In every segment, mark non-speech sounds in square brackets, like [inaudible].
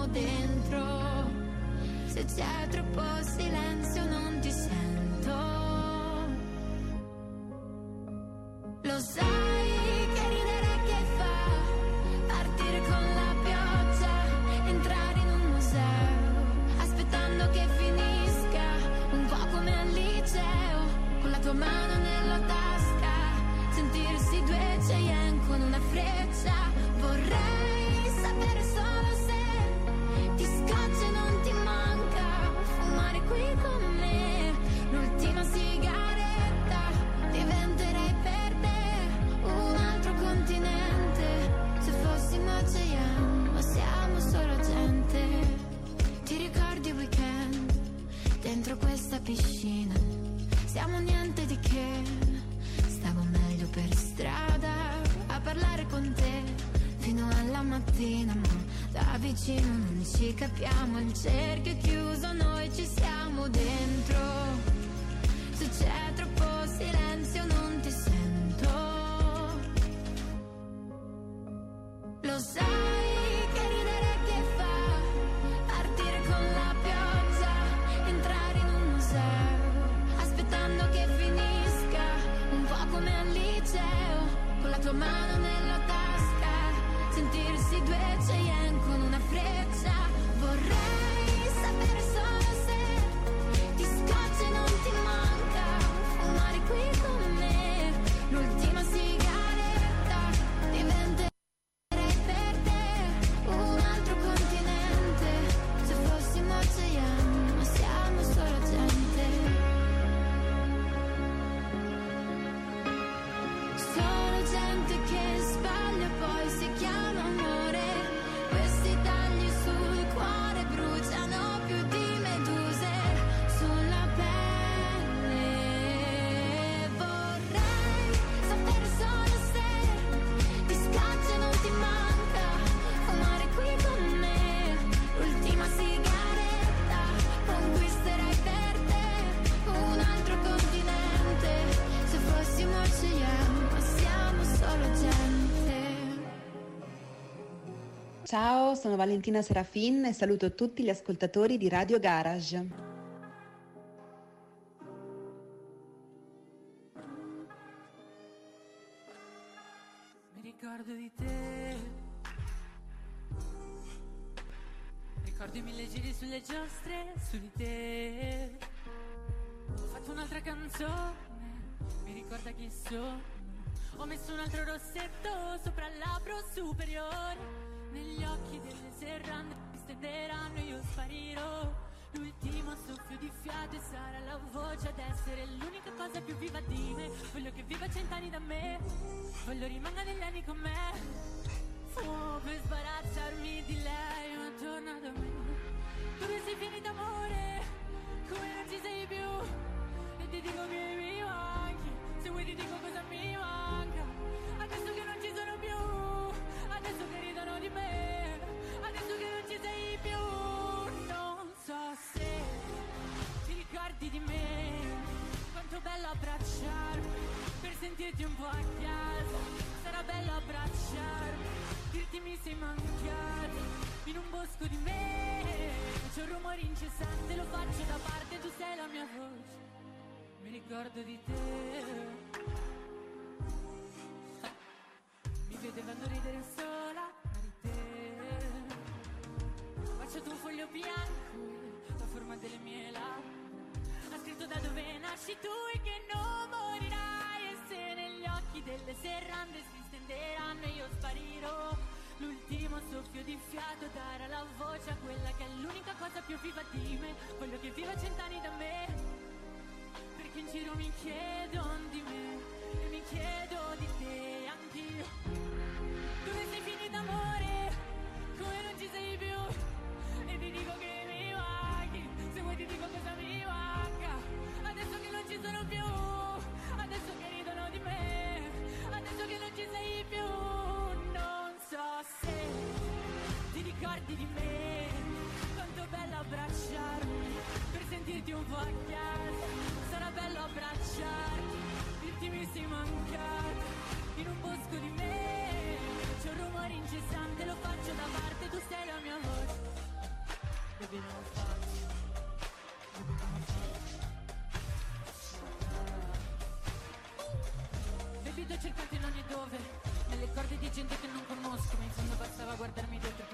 siamo dentro. Se c'è troppo silenzio non ti sento. Lo sai. Ciao, sono Valentina Serafin e saluto tutti gli ascoltatori di Radio Garage. cercato in ogni dove. Nelle corde di gente che non conosco Ma in fondo bastava guardarmi dietro.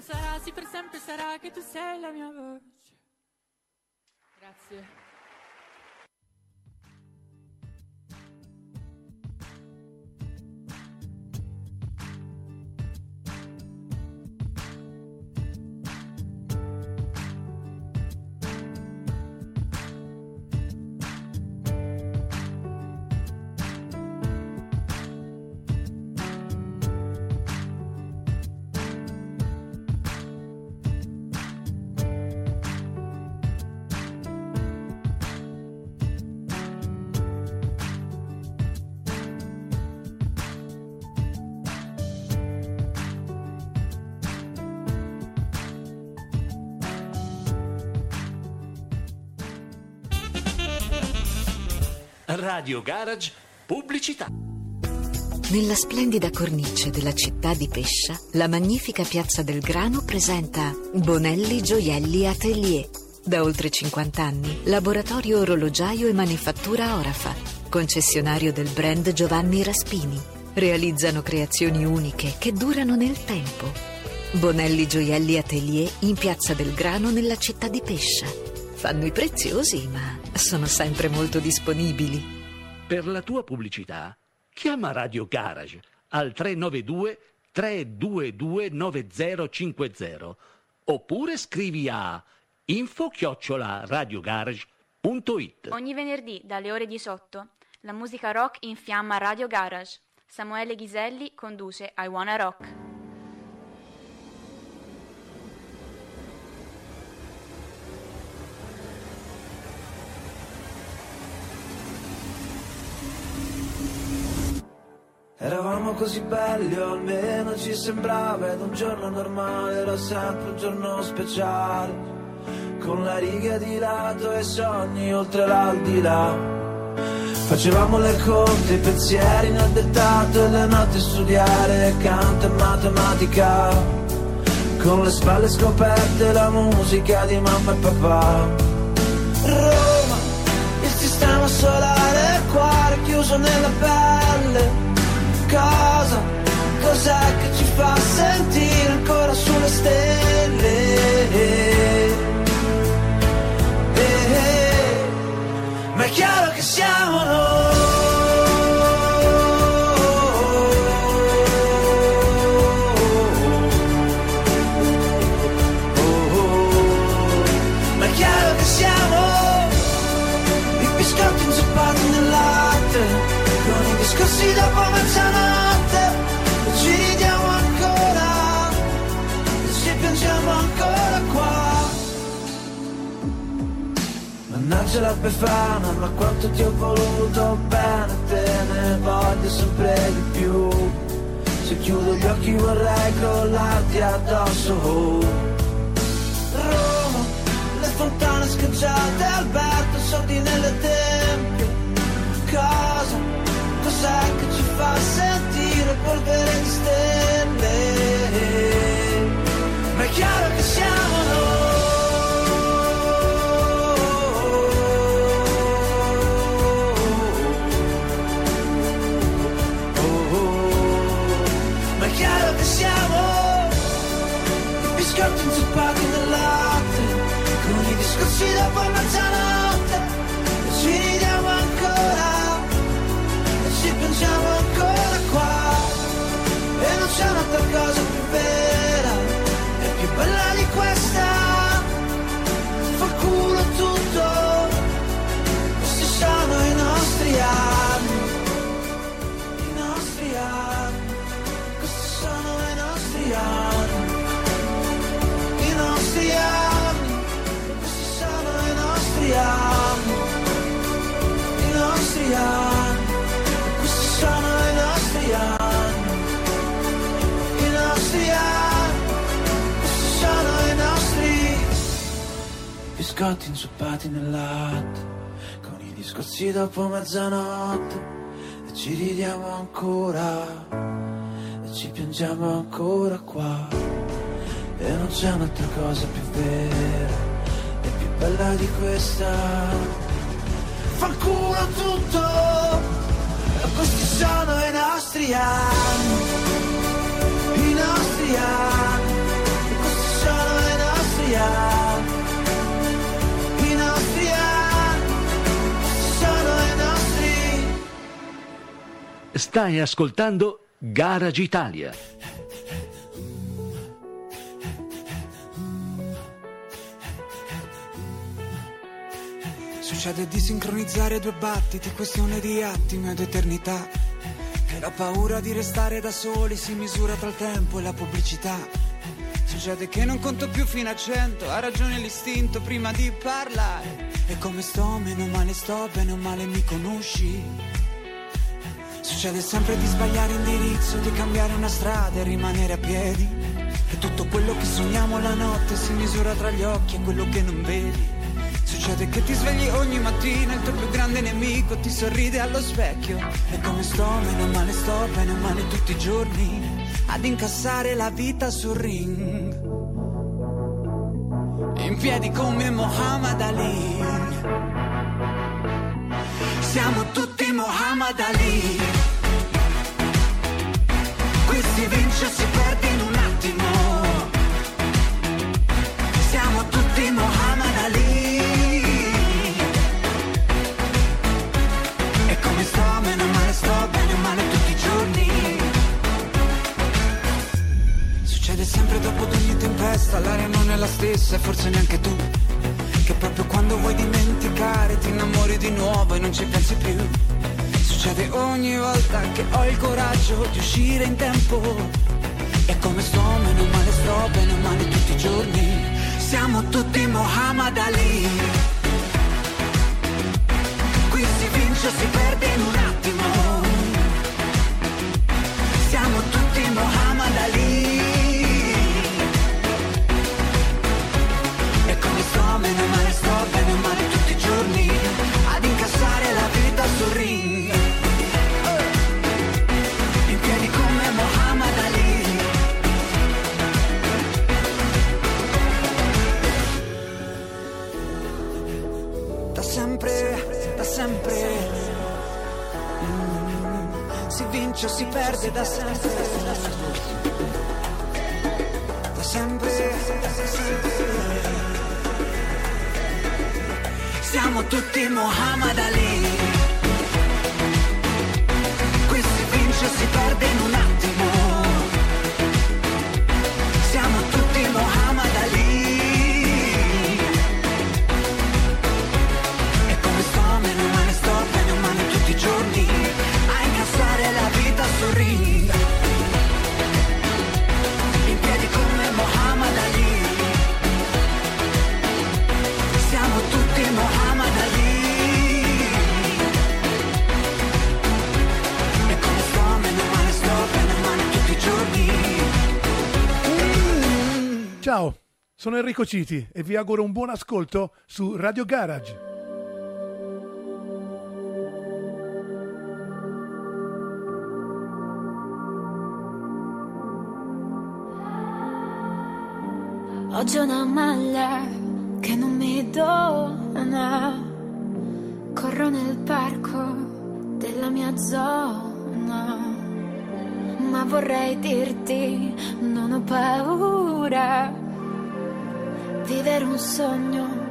Sarà, sì per sempre sarà che tu sei la mia voce. Grazie. Radio Garage Pubblicità. Nella splendida cornice della città di Pescia, la magnifica Piazza del Grano presenta Bonelli Gioielli Atelier. Da oltre 50 anni, laboratorio orologiaio e manifattura Orafa, concessionario del brand Giovanni Raspini. Realizzano creazioni uniche che durano nel tempo. Bonelli Gioielli Atelier in Piazza del Grano nella città di Pescia. Fanno i preziosi, ma sono sempre molto disponibili. Per la tua pubblicità, chiama Radio Garage al 392 322 9050 oppure scrivi a info chiocciola radiogarage.it. Ogni venerdì dalle ore 18 la musica rock infiamma Radio Garage. Samuele Ghiselli conduce I Wanna Rock. Eravamo così belli, o almeno ci sembrava, ed un giorno normale era sempre un giorno speciale, con la riga di lato e sogni oltre l'aldilà. Facevamo le conte, i pensieri nel dettato e le notti studiare canto e matematica, con le spalle scoperte la musica di mamma e papà. Roma, il sistema solare, il cuore chiuso nella pelle cosa, cos'è che ci fa sentire ancora sulle stelle? Eh, eh, ma è chiaro che siamo noi. Mannaggia la befana, ma quanto ti ho voluto bene, te ne voglio sempre di più. Se chiudo gli occhi vorrei crollarti addosso. Roma, le fontane schiacciate, Alberto, soldi nelle tempie. Cosa, cos'è che ci fa sentire polvere di stelle? Ma è chiaro che siamo i biscotti inzuppati nel latte, con i discorsi dopo mezzanotte, ci ridiamo ancora, ci pensiamo ancora qua, e non c'è un'altra cosa più vera, questi sono i nostri anni, i nostri anni, questi sono i nostri biscotti inzuppati nel latte, con i discorsi dopo mezzanotte, e ci ridiamo ancora, e ci piangiamo ancora qua, e non c'è un'altra cosa più vera, e più bella di questa. Fanculo tutto, questi sono i nostri anni, i nostri anni, questi sono i nostri anni. I nostri anni sono i nostri. Stai ascoltando Garage Italia. Succede di sincronizzare due battiti, questione di attimi ed eternità. E la paura di restare da soli si misura tra il tempo e la pubblicità. Succede che non conto più fino a cento, ha ragione l'istinto prima di parlare. E come sto, meno male sto, bene o male mi conosci. Succede sempre di sbagliare indirizzo, di cambiare una strada e rimanere a piedi. E tutto quello che sogniamo la notte si misura tra gli occhi e quello che non vedi. Succede che ti svegli ogni mattina, il tuo più grande nemico ti sorride allo specchio. E come sto, meno male sto, bene male tutti i giorni, ad incassare la vita sul ring. In piedi come Muhammad Ali. Siamo tutti Muhammad Ali. Qui si vince si perde tempesta, l'aria non è la stessa e forse neanche tu. Che proprio quando vuoi dimenticare ti innamori di nuovo e non ci pensi più. Succede ogni volta che ho il coraggio di uscire in tempo. E come sto, meno male sto, bene o male tutti i giorni. Siamo tutti Muhammad Ali. Qui si vince o si perde in un attimo. Siamo tutti Muhammad Ali. Mm, si perde da sempre. Da sempre, da sempre. Siamo tutti Muhammad Ali. Qui si vince si perde Ciao, sono Enrico Citi e vi auguro un buon ascolto su Radio Garage. Oggi ho una maglia che non mi dona. Corro nel parco della mia zona. Ma vorrei dirti, non ho paura. Vivere un sogno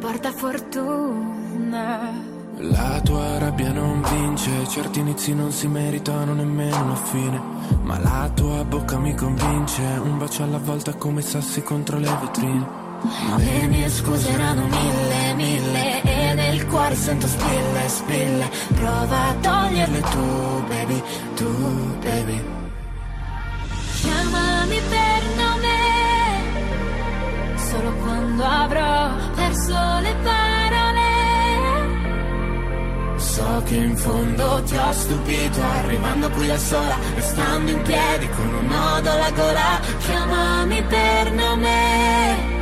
porta fortuna. La tua rabbia non vince, certi inizi non si meritano nemmeno una fine. Ma la tua bocca mi convince, un bacio alla volta come sassi contro le vetrine. Le mie scuse erano mille, mille cuore sento spille, spille. Prova a toglierle tu, baby, tu, baby. Chiamami per nome Solo quando avrò perso le parole. So che in fondo ti ho stupito, arrivando qui da sola, restando in piedi con un nodo alla gola. Chiamami per nome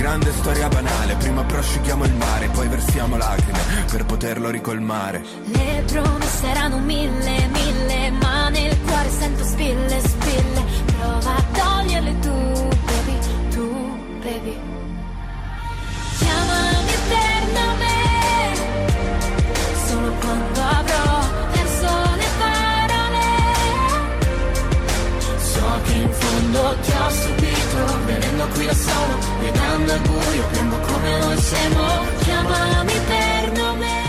Grande storia banale, prima prosciughiamo il mare Poi versiamo lacrime per poterlo ricolmare. Le promesse erano mille, mille Ma nel cuore sento spille, spille. Prova a toglierle tu, baby, tu, baby. Chiamami nome Solo quando avrò perso le parole. So che in fondo ti ho stupito Venendo qui da solo, guidando al buio Prendo come noi siamo. Chiamami per nome.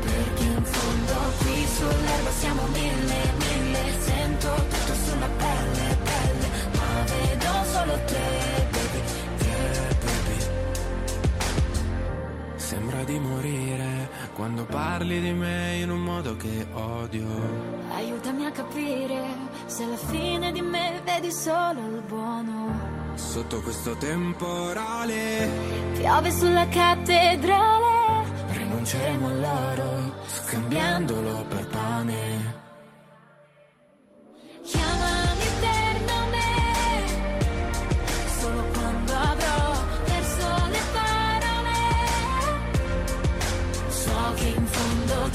Perché in fondo qui sull'erba siamo mille, mille. Sento tutto sulla pelle, pelle Ma vedo solo te, baby, te, baby. Sembra di morire quando parli di me in un modo che odio. Aiutami a capire se alla fine di me vedi solo il buono. Sotto questo temporale Piove sulla cattedrale Rinunceremo all'oro Scambiandolo per pane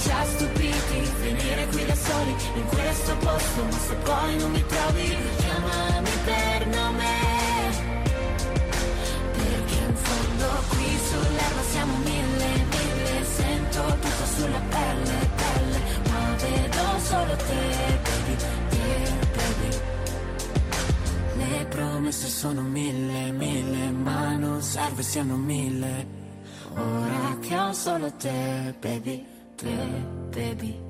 ci ha stupiti. Venire qui da soli in questo posto Ma se poi non mi trovi Chiamami per nome. Perché in fondo qui sull'erba siamo mille, mille. Sento tutto sulla pelle, pelle Ma vedo solo te, baby, te, baby. Le promesse sono mille, mille Ma non serve siano mille. Ora che ho solo te, baby, te, baby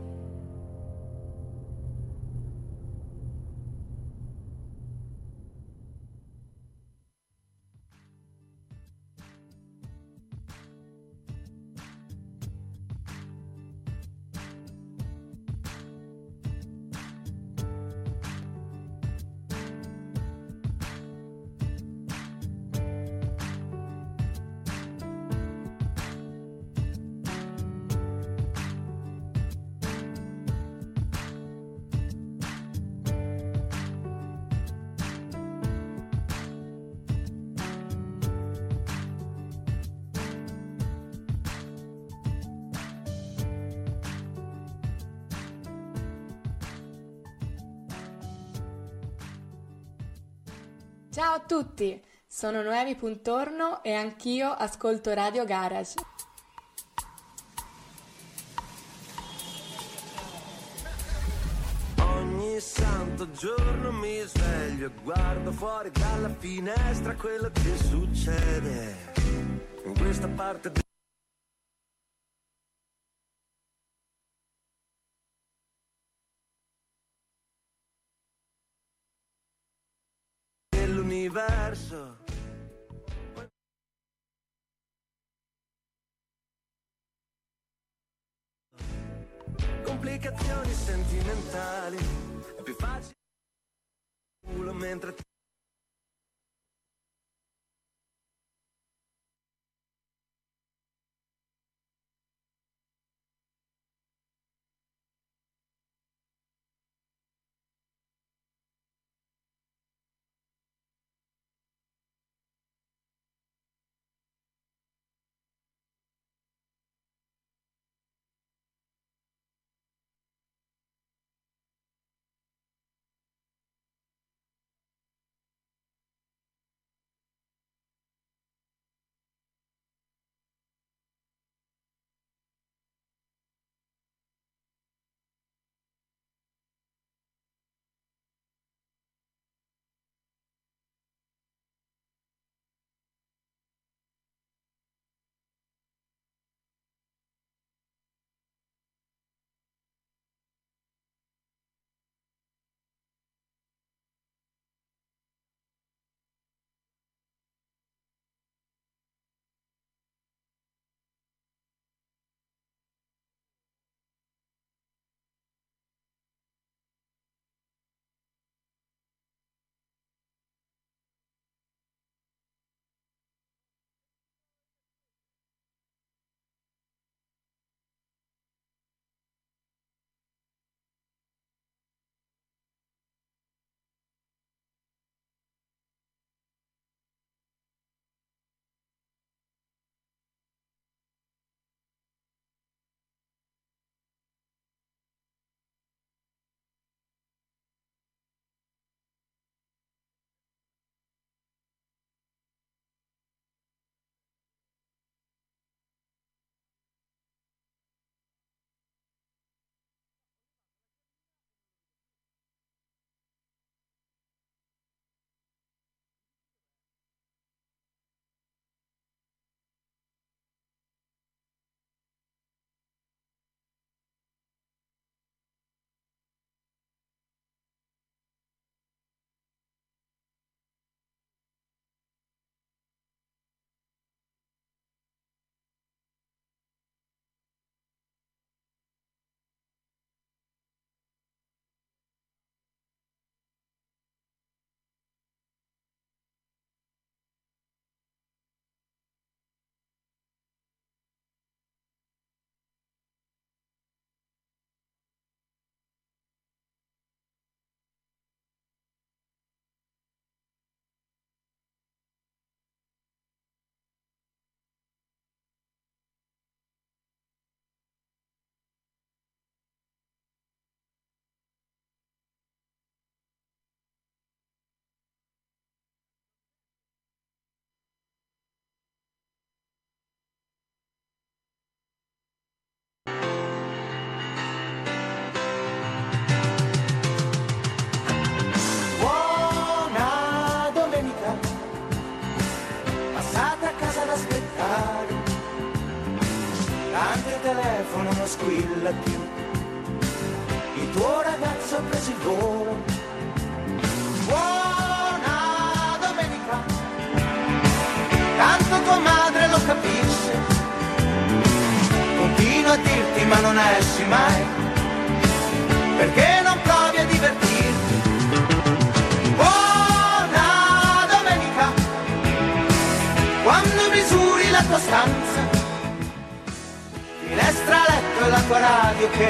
Ciao a tutti, sono Noemi Puntorno e anch'io ascolto Radio Garage. Ogni santo giorno mi sveglio e guardo fuori dalla finestra quello che succede in questa parte del dell'universo. Complicazioni sentimentali, è più facile mentre ti non squilla più. Il tuo ragazzo ha preso il volo. Buona domenica. Tanto tua madre lo capisce. Continuo a dirti ma non esci mai. Perché non provi a divertirti. Buona domenica. Quando misuri la tua stanza. E tua radio che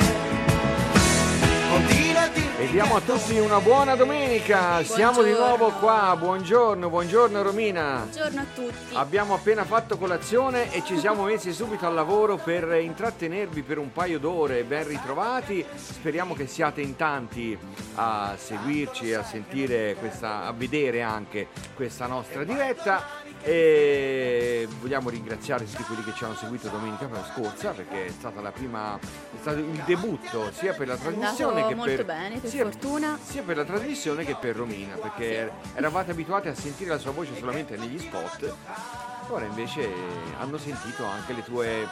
continua a dirti E diamo a tutti una buona domenica. Siamo di nuovo qua. Buongiorno, buongiorno Romina. Buongiorno a tutti. Abbiamo appena fatto colazione e ci siamo messi subito al lavoro per intrattenervi per un paio d'ore. Ben ritrovati. Speriamo che siate in tanti a seguirci a sentire questa, a vedere anche questa nostra diretta. E vogliamo ringraziare tutti quelli che ci hanno seguito domenica scorsa perché è stata la prima, è stato il debutto sia per la trasmissione che per, bene, per sia- fortuna. sia per la trasmissione che per Romina, perché eravate abituati a sentire la sua voce solamente negli spot, ora invece hanno sentito anche le tue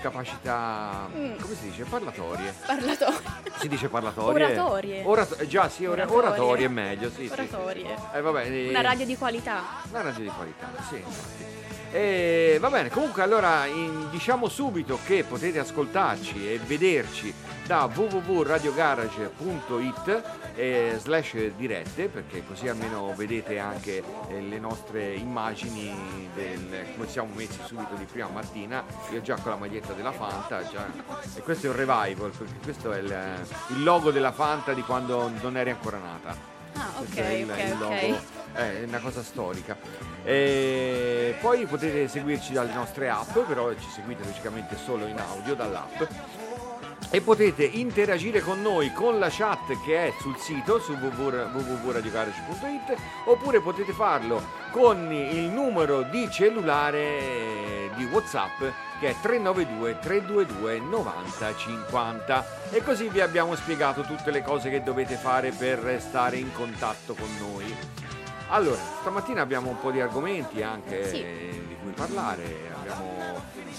capacità, Mm. come si dice, parlatorie. Parlatorie. Si dice parlatorie? Oratorie. Orato- già, sì, ora- Oratorie. oratorie è meglio, sì, sì, sì. Oratorie. Eh, vabbè, eh, Una radio di qualità. una radio di qualità, sì, infatti. E va bene, comunque allora in- diciamo subito che potete ascoltarci e vederci da www.radiogarage.it eh, slash dirette perché così almeno vedete anche eh, le nostre immagini del come siamo messi subito di prima mattina io già con la maglietta della Fanta già, e questo è un revival perché questo è il, il logo della Fanta di quando non eri ancora nata Ah, ok, è il, ok, il ok. logo, è una cosa storica. E poi potete seguirci dalle nostre app, però ci seguite logicamente solo in audio dall'app. E potete interagire con noi con la chat che è sul sito su www.radiogarage.it oppure potete farlo con il numero di cellulare di Whatsapp che è 392 322 90 50 e così vi abbiamo spiegato tutte le cose che dovete fare per stare in contatto con noi. Allora, stamattina abbiamo un po' di argomenti anche Sì. di cui parlare. Abbiamo-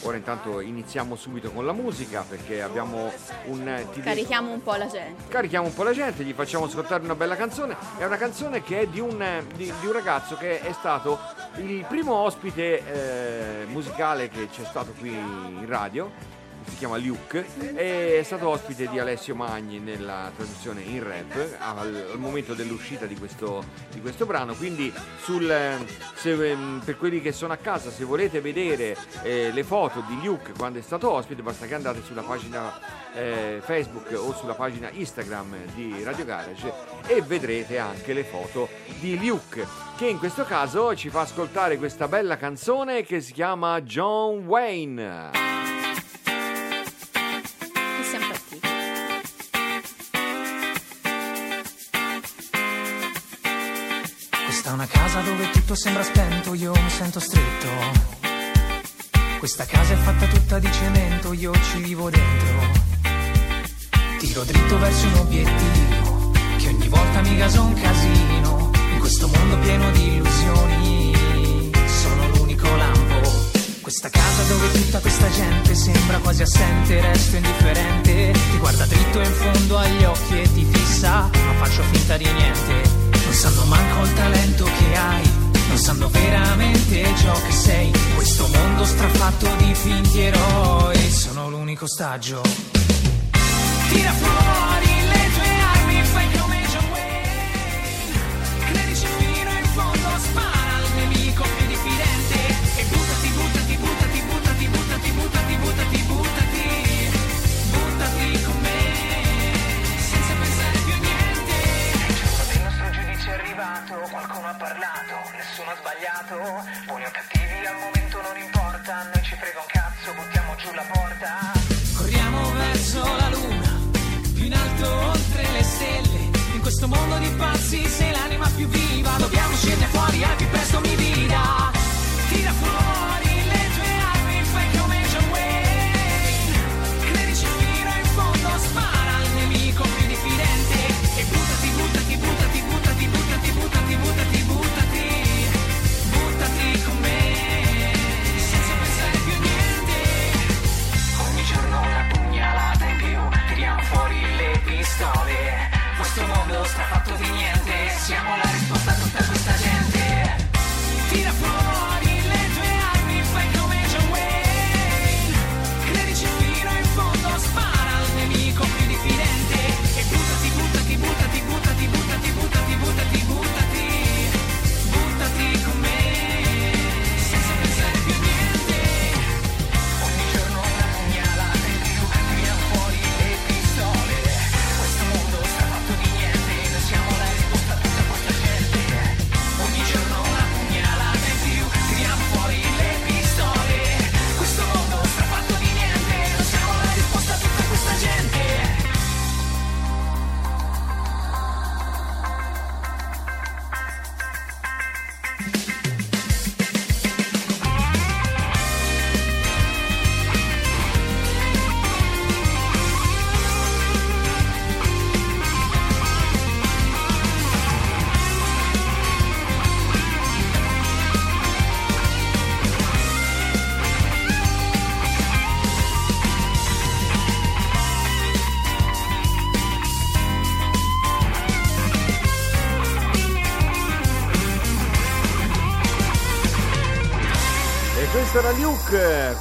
Ora intanto iniziamo subito con la musica perché abbiamo un... Carichiamo un po' la gente. carichiamo un po' la gente, gli facciamo ascoltare una bella canzone. È una canzone che è di un, di- di un ragazzo che è stato il primo ospite eh, musicale che c'è stato qui in radio. Si chiama Luke è stato ospite di Alessio Magni nella trasmissione in rap al, al momento dell'uscita di questo, di questo brano. Quindi, sul, se, ehm, per quelli che sono a casa, se volete vedere eh, le foto di Luke quando è stato ospite, basta che andate sulla pagina eh, Facebook o sulla pagina Instagram di Radio Garage e vedrete anche le foto di Luke che in questo caso ci fa ascoltare questa bella canzone che si chiama John Wayne. Questa è una casa dove tutto sembra spento, io mi sento stretto. Questa casa è fatta tutta di cemento, io ci vivo dentro. Tiro dritto verso un obiettivo, che ogni volta mi gaso un casino. In questo mondo pieno di illusioni, sono l'unico lampo. Questa casa dove tutta questa gente sembra quasi assente, resto indifferente. Ti guarda dritto in fondo agli occhi e ti fissa, ma faccio finta di niente. Non sanno manco il talento che hai, non sanno veramente ciò che sei. Questo mondo strafatto di finti eroi, sono l'unico stagio. Tira fuori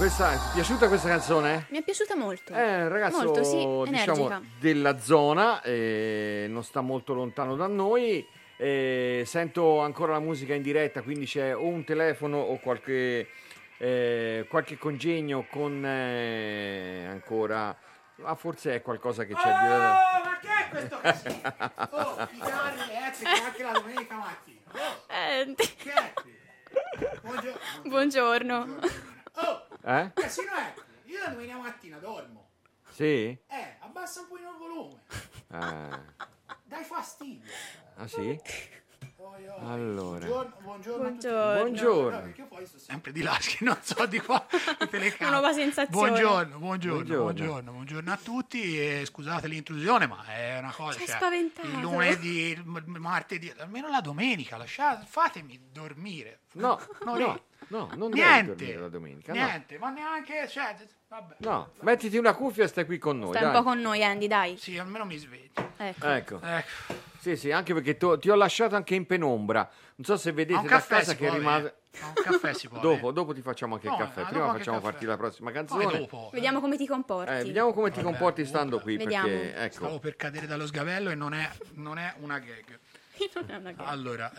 Questa, ti è piaciuta questa canzone? Mi è piaciuta molto. È un ragazzo Molto, sì, diciamo, energica. della zona, eh, non sta molto lontano da noi. eh, sento ancora la musica in diretta, quindi c'è o un telefono o qualche, eh, qualche congegno con eh, ancora. Ma forse è qualcosa che c'è di là. Oh, ma che è questo casino? [laughs] Oh, chitarre elettriche anche la domenica mattina. Oh, Eh, che è qui? Buongiorno. Buongiorno. Oh, Eh? casino è qui? Io la domenica mattina dormo. Sì? Eh, abbassa un po' il volume. Ah, Dai fastidio. ah, sì? Allora. Buongiorno, buongiorno. Buongiorno. Buongiorno. No, perché io poi sto sempre di là, [laughs] che non so di qua. Una nuova sensazione. Buongiorno, buongiorno, Buongiorno. buongiorno, buongiorno a tutti e scusate l'intrusione, ma è una cosa. Cioè, spaventato. Il lunedì, il martedì, almeno la domenica, lasciate, fatemi dormire. No, No, no, no, non devi Niente, dormire la domenica. no. niente, ma neanche, cioè, vabbè. No, mettiti una cuffia e stai qui con noi. Stai un dai. po' con noi, Andy, dai. Sì, almeno mi sveglio. Ecco. Ecco. Ecco. Sì, sì, anche perché to- ti ho lasciato anche in penombra. Non so se vedete un caffè casa si che avere? Ma un caffè si può [laughs] Dopo, dopo ti facciamo anche No, il caffè. ah, Prima facciamo caffè. partire la prossima canzone. dopo. Vediamo come ti comporti. Eh, vediamo come ti Vabbè, comporti stando qui. Vediamo. Perché, ecco. Stavo per cadere dallo sgabello e non è, non è una gag. [laughs] Non è una gara. Allora,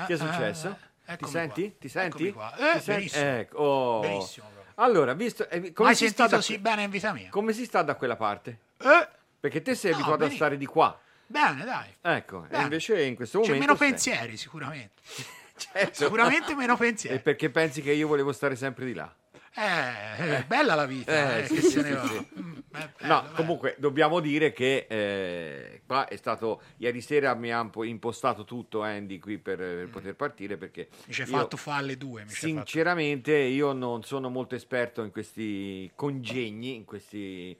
eh, Che è successo? eh, Ti eccomi senti? qua. Ti senti? Qua. Eh, Ti senti? benissimo. Ecco, oh. Benissimo. Allora, visto, eh, come Mai si sta sentito da sì bene in vita mia? come si sta da quella parte? Eh, Perché te sei No, abituato a benissimo. stare di qua. bene, dai. Ecco, e Bene. invece in questo C'è momento meno sei- pensieri, sicuramente. [laughs] Certo. Sicuramente meno E pensieri. perché pensi che io volevo stare sempre di là? Eh, è bella la vita, Eh, eh, sì, sì, sì. Mm, bello, No, bello. comunque dobbiamo dire che eh, qua è stato ieri sera mi ha impostato tutto Andy qui per, per poter partire perché Mm. Mi ci hai fatto fa alle due. Sinceramente io non sono molto esperto in questi congegni, in questi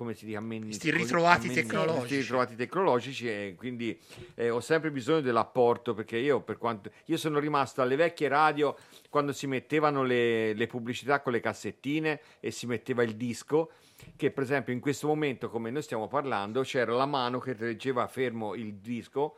come si dice, ammen- Questi ritrovati ammen- tecnologici. questi ritrovati tecnologici e quindi eh, ho sempre bisogno dell'apporto perché io per quanto io sono rimasto alle vecchie radio quando si mettevano le, le pubblicità con le cassettine e si metteva il disco che per esempio in questo momento come noi stiamo parlando c'era la mano che reggeva fermo il disco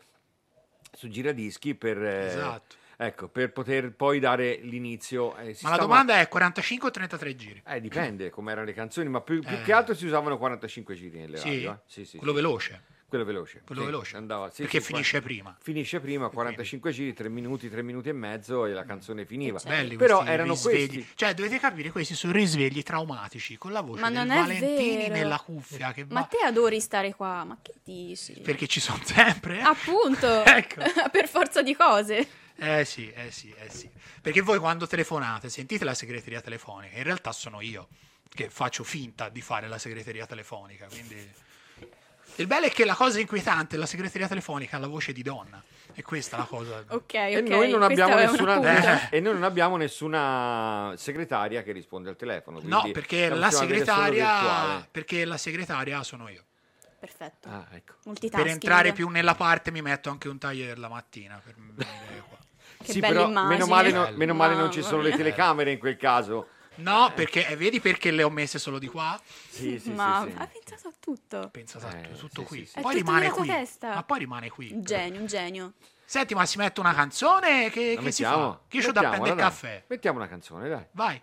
su giradischi per, eh, Esatto. Ecco, per poter poi dare l'inizio eh, si Ma la domanda è 45 o 33 giri? eh, dipende come erano le canzoni, ma più, più Eh. che altro si usavano 45 giri nelle Sì? radio. eh. Sì, sì, Quello sì. veloce. Quello veloce. Quello sì, veloce. andava- sì, Perché sì, finisce prima. Finisce prima, 45 giri, 3 minuti, 3 minuti e mezzo e la canzone finiva. Belli Però questi erano risvegli. questi. Cioè, dovete capire, questi sono risvegli traumatici con la voce Ma del non Valentini vero. nella cuffia. Che Ma va- te adori stare qua, ma che dici? Perché ci sono sempre. Appunto, [laughs] Ecco. [laughs] per forza di cose. Eh sì, eh sì, eh sì. Perché voi quando telefonate sentite la segreteria telefonica, in realtà sono io che faccio finta di fare la segreteria telefonica, quindi... Il bello è che la cosa inquietante, la segreteria telefonica ha la voce di donna. E questa è la cosa... Ok, ok. E noi, nessuna. Eh. [laughs] e noi non abbiamo nessuna segretaria che risponde al telefono. No, perché la segretaria... Perché la segretaria sono io. Perfetto. Ah, ecco. Per entrare più nella parte mi metto anche un taglier la mattina per venire qua. Che Sì, bella però immagine. meno male, no- meno male non ci sono le telecamere in quel caso. No, perché eh, vedi perché le ho messe solo di qua? Sì, sì, Ma sì, sì. ha pensato a tutto. Pensa a Eh, tutto sì, qui. sì, sì. È Poi tutto rimane qui. testa. Ma poi rimane qui. Un genio, un genio. Senti, ma si mette una canzone che, che si mettiamo? fa? Che c'ho da prendere il caffè. Mettiamo una canzone, dai. Vai.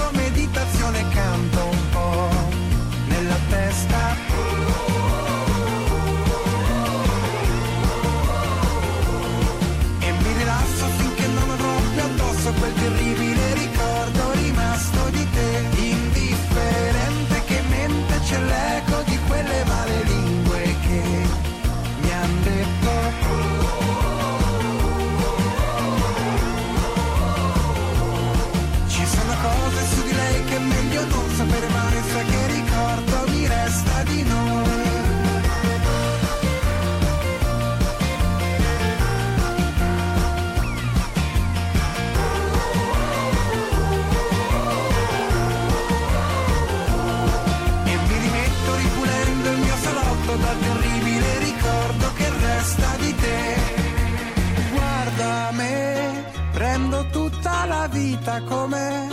vita com'è.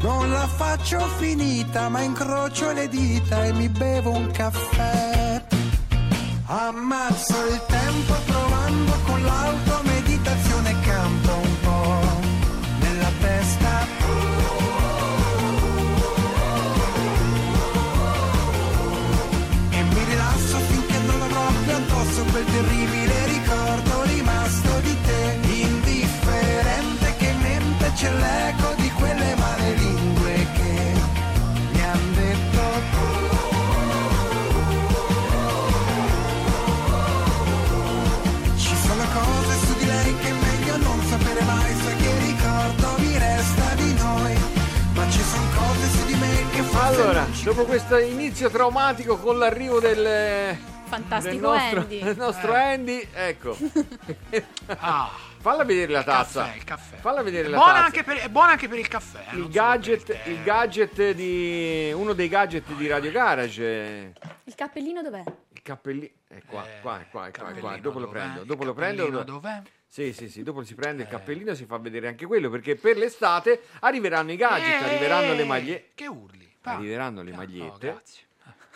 Non la faccio finita, ma incrocio le dita e mi bevo un caffè. Ammazzo il tempo provando con l'auto questo inizio traumatico con l'arrivo del, Fantastico del nostro, Andy. del nostro Andy, ecco. [laughs] Ah, Falla vedere la tazza. caffè, il caffè. Falla vedere È la buona, tazza. anche per, è buona anche per il caffè. eh, il gadget, il gadget di uno dei gadget di Radio Garage. eh, Il cappellino dov'è? Il cappellino è qua, qua, è qua, è qua, è qua. Dopo lo prendo, Il dopo lo prendo. dov'è? Sì, sì, sì, dopo si prende il cappellino si fa vedere anche quello perché per l'estate arriveranno i gadget, Eh, arriveranno le magliette. Che urli? Arriveranno le magliette. grazie.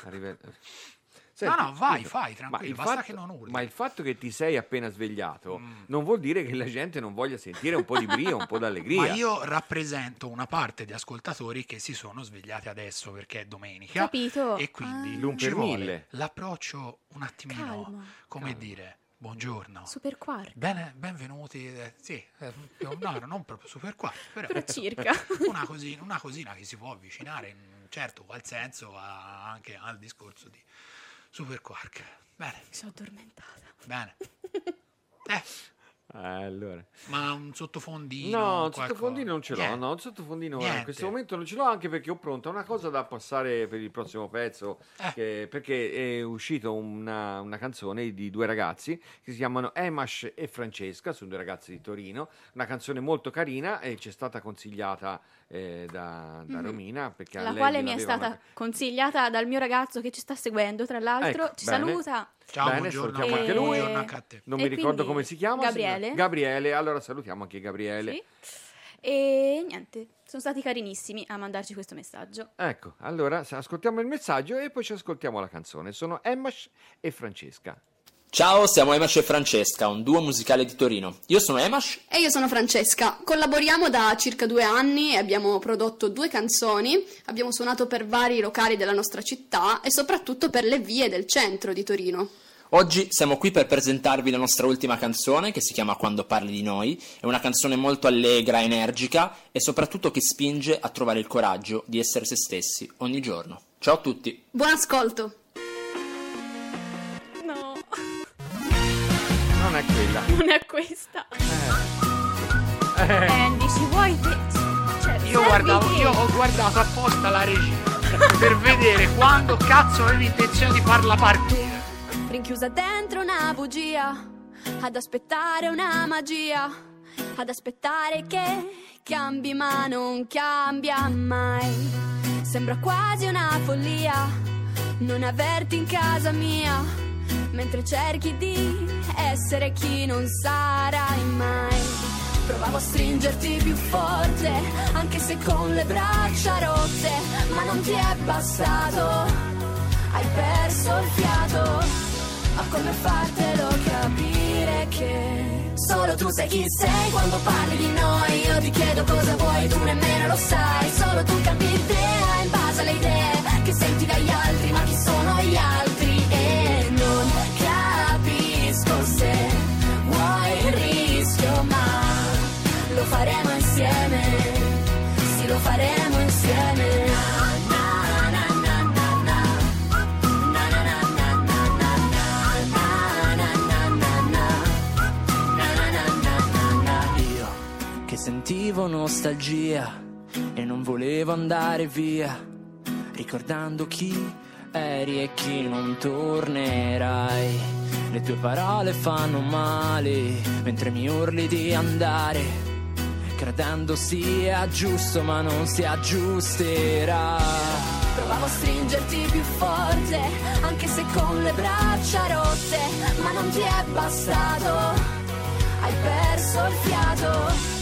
Arrive- [laughs] No, no, vai, scusa, fai, tranquillo, il basta fatto- che non urli. Ma il fatto che ti sei appena svegliato Mm. non vuol dire che la gente non voglia sentire un po' di brio, un po' d'allegria. Ma io rappresento una parte di ascoltatori che si sono svegliati adesso perché è domenica. Capito. E quindi Ah. L'un ci per vuole mille. l'approccio un attimino, Calmo. come dire, buongiorno. Super quark. Bene, benvenuti. eh, sì, eh, no, non proprio super qua, però, Però circa. [laughs] Una cosina, una cosina che si può avvicinare in certo qual senso a- anche al discorso di super quark. Bene, Mi sono addormentata. bene. [laughs] Eh, Allora. ma un sottofondino. No, un qualcosa? sottofondino non ce l'ho, Niente. no, un sottofondino eh, in Niente. questo momento non ce l'ho anche perché ho pronta una cosa da passare per il prossimo pezzo, Eh. che- perché è uscita una, una canzone di due ragazzi che si chiamano Emash e Francesca, sono due ragazzi di Torino, una canzone molto carina e ci è stata consigliata eh, da, da Mhm. Romina La quale mi è stata una- consigliata dal mio ragazzo che ci sta seguendo, tra l'altro. Ecco, ci bene. saluta. Ciao, Bene, buongiorno, salutiamo anche lui. buongiorno anche a te. Non E mi ricordo come si chiama. Gabriele. Gabriele, allora salutiamo anche Gabriele. Sì. E niente, sono stati carinissimi a mandarci questo messaggio. Ecco, allora ascoltiamo il messaggio e poi ci ascoltiamo la canzone. Sono Emash e Francesca. Ciao, siamo Emash e Francesca, un duo musicale di Torino. Io sono Emash E io sono Francesca, collaboriamo da circa due anni e abbiamo prodotto due canzoni, abbiamo suonato per vari locali della nostra città e soprattutto per le vie del centro di Torino. Oggi siamo qui per presentarvi la nostra ultima canzone che si chiama Quando parli di noi. È una canzone molto allegra, energica e soprattutto che spinge a trovare il coraggio di essere se stessi ogni giorno. Ciao a tutti! Buon ascolto! È quella. [laughs] non è questa. Eh. Andy, ci vuoi? Cioè, Io, guardavo, io ho guardato apposta la regia per vedere quando cazzo avevi intenzione di farla partire. Rinchiusa dentro una bugia, ad aspettare una magia, ad aspettare che cambi ma non cambia mai. Sembra quasi una follia, non averti in casa mia, mentre cerchi di essere chi non sarai mai. Provavo a stringerti più forte, anche se con le braccia rotte, ma non ti è bastato, hai perso il fiato. Ma come fartelo capire che solo tu sai chi sei quando parli di noi? Io ti chiedo cosa vuoi, tu nemmeno lo sai. Solo tu capi l'idea in base alle idee che senti dagli altri, ma chi sono gli altri? Sentivo nostalgia e non volevo andare via, ricordando chi eri e chi non tornerai. Le tue parole fanno male mentre mi urli di andare, credendo sia giusto ma non si aggiusterà. Provavo a stringerti più forte, anche se con le braccia rotte, ma non ti è bastato. Hai perso il fiato,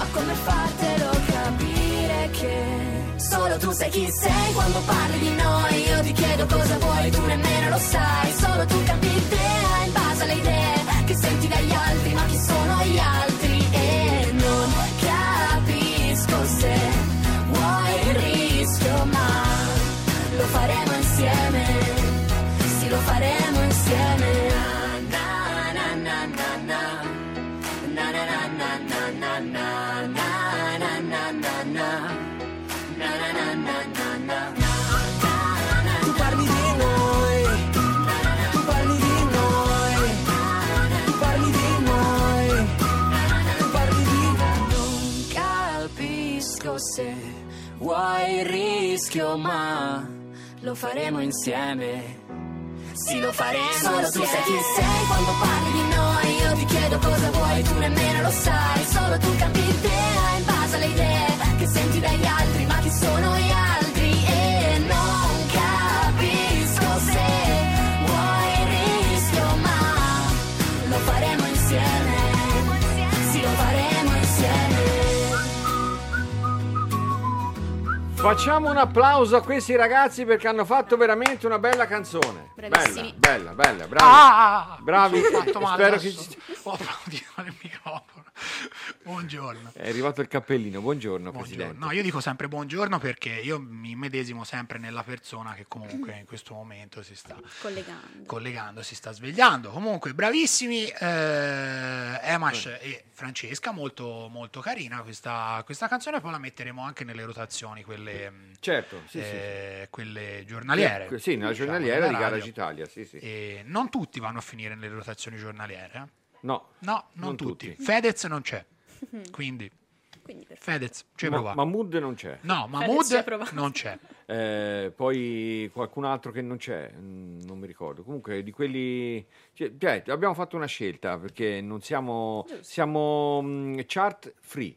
ma come fartelo capire che solo tu sai chi sei quando parli di noi? Io ti chiedo cosa vuoi, tu nemmeno lo sai. Solo tu capi l'idea in base alle idee che senti dagli altri, ma chi sono gli altri? Il rischio, ma lo faremo insieme. Sì, lo faremo Solo tu sai chi sei quando parli di noi. Io ti chiedo cosa vuoi, tu nemmeno lo sai. Solo tu capi l'idea in base alle idee che senti dagli altri, ma chi sono gli altri? Facciamo un applauso a questi ragazzi perché hanno fatto veramente una bella canzone. Bravissimi. Bella, bella, bella, bravi. Ah! bravi. Spero adesso. che ci- Ho applaudito nel microfono. Buongiorno. È arrivato il cappellino. Buongiorno, Buongiorno. Presidente. No, io dico sempre buongiorno perché io mi medesimo sempre nella persona che comunque in questo momento si sta Collegando. collegando, si sta svegliando. Comunque, bravissimi eh, Emash e Francesca, molto, molto carina questa, questa canzone. Poi la metteremo anche nelle rotazioni, quelle, mh, Certo, sì, sì, eh, quelle giornaliere. Sì, sì, nella diciamo, giornaliera di. Garage Italia, sì, sì. E non tutti vanno a finire nelle rotazioni giornaliere. eh? No, No, non, non tutti. tutti. Fedez non c'è. Quindi, Fedez, ci hai Ma- provato. Mahmood non c'è. No, Mahmood non c'è. Eh, poi qualcun altro che non c'è, mm, non mi ricordo. Comunque, di quelli. cioè, cioè, abbiamo fatto una scelta perché non siamo. Siamo mm, chart free.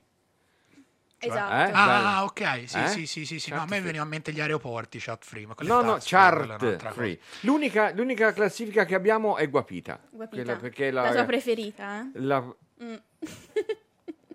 Esatto. Eh? Ah, Bella. ok, sì, Eh? sì, sì, sì, sì. No, a me free. veniva in mente gli aeroporti, chat free. Ma quelle No, no, chart un'altra cosa. free. L'unica, l'unica classifica che abbiamo è Guapita. Guapita. Quella- perché La la, tua preferita, eh? la- Mm. [laughs]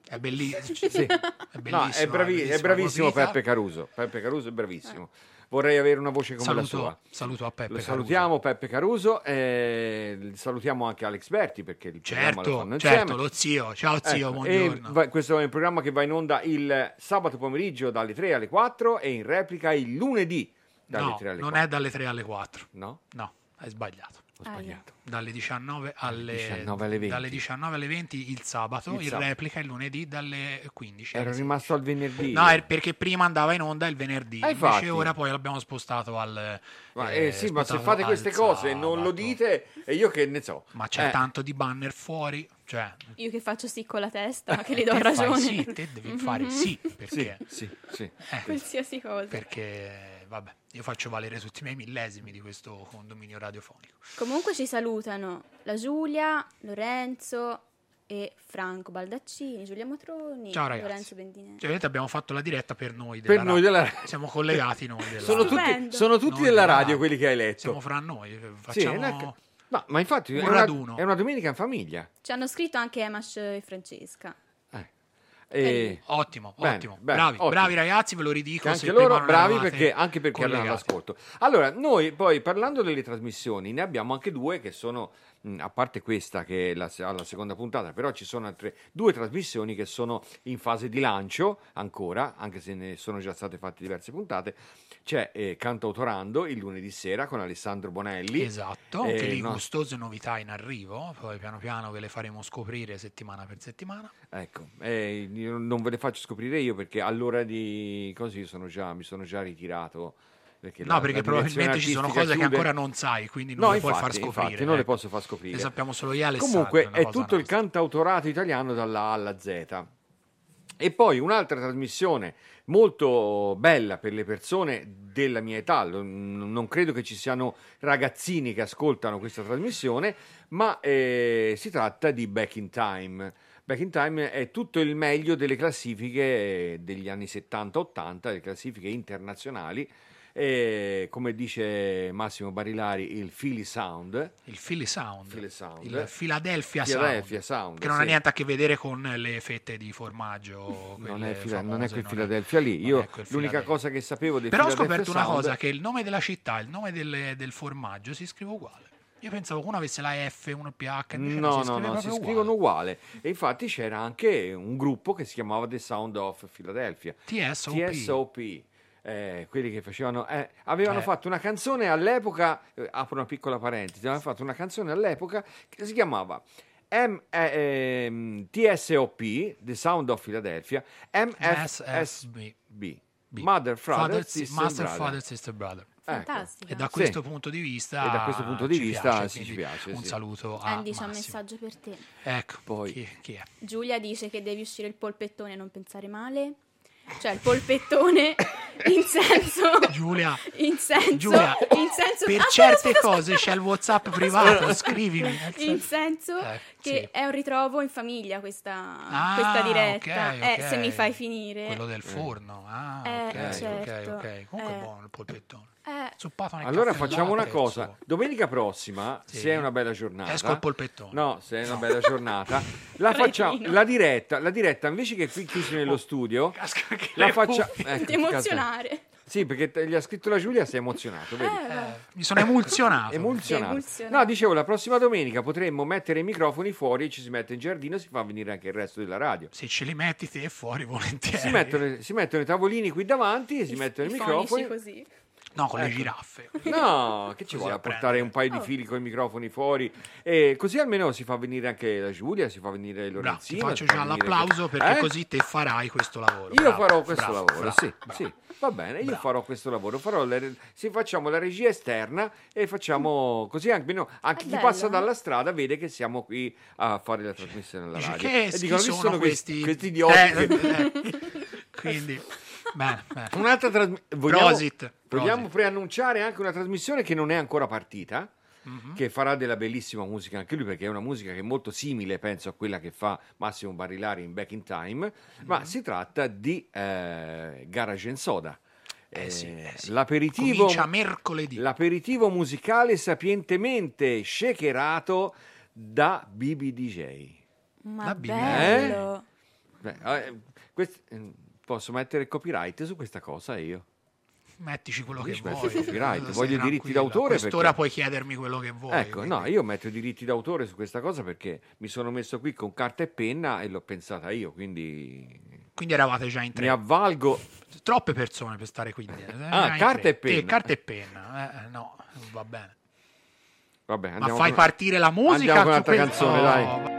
È bellissimo. Sì. È No, bellissimo. è, bravi- è bravissimo. Peppe Caruso. Peppe Caruso è bravissimo. Vorrei avere una voce come Saluto- la sua. saluto a Peppe Lo Caruso. salutiamo Peppe Caruso e salutiamo anche Alex Berti perché il programma lo Certo, certo, lo zio. Ciao zio, Ecco, buongiorno. va- questo è un programma che va in onda il sabato pomeriggio dalle 3 alle 4 e in replica il lunedì dalle No, 3 alle non 4. è dalle 3 alle 4. No? No, hai sbagliato. Ho sbagliato. Dalle 19 alle, 19 alle 20. dalle 19 alle 20 il sabato, Il in sabato. replica il lunedì dalle 15. Ero rimasto al venerdì. No, è perché prima andava in onda il venerdì, Ah, invece infatti. ora poi l'abbiamo spostato al... Ma, eh, eh, sì, ma se fate queste cose e non lo dite, e io che ne so. Ma c'è Eh, tanto di banner fuori, cioè... Io che faccio sì con la testa, ma che [laughs] gli do te fai ragione. sì, te devi fare [laughs] sì, perché... Sì, sì, Eh, Qualsiasi cosa. perché, vabbè, io faccio valere tutti i miei millesimi di questo condominio radiofonico. Comunque ci salutano la Giulia, Lorenzo, e Franco Baldaccini, Giulia Motroni, Ciao, ragazzi. Lorenzo Bendinelli. Cioè, vedete, abbiamo fatto la diretta per noi. Per della noi radio. della- Siamo collegati noi. [laughs] Della... Sono tutti, sono tutti Noi della della- radio quelli che hai letto. Siamo fra noi. eh, Sì, Facciamo... è una- ma, ma infatti un è una, è una domenica in famiglia. Ci hanno scritto anche Emash e Francesca. E- Ottimo, Bene, ottimo. bene, bravi, ottimo. bravi ragazzi, ve lo ridico. Anche loro bravi perché, anche perché erano collegati. all'ascolto. Allora, noi poi parlando delle trasmissioni, ne abbiamo anche due che sono, a parte questa che è la, alla seconda puntata, però ci sono altre due trasmissioni che sono in fase di lancio ancora, anche se ne sono già state fatte diverse puntate. C'è eh, Cantautorando il lunedì sera con Alessandro Bonelli. Esatto, Eh, anche lì no- gustose novità in arrivo, poi piano piano ve le faremo scoprire settimana per settimana. Ecco, eh, non ve le faccio scoprire io perché all'ora di così sono già, mi sono già ritirato. Perché No, la- perché la probabilmente ci sono cose che chiude. ancora non sai, quindi non No, le puoi far infatti, scoprire. infatti, non le ecco. posso far scoprire. Le sappiamo solo io e. Comunque è tutto il cantautorato italiano dalla A alla Z. E poi un'altra trasmissione molto bella per le persone della mia età, non credo che ci siano ragazzini che ascoltano questa trasmissione, ma eh, si tratta di Back in Time. Back in Time è tutto il meglio delle classifiche eh, degli anni 70-80, le classifiche internazionali, e, come dice Massimo Barilari, il Philly Sound. Il Philly Sound, Philly Sound. il Philadelphia, Philadelphia Sound, Sound, che non ha sì. niente a che vedere con le fette di formaggio. Non è, Fila- non è famose, quel non Philadelphia lì. non Io è l'unica Philadelphia. cosa che sapevo del Però ho scoperto una cosa, che il nome della città, il nome del, del formaggio si scrive uguale. Io pensavo che uno avesse la F, uno PH, No, no, scrive no, si proprio scrivono uguale. E infatti c'era anche un gruppo che si chiamava The Sound of Philadelphia. TSOP. TSOP. Eh, quelli che facevano eh, avevano Eh. fatto una canzone all'epoca eh, apro una piccola parentesi avevano fatto una canzone all'epoca che si chiamava M- eh, ehm, TSOP The Sound of Philadelphia MFSB Mother, Father, Sister, Master, Brother. Father, Sister, Brother. Fantastica. E da Sì. questo punto di vista, E da questo punto di ci vista piace, sì, ci piace, Un sì. saluto a Andy c'ha un messaggio per te. Ecco, Poi. chi, chi è? Giulia dice che devi uscire il polpettone e non pensare male. Cioè il polpettone [laughs] in senso... Giulia, In senso... Giulia, in senso per Ah, certe aspetta, cose c'è il WhatsApp privato, scrivimi. In senso- Eh, che sì. è un ritrovo in famiglia questa, Ah, questa diretta. ok, Eh, ok. se mi fai finire. Quello del forno. Ah, Eh, ok, certo. ok, ok. Comunque Eh. è buono il polpettone. Eh, Zuppato nel Allora caffè facciamo una latte, cosa. Domenica prossima, Sì. se è una bella giornata. Esco il polpettone. No, se è una bella giornata, la [laughs] facciamo la diretta, la diretta invece che qui chiusi nello studio, la le faccia cuffie. Ti emozionare. Sì, perché te- gli ha scritto la Giulia, si è emozionato, vedi? Eh, Mi sono emulsionato. [laughs] Emulsionato. emulsionato. No, dicevo, la prossima domenica potremmo mettere i microfoni fuori, ci si mette in giardino e si fa venire anche il resto della radio. Se ce li metti te fuori volentieri. Si mettono, si mettono i tavolini qui davanti e si mettono i, I microfoni. fonici così. No, con le Ecco. giraffe. No, che ci vuole a portare un paio di Oh. fili con i microfoni fuori e così almeno si fa venire anche la Giulia, si fa venire Bravo, ti Lorenzino. faccio già l'applauso perché Eh? così te farai questo lavoro. Io Bravo, farò questo bravo, lavoro, bravo, sì, bravo. sì, va bene, io Bravo. farò questo lavoro, farò le- se facciamo la regia esterna e facciamo così almeno anche chi bello, passa eh? dalla strada vede che siamo qui a fare la trasmissione alla Dice, radio. che e dicono, "Chi sono questi, questi questi idioti Eh, che-" eh, [laughs] Quindi, bene, bene. Un'altra trasmissione. Vogliamo, Prosit, vogliamo prosit. preannunciare anche una trasmissione che non è ancora partita. Mhm. Che farà della bellissima musica anche lui, perché è una musica che è molto simile, penso, a quella che fa Massimo Barilari in Back in Time. Mhm. Ma si tratta di eh, Garage and Soda. Eh sì, Eh, eh sì. L'aperitivo, Comincia mercoledì. l'aperitivo musicale sapientemente shakerato da BBDJ. Ma La Bibbia. bello. Beh, eh, quest- eh, posso mettere il copyright su questa cosa io? Mettici quello che vuoi. copyright, voglio i diritti d'autore quest'ora perché- puoi chiedermi quello che vuoi. Ecco, quindi- no, io metto i diritti d'autore su questa cosa perché mi sono messo qui con carta e penna e l'ho pensata io, quindi Quindi eravate già in tre. mi avvalgo. Troppe persone per stare qui. [laughs] eh, Ah, già in carta e penna. Sì, carta e penna. Eh, eh, no, va bene. Vabbè, Ma fai con- partire la musica. Andiamo con un'altra quel- canzone, Oh, dai. Penso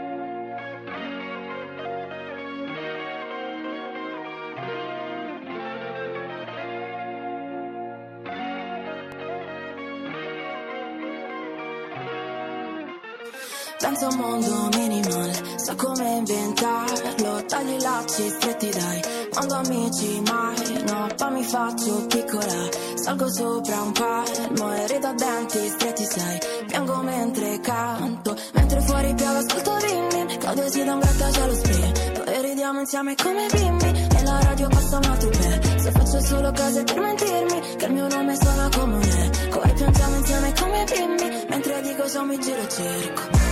a un mondo minimal, so come inventarlo Tagli i lacci stretti dai, quando amici mai No, poi mi faccio piccola, salgo sopra un palmo E rido a denti stretti sai, piango mentre canto Mentre fuori piove ascolto Rimini, Claudio si dà un grattacielo spray. Poi ridiamo insieme come bimbi E la radio passa un altro bel Se faccio solo cose per mentirmi Che il mio nome suona come un eco E piangiamo insieme come bimbi Mentre dico ciao mi giro e cerco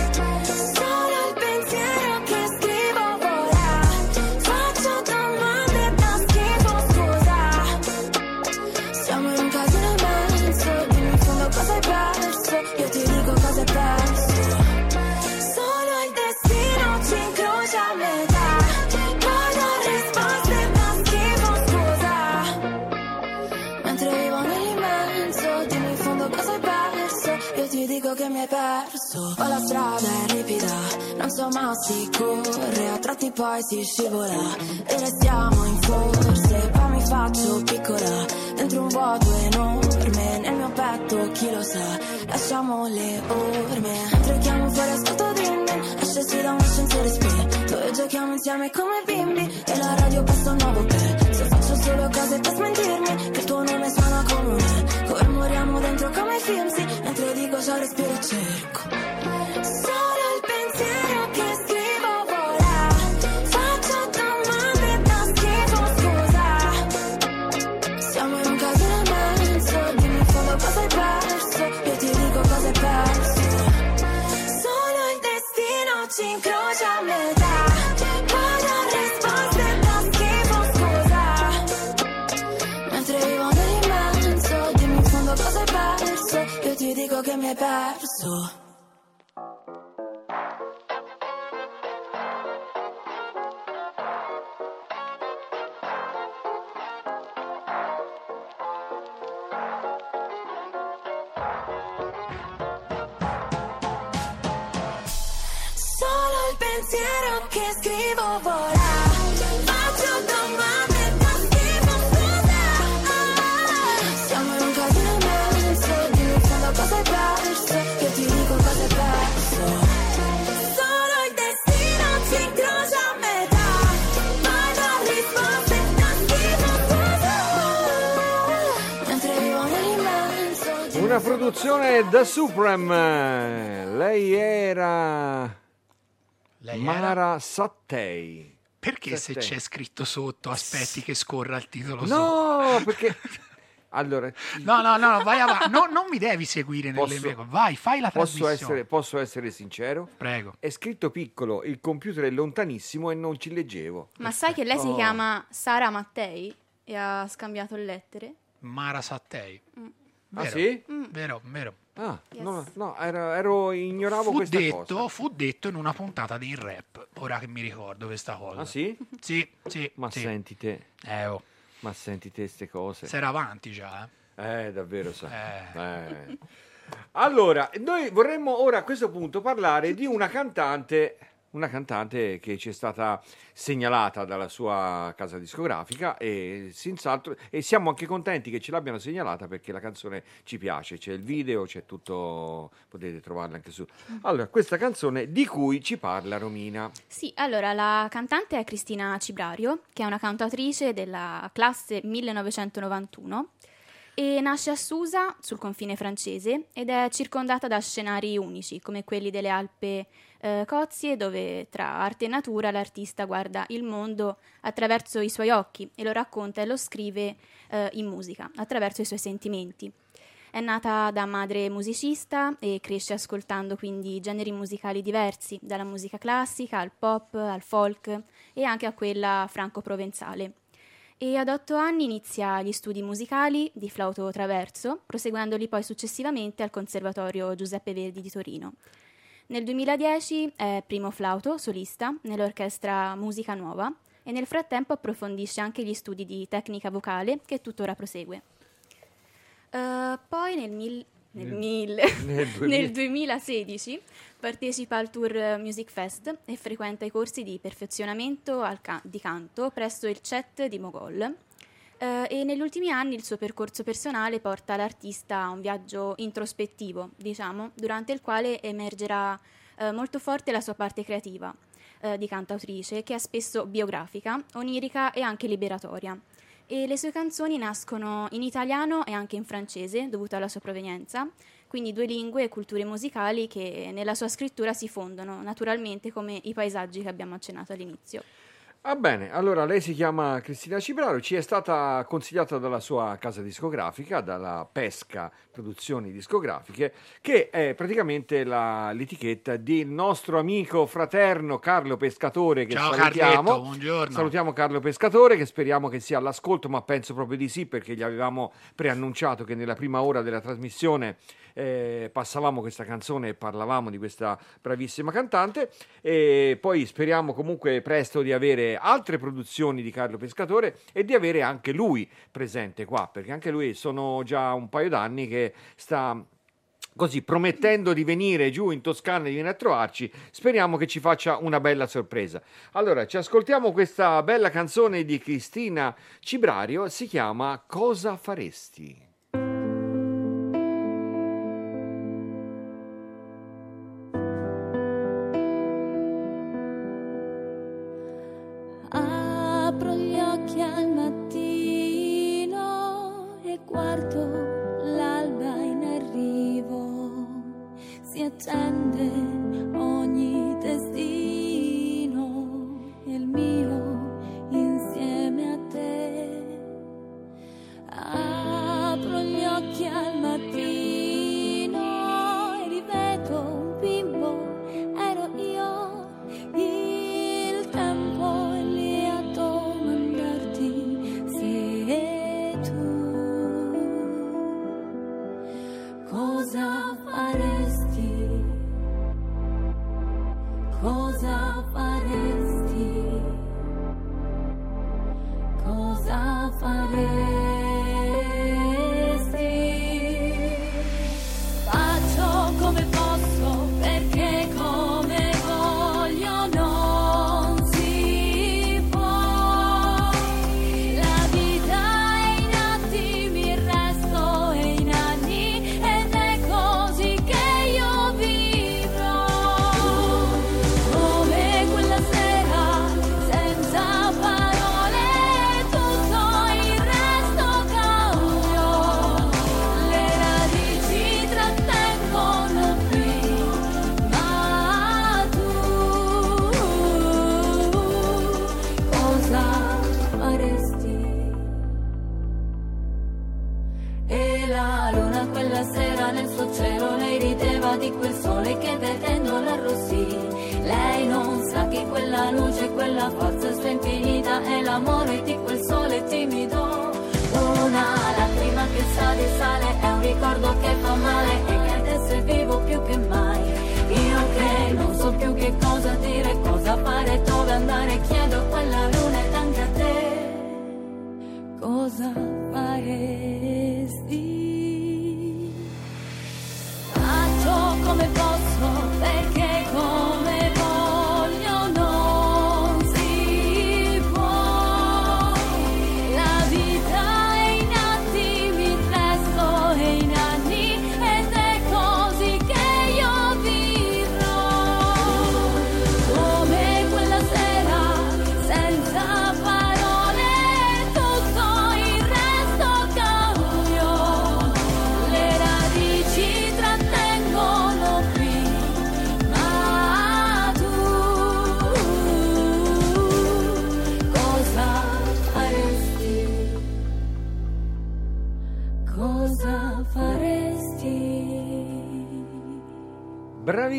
Dico che mi hai perso Poi la strada è ripida Non so ma si corre A tratti poi si scivola. E restiamo in forse Poi mi faccio piccola. Dentro un vuoto enorme Nel mio petto chi lo sa? Lasciamo le orme. Mentre chiamo fuori ascolto Dreaming Esce si da un ascensore spento E giochiamo insieme come bimbi E la radio passa un nuovo pezzo Se faccio solo cose per smentirmi Che il tuo nome suona moriamo dentro come i film sì. Mentre dico ciao respiro e cerco hai perso. Solo il pensiero che scrivo vola produzione da Supreme. Lei era Lei Mara Sattei. Perché se Sattei. c'è scritto sotto aspetti che scorra il titolo No, perché [laughs] allora No, no, no, vai avanti. No, non mi devi seguire nelle Posso- mie cose. Vai, fai la posso trasmissione. essere, posso essere sincero? Prego. È scritto piccolo, il computer è lontanissimo e non ci leggevo. Ma sai che lei si Oh. chiama Sara Mattei e ha scambiato lettere? Mara Sattei. Mm. Ah, Vero? sì? Vero, vero. Ah, no, no, ero, ero- ignoravo Fu questa detto, cosa. fu detto in una puntata di rap, ora che mi ricordo questa cosa. Ah, sì? Sì, sì. Ma sì. senti te. Eh, oh. Ma senti te ste cose. Si era avanti già, eh. Eh, davvero sa. Eh. Allora, noi vorremmo ora a questo punto parlare di una cantante, una cantante che ci è stata segnalata dalla sua casa discografica e e siamo anche contenti che ce l'abbiano segnalata perché la canzone ci piace, c'è il video, c'è tutto, potete trovarla anche su. Allora, questa canzone di cui ci parla Romina. Sì, allora la cantante è Cristina Cibrario, che è una cantautrice della classe 1991 e nasce a Susa, sul confine francese, ed è circondata da scenari unici, come quelli delle Alpe eh, Cozie, dove tra arte e natura l'artista guarda il mondo attraverso i suoi occhi e lo racconta e lo scrive eh, in musica, attraverso i suoi sentimenti. È nata da madre musicista e cresce ascoltando quindi generi musicali diversi, dalla musica classica al pop, al folk e anche a quella franco-provenzale. E ad otto anni inizia gli studi musicali di flauto traverso, proseguendoli poi successivamente al Conservatorio Giuseppe Verdi di Torino. Nel 2010 è primo flauto solista nell'orchestra Musica Nuova e nel frattempo approfondisce anche gli studi di tecnica vocale che tuttora prosegue. Eh, poi nel, mil- nel, Nel- mille- [laughs] nel 2000. nel 2016 partecipa al Tour Music Fest e frequenta i corsi di perfezionamento ca- di canto presso il CET di Mogol. Eh, e negli ultimi anni il suo percorso personale porta l'artista a un viaggio introspettivo, diciamo, durante il quale emergerà Eh, molto forte la sua parte creativa eh, di cantautrice, che è spesso biografica, onirica e anche liberatoria. E le sue canzoni nascono in italiano e anche in francese, dovuto alla sua provenienza, quindi due lingue e culture musicali che nella sua scrittura si fondono, naturalmente come i paesaggi che abbiamo accennato all'inizio. Va bene, allora lei si chiama Cristina Cibraro, ci è stata consigliata dalla sua casa discografica, dalla Pesca Produzioni Discografiche, che è praticamente la- l'etichetta del nostro amico fraterno Carlo Pescatore che Ciao salutiamo. Buongiorno. Salutiamo Carlo Pescatore che speriamo che sia all'ascolto, ma penso proprio di sì perché gli avevamo preannunciato che nella prima ora della trasmissione eh, passavamo questa canzone e parlavamo di questa bravissima cantante e poi speriamo comunque presto di avere altre produzioni di Carlo Pescatore e di avere anche lui presente qua perché anche lui sono già un paio d'anni che sta così promettendo di venire giù in Toscana e di venire a trovarci, speriamo che ci faccia una bella sorpresa. Allora, ci ascoltiamo questa bella canzone di Cristina Cibrario, si chiama Cosa faresti?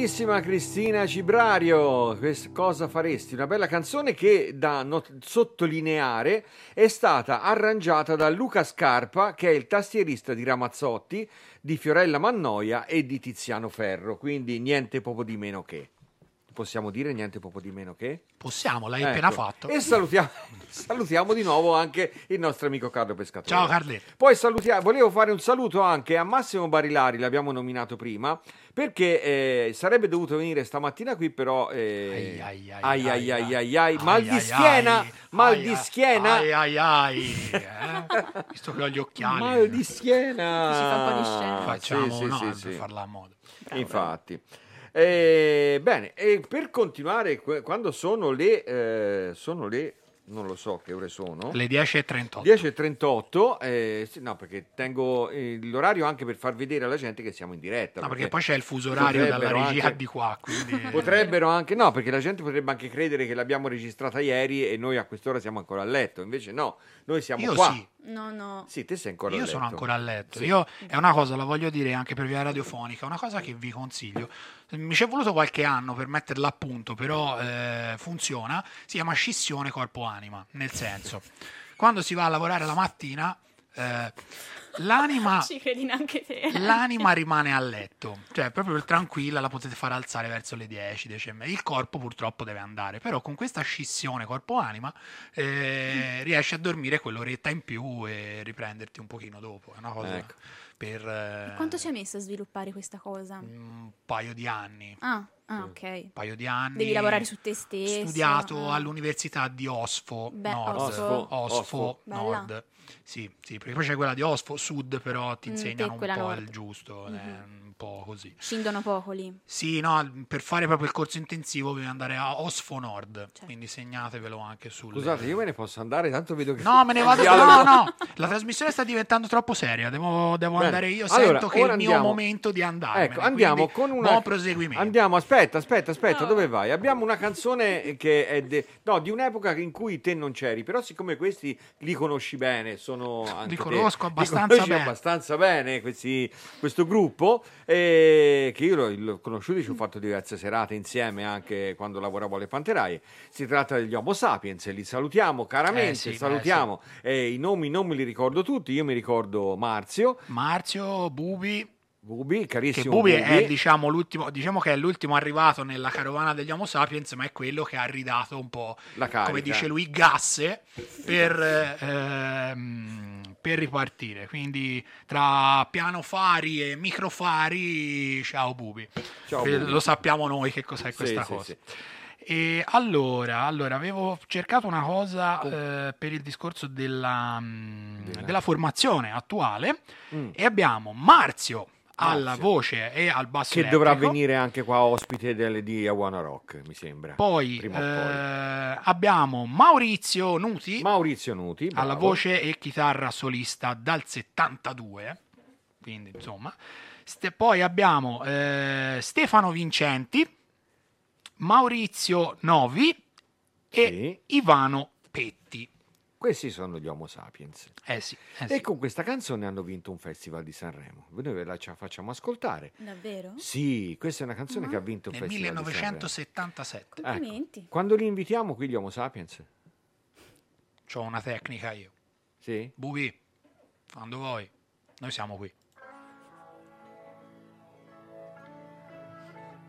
Bravissima Cristina Cibrario, cosa faresti? Una bella canzone che da not- sottolineare è stata arrangiata da Luca Scarpa, che è il tastierista di Ramazzotti, di Fiorella Mannoia e di Tiziano Ferro, quindi niente poco di meno che. Possiamo dire niente poco di meno che? Possiamo, l'hai Ecco. appena fatto. E salutiamo, [laughs] salutiamo di nuovo anche il nostro amico Carlo Pescatore. Ciao, Carletto. Poi salutiamo, volevo fare un saluto anche a Massimo Barilari, l'abbiamo nominato prima, perché eh, sarebbe dovuto venire stamattina qui, però... Eh, ai ai ai ai ai ai, mal di ai, schiena, ai, mal di schiena. ai, ai, ai, eh? [laughs] Visto che ho gli occhiali. Mal di schiena. Si fa un po' di scena. Facciamo, sì, sì, no, sì, per sì. farla a modo. Infatti. Eh, bene, e per continuare, quando sono le, eh, sono le, non lo so che ore sono. Le 10.38. 10.38, eh, sì, no perché tengo eh, l'orario anche per far vedere alla gente che siamo in diretta. No, perché poi c'è il fuso orario dalla regia anche- di qua, quindi... Potrebbero anche, no, perché la gente potrebbe anche credere che l'abbiamo registrata ieri e noi a quest'ora siamo ancora a letto. Invece no, noi siamo Io qua. sì. No, no. Sì, te sei ancora a Io letto. sono ancora a letto. Sì. Io è una cosa, la voglio dire anche per via radiofonica, una cosa che vi consiglio. Mi ci è voluto qualche anno per metterla a punto, però eh, funziona. Si chiama scissione corpo-anima. Nel senso, quando si va a lavorare la mattina, eh, l'anima [laughs] Ci credi neanche te. L'anima rimane a letto, cioè proprio tranquilla la potete far alzare verso le 10, 10 e mezza. Il corpo purtroppo deve andare, però con questa scissione corpo-anima eh, riesci a dormire quell'oretta in più e riprenderti un pochino dopo. È una cosa Ecco. Per eh, Quanto ci hai messo a sviluppare questa cosa? un paio di anni. Ah, ah, ok. Un paio di anni. Devi lavorare su te stesso. Ho studiato ah. all'università di Osfo Beh, Nord. Osfo. Osfo, Osfo. Bella. Nord. Sì, sì, perché poi c'è quella di Osfo Sud, però ti Mm, insegnano te un po' nord. il giusto, è un po' così. Scendono poco lì. Sì, no, per fare proprio il corso intensivo bisogna andare a Osfo Nord, Certo. quindi segnatevelo anche sul... Scusate, io me ne posso andare, tanto vedo che... No, me ne vado. Dialogo- No, no, la trasmissione sta diventando troppo seria. Devo, devo andare io. Allora, Sento che è il ora mio andiamo- momento di andare. Ecco, andiamo con una... Buon proseguimento. Andiamo, aspetta, aspetta, aspetta, dove vai? Abbiamo una canzone che è de- no, di un'epoca in cui te non c'eri, però siccome questi li conosci bene, sono anche Li te- conosco li abbastanza conosci bene. abbastanza bene questi- questo gruppo, eh, che io l'ho, l'ho conosciuto, ci ho fatto diverse serate insieme anche quando lavoravo alle Panteraie. Si tratta degli Homo Sapiens, li salutiamo caramente, Eh sì, salutiamo. Eh, I nomi non me li ricordo tutti, io mi ricordo Marzio. Marzio, Bubi. Bubi, Che carissimo Bubi Bubi. è diciamo l'ultimo, diciamo che è l'ultimo arrivato nella carovana degli Homo sapiens, ma è quello che ha ridato un po', come dice lui, gasse per, ehm, per ripartire. Quindi tra pianofari e microfari, ciao Bubi. Ciao, Eh, Bubi. Lo sappiamo noi che cos'è Sì, questa sì, cosa. sì. E allora, allora, avevo cercato una cosa eh, per il discorso della, mm, della formazione attuale Mm. e abbiamo Marzio alla voce e al basso Che dovrà venire anche qua ospite del- di Awana Rock, mi sembra. Poi, eh, abbiamo Maurizio Nuti Maurizio Nuti, bravo. alla voce e chitarra solista dal 72, quindi insomma. Ste- poi abbiamo eh, Stefano Vincenti, Maurizio Novi e Ivano Petti. Questi sono gli Homo Sapiens. Eh sì, eh E sì. con questa canzone hanno vinto un festival di Sanremo. Noi ve la ci facciamo ascoltare. Davvero? Sì, questa è una canzone Ah. che ha vinto un Nel festival di Sanremo. 1977. Ecco. Complimenti. Quando li invitiamo qui gli Homo Sapiens? Ho una tecnica io. Sì? Bubi, quando vuoi, noi siamo qui.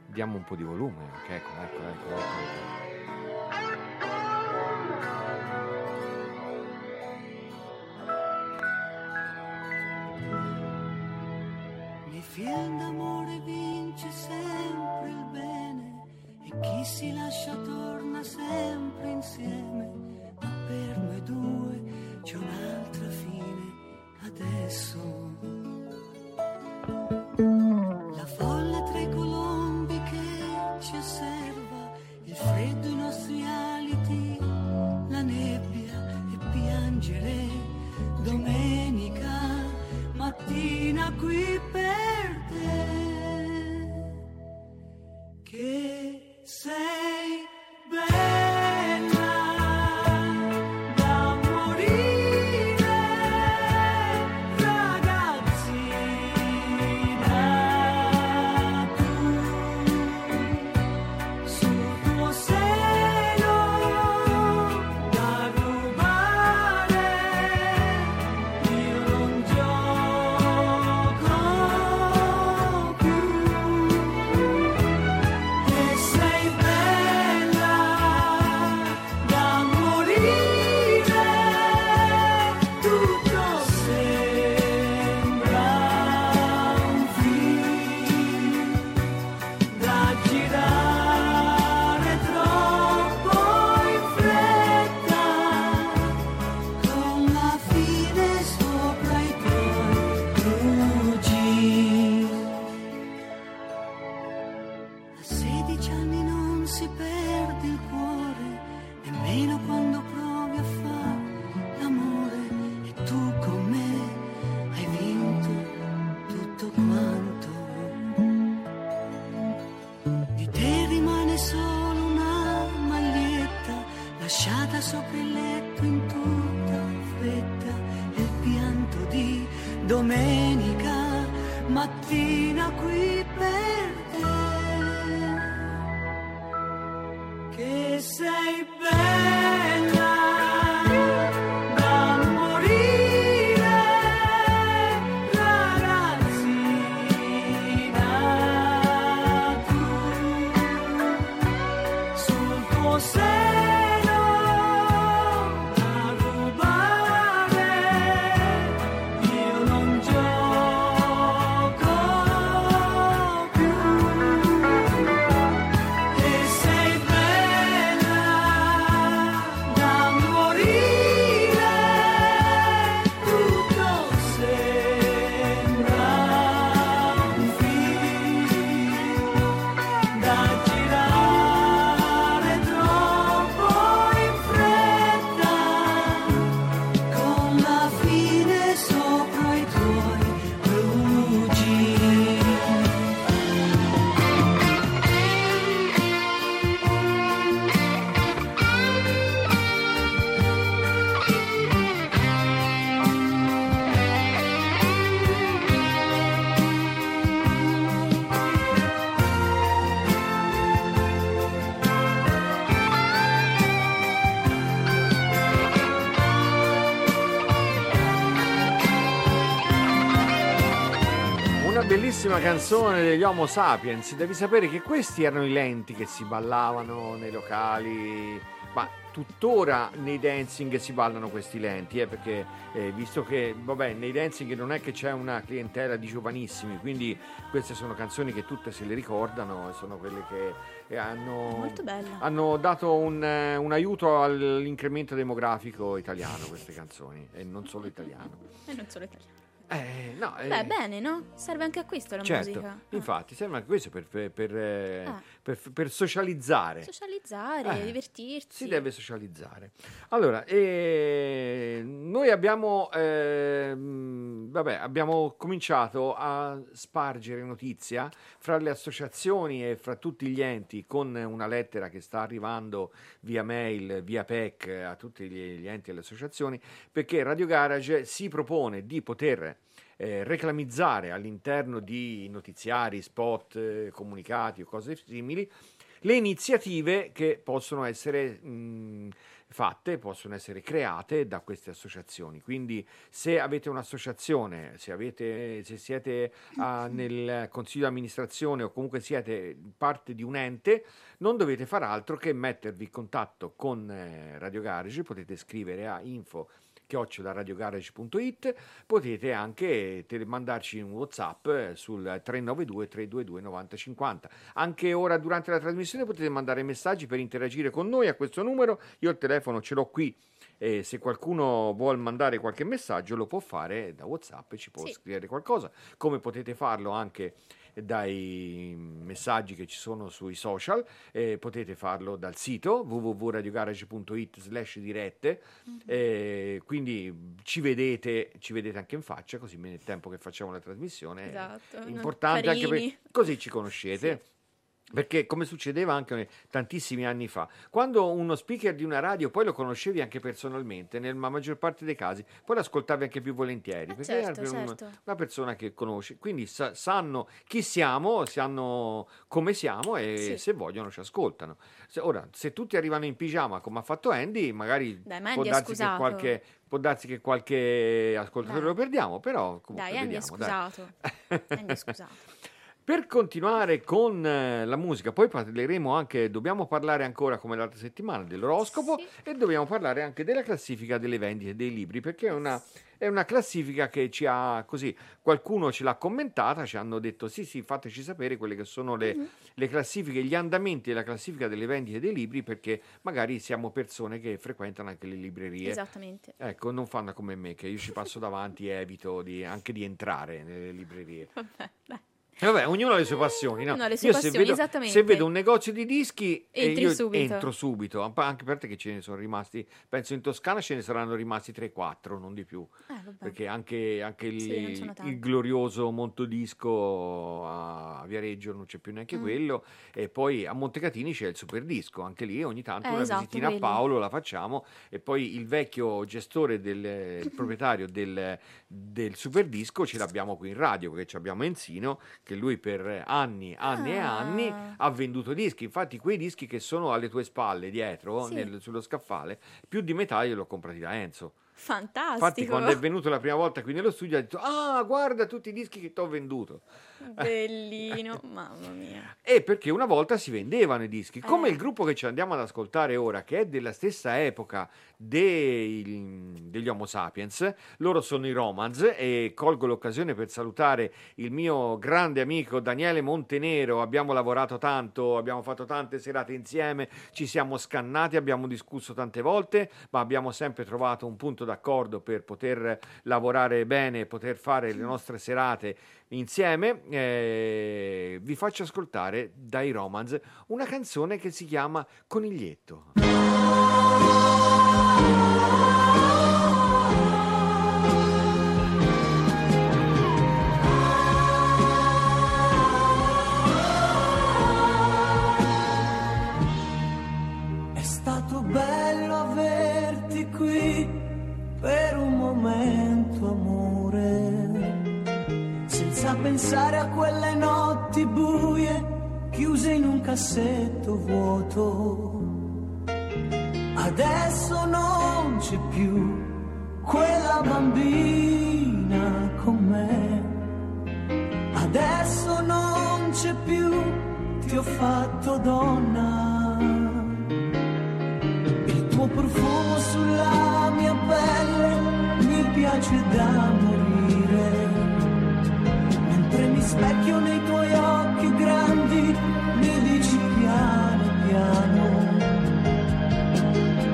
Diamo un po' di volume anche, ecco, ecco, ecco. ecco. Film d'amore vince sempre il bene e chi si lascia torna sempre insieme, ma per noi due c'è un'altra fine adesso. Bellissima canzone degli Homo Sapiens. Devi sapere che questi erano i lenti che si ballavano nei locali, ma tuttora nei dancing si ballano questi lenti, eh, perché eh, visto che vabbè, nei dancing non è che c'è una clientela di giovanissimi, quindi queste sono canzoni che tutte se le ricordano e sono quelle che eh, hanno, hanno dato un, eh, un aiuto all'incremento demografico italiano, queste canzoni, e non solo italiano. E non solo italiano. Eh, no, eh, Beh, bene, no? Serve anche a questo la certo, musica. infatti, sembra anche questo per, per- per, eh, Ah. Per- per socializzare. Socializzare, Eh, divertirsi. Si deve socializzare. Allora, eh, noi abbiamo, ehm, vabbè, abbiamo cominciato a spargere notizia fra le associazioni e fra tutti gli enti con una lettera che sta arrivando via mail, via PEC a tutti gli, gli enti e le associazioni, perché Radio Garage si propone di poter eh, reclamizzare all'interno di notiziari, spot, eh, comunicati o cose simili le iniziative che possono essere mh, fatte, possono essere create da queste associazioni. Quindi se avete un'associazione, se, avete, se siete ah, nel consiglio di amministrazione o comunque siete parte di un ente, non dovete far altro che mettervi in contatto con eh, Radio Garage, potete scrivere a info radiogarage.it potete anche mandarci un whatsapp eh, sul 392 322 9050 anche ora durante la trasmissione potete mandare messaggi per interagire con noi a questo numero. Io il telefono ce l'ho qui e se qualcuno vuole mandare qualche messaggio lo può fare da whatsapp e ci può Sì. scrivere qualcosa. Come potete farlo anche dai messaggi che ci sono sui social, eh, potete farlo dal sito www.radiogarage.it slash dirette, eh, quindi ci vedete, ci vedete anche in faccia, così nel tempo che facciamo la trasmissione Esatto, è importante anche per, così ci conoscete. Perché come succedeva anche tantissimi anni fa, quando uno speaker di una radio poi lo conoscevi anche personalmente, nella maggior parte dei casi, poi lo ascoltavi anche più volentieri, perché certo, era un- certo. una persona che conosci, quindi sa- sanno chi siamo, sanno come siamo e Sì. se vogliono ci ascoltano. Se- ora, se tutti arrivano in pigiama come ha fatto Andy, magari Dai, ma può, Andy è darsi che qualche, può darsi che qualche ascoltatore Dai. lo perdiamo, però comunque Dai, Andy vediamo, dai. scusato. [laughs] Andy è scusato. Per continuare con eh, la musica, poi parleremo anche, dobbiamo parlare ancora come l'altra settimana dell'oroscopo e dobbiamo parlare anche della classifica delle vendite dei libri, perché è una, è una classifica che ci ha così, qualcuno ce l'ha commentata, ci hanno detto sì sì fateci sapere quelle che sono le, Mhm. le classifiche, gli andamenti della classifica delle vendite dei libri, perché magari siamo persone che frequentano anche le librerie. Esattamente. Ecco, non fanno come me, che io ci passo davanti e evito di- anche di entrare nelle librerie. [laughs] Vabbè, beh. E vabbè, ognuno ha le sue passioni, no? Ognuno ha le sue io passioni, se vedo, esattamente. se vedo un negozio di dischi, eh, Entri io subito. entro subito, Anche- anche per te che ce ne sono rimasti, penso in Toscana ce ne saranno rimasti 3-4, non di più. Eh. Perché anche, anche il, Sì, il glorioso Montodisco a Viareggio non c'è più neanche Mm. quello. E poi a Montecatini c'è il super disco, anche lì ogni tanto Eh, una esatto, visitina quelli. a Paolo la facciamo. E poi il vecchio gestore, del, il proprietario del, del super disco ce l'abbiamo qui in radio, perché ci abbiamo Enzino, che lui per anni, anni e Ah. anni ha venduto dischi. Infatti quei dischi che sono alle tue spalle dietro, Sì. nel- sullo scaffale, più di metà io l'ho comprati da Enzo. Fantastico. Infatti, quando è venuto la prima volta qui nello studio, ha detto: Ah, guarda tutti i dischi che ti ho venduto. Bellino, [laughs] mamma mia. E perché una volta si vendevano i dischi, come Eh. il gruppo che ci andiamo ad ascoltare ora, che è della stessa epoca dei- degli Homo sapiens, loro sono i Romans e colgo l'occasione per salutare il mio grande amico Daniele Montenero, abbiamo lavorato tanto, abbiamo fatto tante serate insieme, ci siamo scannati, abbiamo discusso tante volte, ma abbiamo sempre trovato un punto d'accordo per poter lavorare bene, poter fare le nostre serate insieme. Eh, vi faccio ascoltare dai Romans una canzone che si chiama Coniglietto. Pensare a quelle notti buie chiuse in un cassetto vuoto. Adesso non c'è più quella bambina con me. Adesso non c'è più, ti ho fatto donna il tuo profumo sulla mia pelle mi piace da morire. Specchio nei tuoi occhi grandi, mi dici piano piano.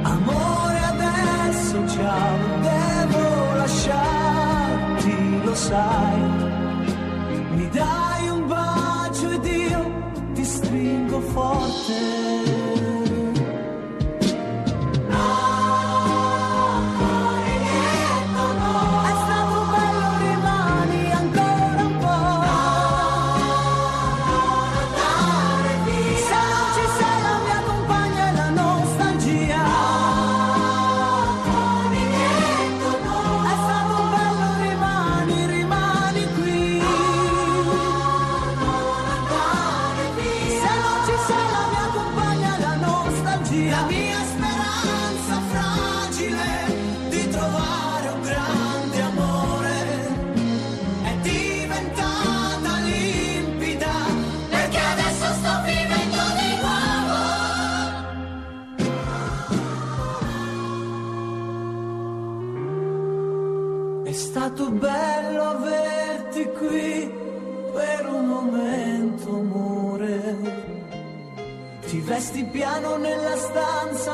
Amore adesso ciao, devo lasciarti, lo sai. Mi dai un bacio ed io ti stringo forte.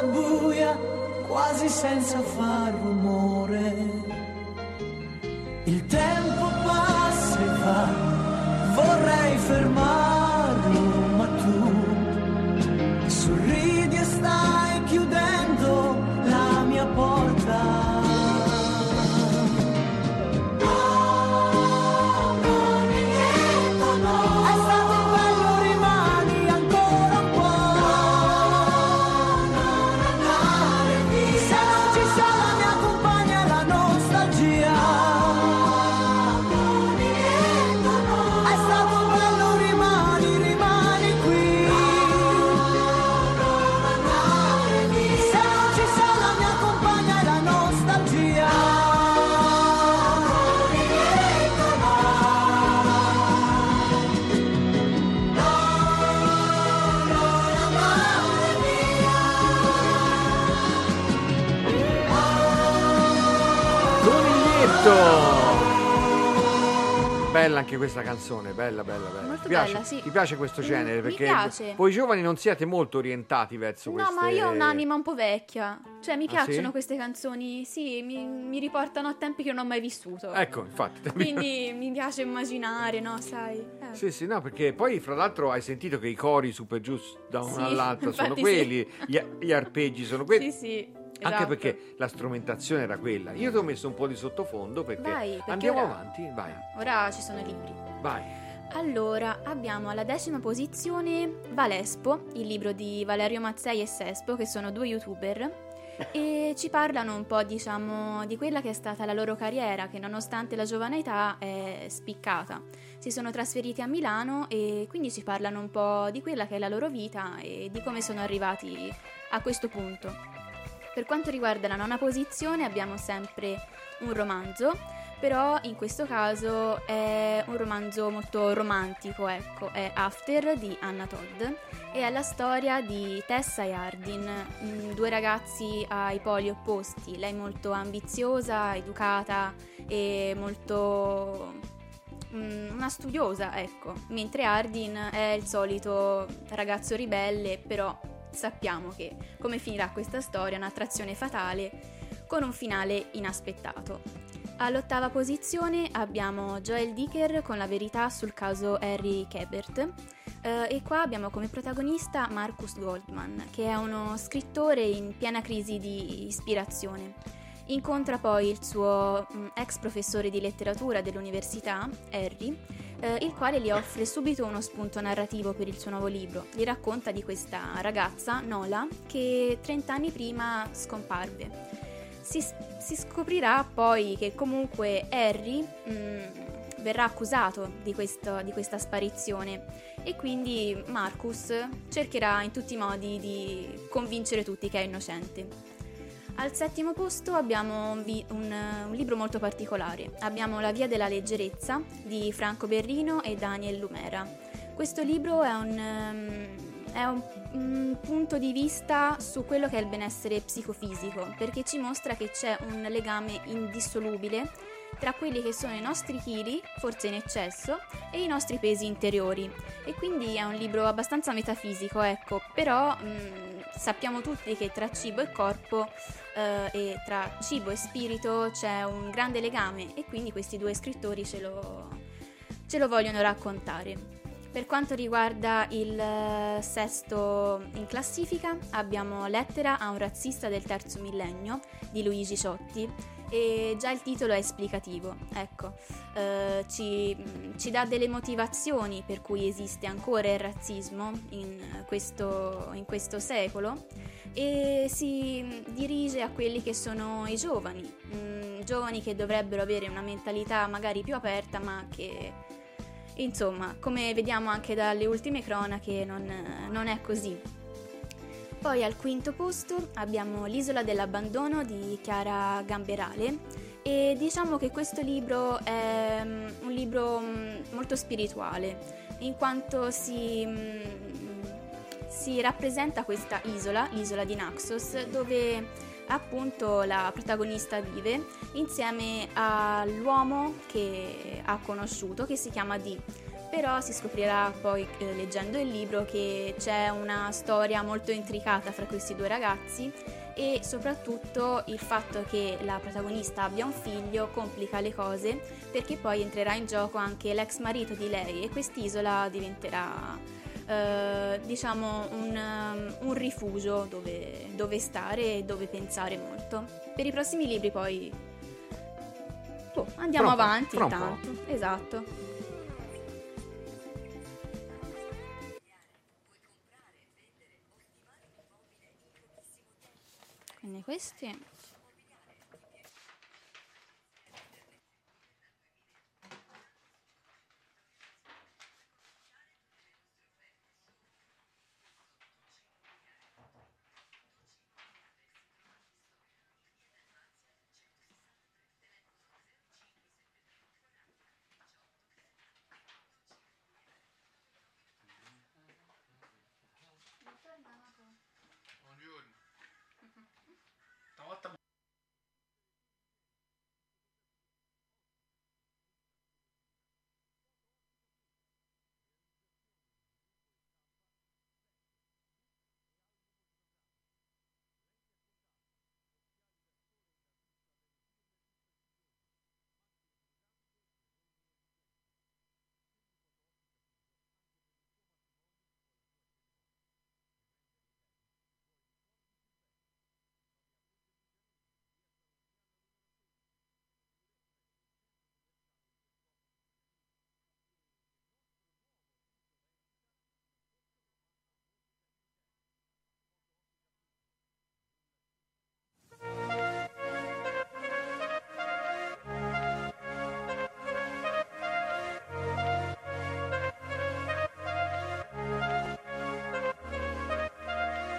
Buia, quasi senza far rumore. Bella anche questa canzone, bella, bella, bella. Molto ti piace, bella, sì. Ti piace questo Mm, genere? mi Perché piace. voi giovani non siete molto orientati verso No, queste... ma io ho un'anima un po' vecchia. Cioè, mi Ah, piacciono sì? queste canzoni, sì, mi, mi riportano a tempi che non ho mai vissuto. Ecco, infatti. Quindi mi piace immaginare, no, sai? Eh. Sì, sì, no, perché poi fra l'altro hai sentito che i cori su per giù da uno Sì, all'altro sono quelli, gli, gli arpeggi sono quelli. Sì, sì. Anche esatto. perché la strumentazione era quella. Io ti ho messo un po' di sottofondo perché, Vai, perché andiamo ora- avanti, vai, Ora ci sono i libri. vai. Allora, abbiamo alla decima posizione Valespo, il libro di Valerio Mazzei e Sespo, che sono due youtuber, e ci parlano un po', diciamo, di quella che è stata la loro carriera, che nonostante la giovane età è spiccata. Si sono trasferiti a Milano e quindi ci parlano un po' di quella che è la loro vita e di come sono arrivati a questo punto. Per quanto riguarda la nona posizione abbiamo sempre un romanzo, però in questo caso è un romanzo molto romantico, ecco, è After di Anna Todd. E è la storia di Tessa e Hardin, mm, due ragazzi ai poli opposti, lei molto ambiziosa, educata e molto mm, una studiosa, ecco, mentre Hardin è il solito ragazzo ribelle, però sappiamo che come finirà questa storia, un'attrazione fatale con un finale inaspettato. All'ottava posizione abbiamo Joel Dicker con la verità sul caso Harry Kebert eh, e qua abbiamo come protagonista Marcus Goldman, che è uno scrittore in piena crisi di ispirazione. Incontra poi il suo mm, ex professore di letteratura dell'università, Harry, eh, il quale gli offre subito uno spunto narrativo per il suo nuovo libro. Gli racconta di questa ragazza, Nola, che 30 anni prima scomparve. Si, si scoprirà poi che comunque Harry mm, verrà accusato di, questo- di questa sparizione e quindi Marcus cercherà in tutti i modi di convincere tutti che è innocente. Al settimo posto abbiamo un, un, libro molto particolare. Abbiamo La via della leggerezza di Franco Berrino e Daniel Lumera. Questo libro è un, ehm, è un, un punto di vista su quello che è il benessere psicofisico, perché ci mostra che c'è un legame indissolubile tra quelli che sono i nostri chili, forse in eccesso, e i nostri pesi interiori. E quindi è un libro abbastanza metafisico, ecco, però mh, sappiamo tutti che tra cibo e corpo eh, e tra cibo e spirito c'è un grande legame e quindi questi due scrittori ce lo, ce lo vogliono raccontare. Per quanto riguarda il eh, sesto in classifica abbiamo Lettera a un razzista del terzo millennio di Luigi Ciotti e già il titolo è esplicativo, ecco, eh, ci, ci dà delle motivazioni per cui esiste ancora il razzismo in questo, in questo secolo e si dirige a quelli che sono i giovani, mm, giovani che dovrebbero avere una mentalità magari più aperta ma che Insomma, come vediamo anche dalle ultime cronache, non, non è così. Poi al quinto posto abbiamo L'isola dell'abbandono di Chiara Gamberale e diciamo che questo libro è mm, un libro mm, molto spirituale, in quanto si, mm, si rappresenta questa isola, l'isola di Naxos, dove appunto la protagonista vive insieme all'uomo che ha conosciuto che si chiama Dee. Però si scoprirà poi eh, leggendo il libro che c'è una storia molto intricata fra questi due ragazzi e soprattutto il fatto che la protagonista abbia un figlio complica le cose perché poi entrerà in gioco anche l'ex marito di lei e quest'isola diventerà eh, diciamo un, um, un rifugio dove, dove stare e dove pensare molto. Per i prossimi libri poi boh, andiamo po', avanti fra un intanto. Esatto. Quindi questi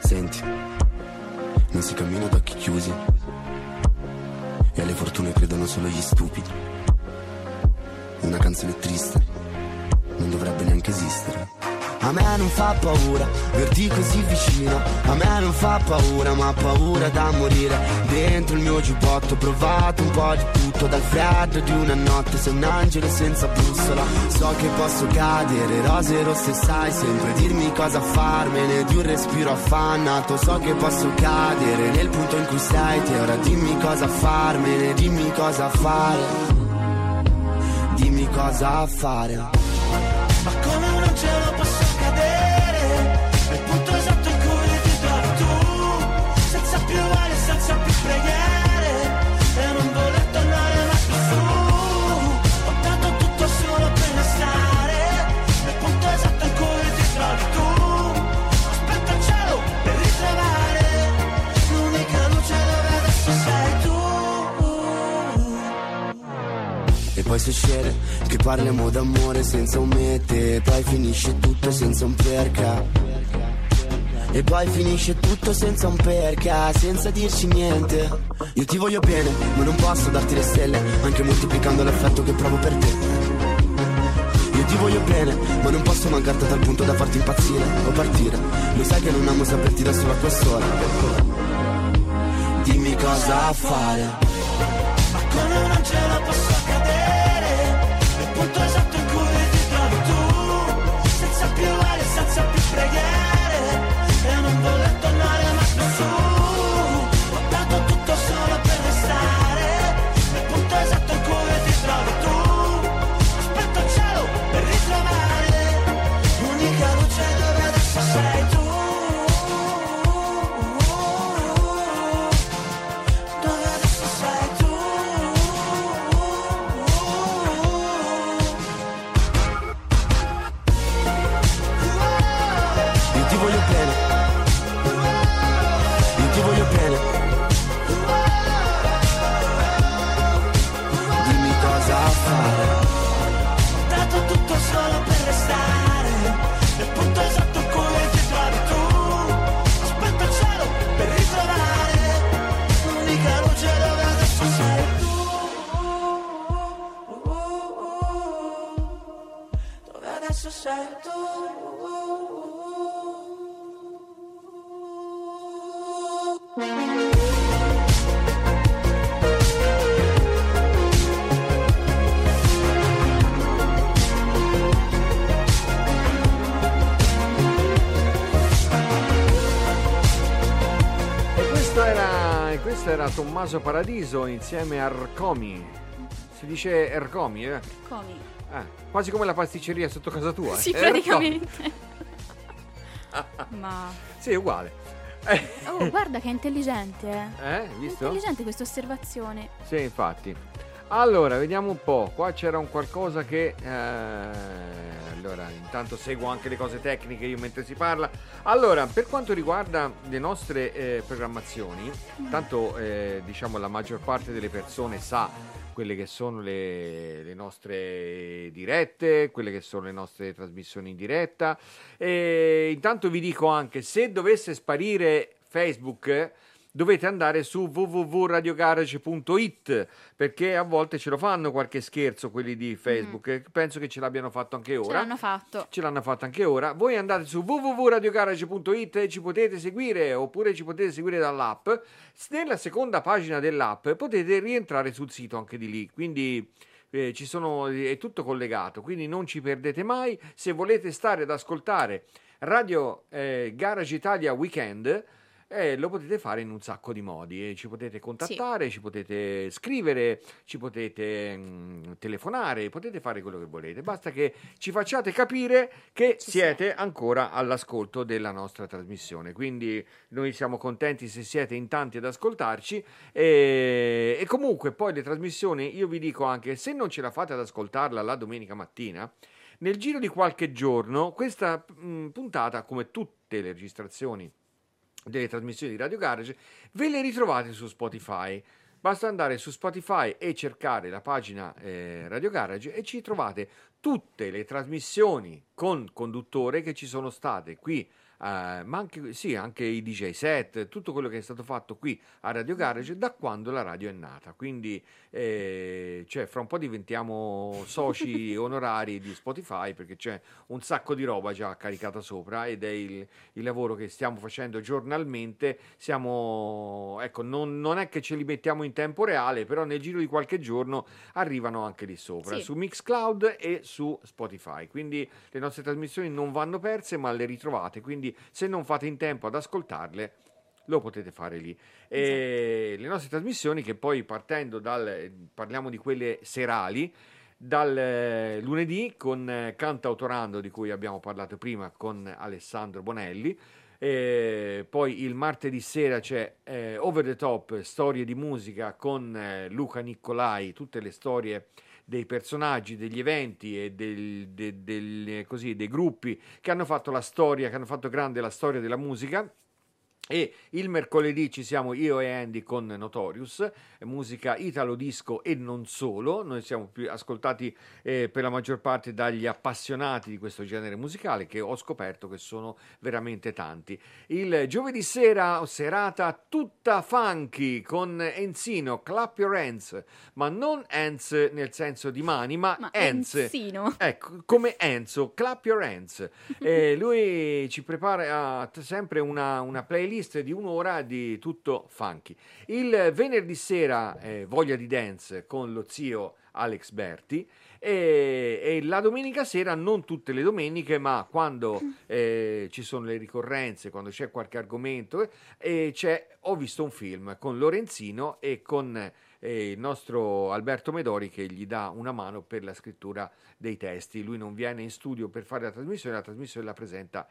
Senti, non si cammina ad occhi chiusi. E alle fortune credono solo gli stupidi. Una canzone triste non dovrebbe neanche esistere. A me non fa paura verti così vicino. A me non fa paura ma paura da morire. Dentro il mio giubbotto ho provato un po' di tutto Dal freddo di una notte sei un angelo senza bussola. So che posso cadere, rose rosse sai sempre Dirmi cosa farmene. Di un respiro affannato So che posso cadere. Nel punto in cui sei te Ora dimmi cosa farmene, dimmi cosa fare. Dimmi cosa fare E poi succede che parliamo d'amore senza un mete poi finisce tutto senza un perché. E poi finisce tutto senza un perché, senza dirci niente. Io ti voglio bene, ma non posso darti le stelle Anche moltiplicando l'affetto che provo per te. Io ti voglio bene, ma non posso mancarti tal punto da farti impazzire o partire. Lo sai che non amo saperti da solo a quest'ora. Dimmi cosa fare. Ma come un angelo posso Tommaso Paradiso insieme a Ercomi. Si dice Ercomi, eh? Comi. Eh, quasi come la pasticceria sotto casa tua. Sì, eh? praticamente. Ma... [laughs] Sì, è uguale. Oh, guarda che intelligente, eh. Eh, visto? Intelligente questa osservazione. Sì, infatti. Allora, vediamo un po'. Qua c'era un qualcosa che... eh, allora, intanto seguo anche le cose tecniche io mentre si parla. Allora, per quanto riguarda le nostre eh, programmazioni, tanto eh, diciamo la maggior parte delle persone sa quelle che sono le, le nostre dirette, quelle che sono le nostre trasmissioni in diretta. E intanto vi dico anche, se dovesse sparire Facebook, dovete andare su www.radiogarage.it perché a volte ce lo fanno qualche scherzo quelli di Facebook. e Penso che ce l'abbiano fatto anche Ce ora. l'hanno fatto. Ce l'hanno fatto anche ora. Voi andate su www.radiogarage.it e ci potete seguire oppure ci potete seguire dall'app. Nella seconda pagina dell'app potete rientrare sul sito anche di lì. Quindi eh, ci sono, è tutto collegato. Quindi non ci perdete mai. Se volete stare ad ascoltare Radio eh, Garage Italia Weekend. Eh, lo potete fare in un sacco di modi, eh, ci potete contattare, ci potete scrivere, ci potete mm, telefonare, potete fare quello che volete, basta che ci facciate capire che siete ancora all'ascolto della nostra trasmissione. Quindi noi siamo contenti se siete in tanti ad ascoltarci. E, e comunque poi le trasmissioni, io vi dico anche, se non ce la fate ad ascoltarla la domenica mattina, nel giro di qualche giorno questa mm, puntata, come tutte le registrazioni delle trasmissioni di Radio Garage, ve le ritrovate su Spotify. Basta andare su Spotify e cercare la pagina eh, Radio Garage e ci trovate tutte le trasmissioni con conduttore che ci sono state qui, eh, ma anche, sì, anche i DJ set, tutto quello che è stato fatto qui a Radio Garage da quando la radio è nata. Quindi, eh, cioè, fra un po' diventiamo soci [laughs] onorari di Spotify perché c'è un sacco di roba già caricata sopra ed è il, il lavoro che stiamo facendo giornalmente. Siamo, ecco, non, non è che ce li mettiamo in tempo reale, però nel giro di qualche giorno arrivano anche lì sopra, Sì. su Mixcloud e su Spotify. Quindi le nostre trasmissioni non vanno perse, ma le ritrovate. Quindi se non fate in tempo ad ascoltarle, lo potete fare lì. E le nostre trasmissioni che poi partendo dal parliamo di quelle serali dal eh, lunedì con eh, Canta Autorando di cui abbiamo parlato prima con Alessandro Bonelli e poi il martedì sera c'è eh, Over the Top storie di musica con eh, Luca Nicolai tutte le storie dei personaggi, degli eventi e del- de- del- così, dei gruppi che hanno fatto la storia, che hanno fatto grande la storia della musica. E il mercoledì ci siamo io e Andy con Notorious, eh, musica italo disco e non solo. Noi siamo più ascoltati eh, per la maggior parte dagli appassionati di questo genere musicale, che ho scoperto che sono veramente tanti. Il giovedì sera, serata tutta funky con Enzino, Clap Your Hands, ma non hands nel senso di mani, ma, Ma hands. Enzino. Ecco, come Enzo, Clap Your Hands. [laughs] Eh, lui ci prepara sempre una, una playlist di un'ora di tutto funky. Il venerdì sera eh, Voglia di Dance con lo zio Alex Berti e, e la domenica sera, non tutte le domeniche, ma quando eh, ci sono le ricorrenze, quando c'è qualche argomento, eh, c'è Ho visto un film con Lorenzino e con eh, il nostro Alberto Medori che gli dà una mano per la scrittura dei testi. Lui non viene in studio per fare la trasmissione, la trasmissione la presenta,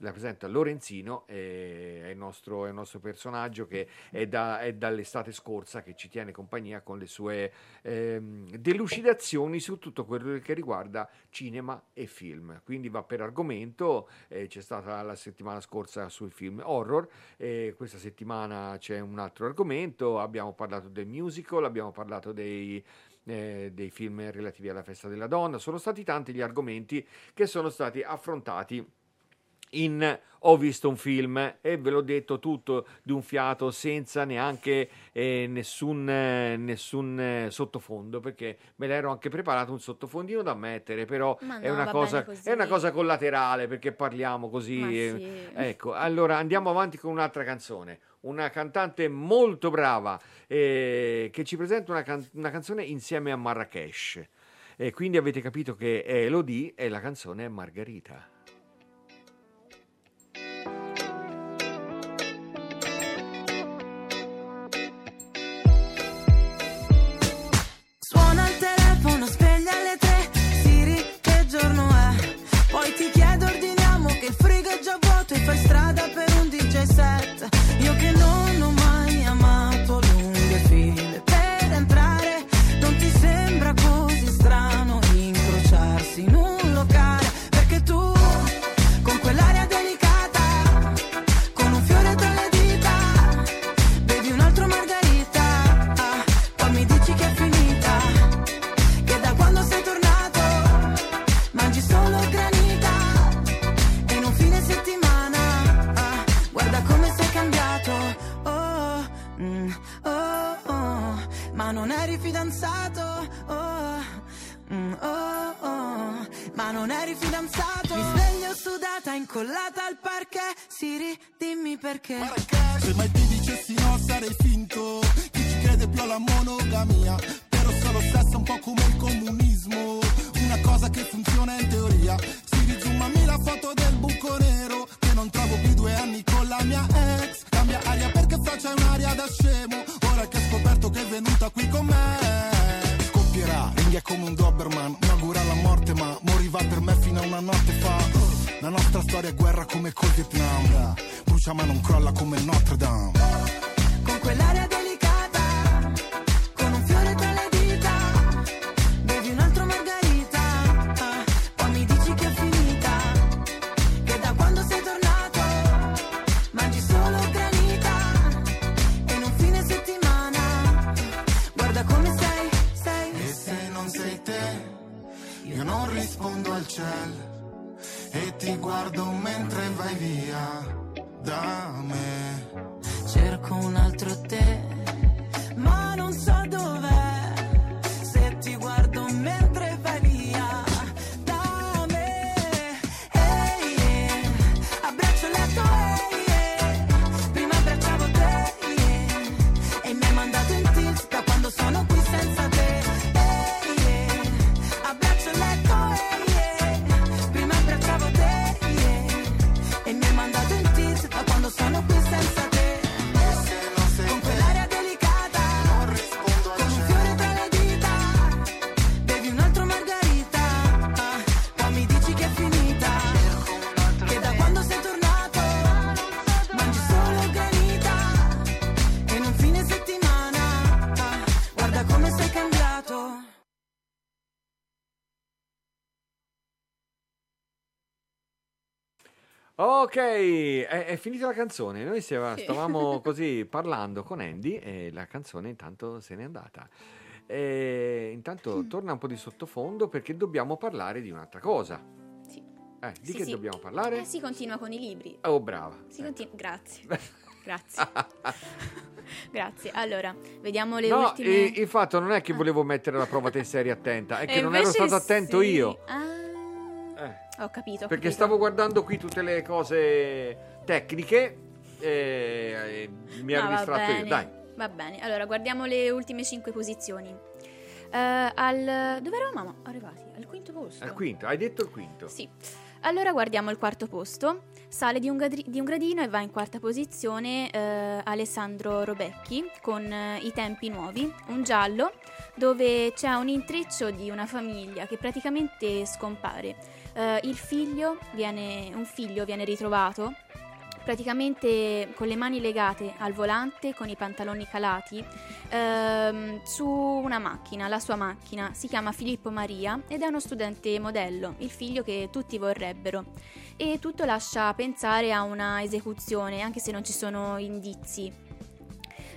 la presenta Lorenzino, eh, è, il nostro, è il nostro personaggio che è, da- è dall'estate scorsa che ci tiene compagnia con le sue ehm, delucidazioni su tutto quello che riguarda cinema e film. Quindi va per argomento, eh, c'è stata la settimana scorsa sui film horror, e questa settimana c'è un altro argomento, abbiamo parlato del musical, abbiamo parlato dei, eh, dei film relativi alla festa della donna, sono stati tanti gli argomenti che sono stati affrontati in Ho visto un film e ve l'ho detto tutto di un fiato senza neanche eh, nessun, eh, nessun eh, sottofondo perché me l'ero anche preparato un sottofondino da mettere però Ma è, no, una cosa, è una cosa collaterale perché parliamo così eh, sì. ecco allora andiamo avanti con un'altra canzone una cantante molto brava eh, che ci presenta una, can- una canzone insieme a Marrakesh e quindi avete capito che è Elodie e la canzone è Margherita un sudata incollata al parquet. Siri dimmi perché. Se mai ti dicessi no sarei finto. Chi ci crede più alla monogamia? Però solo sesso un po' come il comunismo. Una cosa che funziona in teoria. Si rizoomami la foto del buco nero Che non trovo più due anni con la mia ex. Cambia aria perché faccia un'aria da scemo. Ora che ho scoperto che è venuta qui con me Scoppierà, ringhi è come un Doberman Mi augura la morte ma moriva per me fino a una notte fa La nostra storia è guerra come col Vietnam. Brucia ma non crolla come Notre Dame. Con quell'aria delicata Con un fiore tra le dita Bevi un altro margarita. Ah, Poi mi dici che è finita Che da quando sei tornato Mangi solo granita. E in un fine settimana Guarda come sei, sei. E se non sei te, io non rispondo al cielo. Ti guardo mentre vai via da me. Cerco un altro te, ma non so dov'è. Ok, è, è finita la canzone. Noi stiamo- Sì. stavamo [laughs] così parlando con Andy e la canzone intanto se n'è andata. E intanto torna un po' di sottofondo perché dobbiamo parlare di un'altra cosa. Sì. Eh, di Sì, che sì. dobbiamo parlare? Eh, si continua con i libri. Oh, brava. Si continua- Grazie. [laughs] Grazie. [laughs] Grazie. Allora, vediamo le no, ultime. e- il fatto non è che volevo mettere alla prova te eri attenta, è che non ero stato attento io. Ah, ho capito. ho Perché capito. stavo guardando qui tutte le cose tecniche e, e mi ero No, distratto io. Dai. Va bene, allora guardiamo le ultime cinque posizioni. Eh, al... Dove eravamo arrivati? Al quinto posto? Al quinto, hai detto il quinto. Sì. Allora guardiamo il quarto posto. Sale di un, gadri- di un gradino e va in quarta posizione eh, Alessandro Robecchi con eh, I tempi nuovi, un giallo dove c'è un intreccio di una famiglia che praticamente scompare. Eh, il figlio viene, un figlio viene ritrovato praticamente con le mani legate al volante, con i pantaloni calati, ehm, su una macchina, la sua macchina. Si chiama Filippo Maria ed è uno studente modello, il figlio che tutti vorrebbero. E tutto lascia pensare a una esecuzione, anche se non ci sono indizi.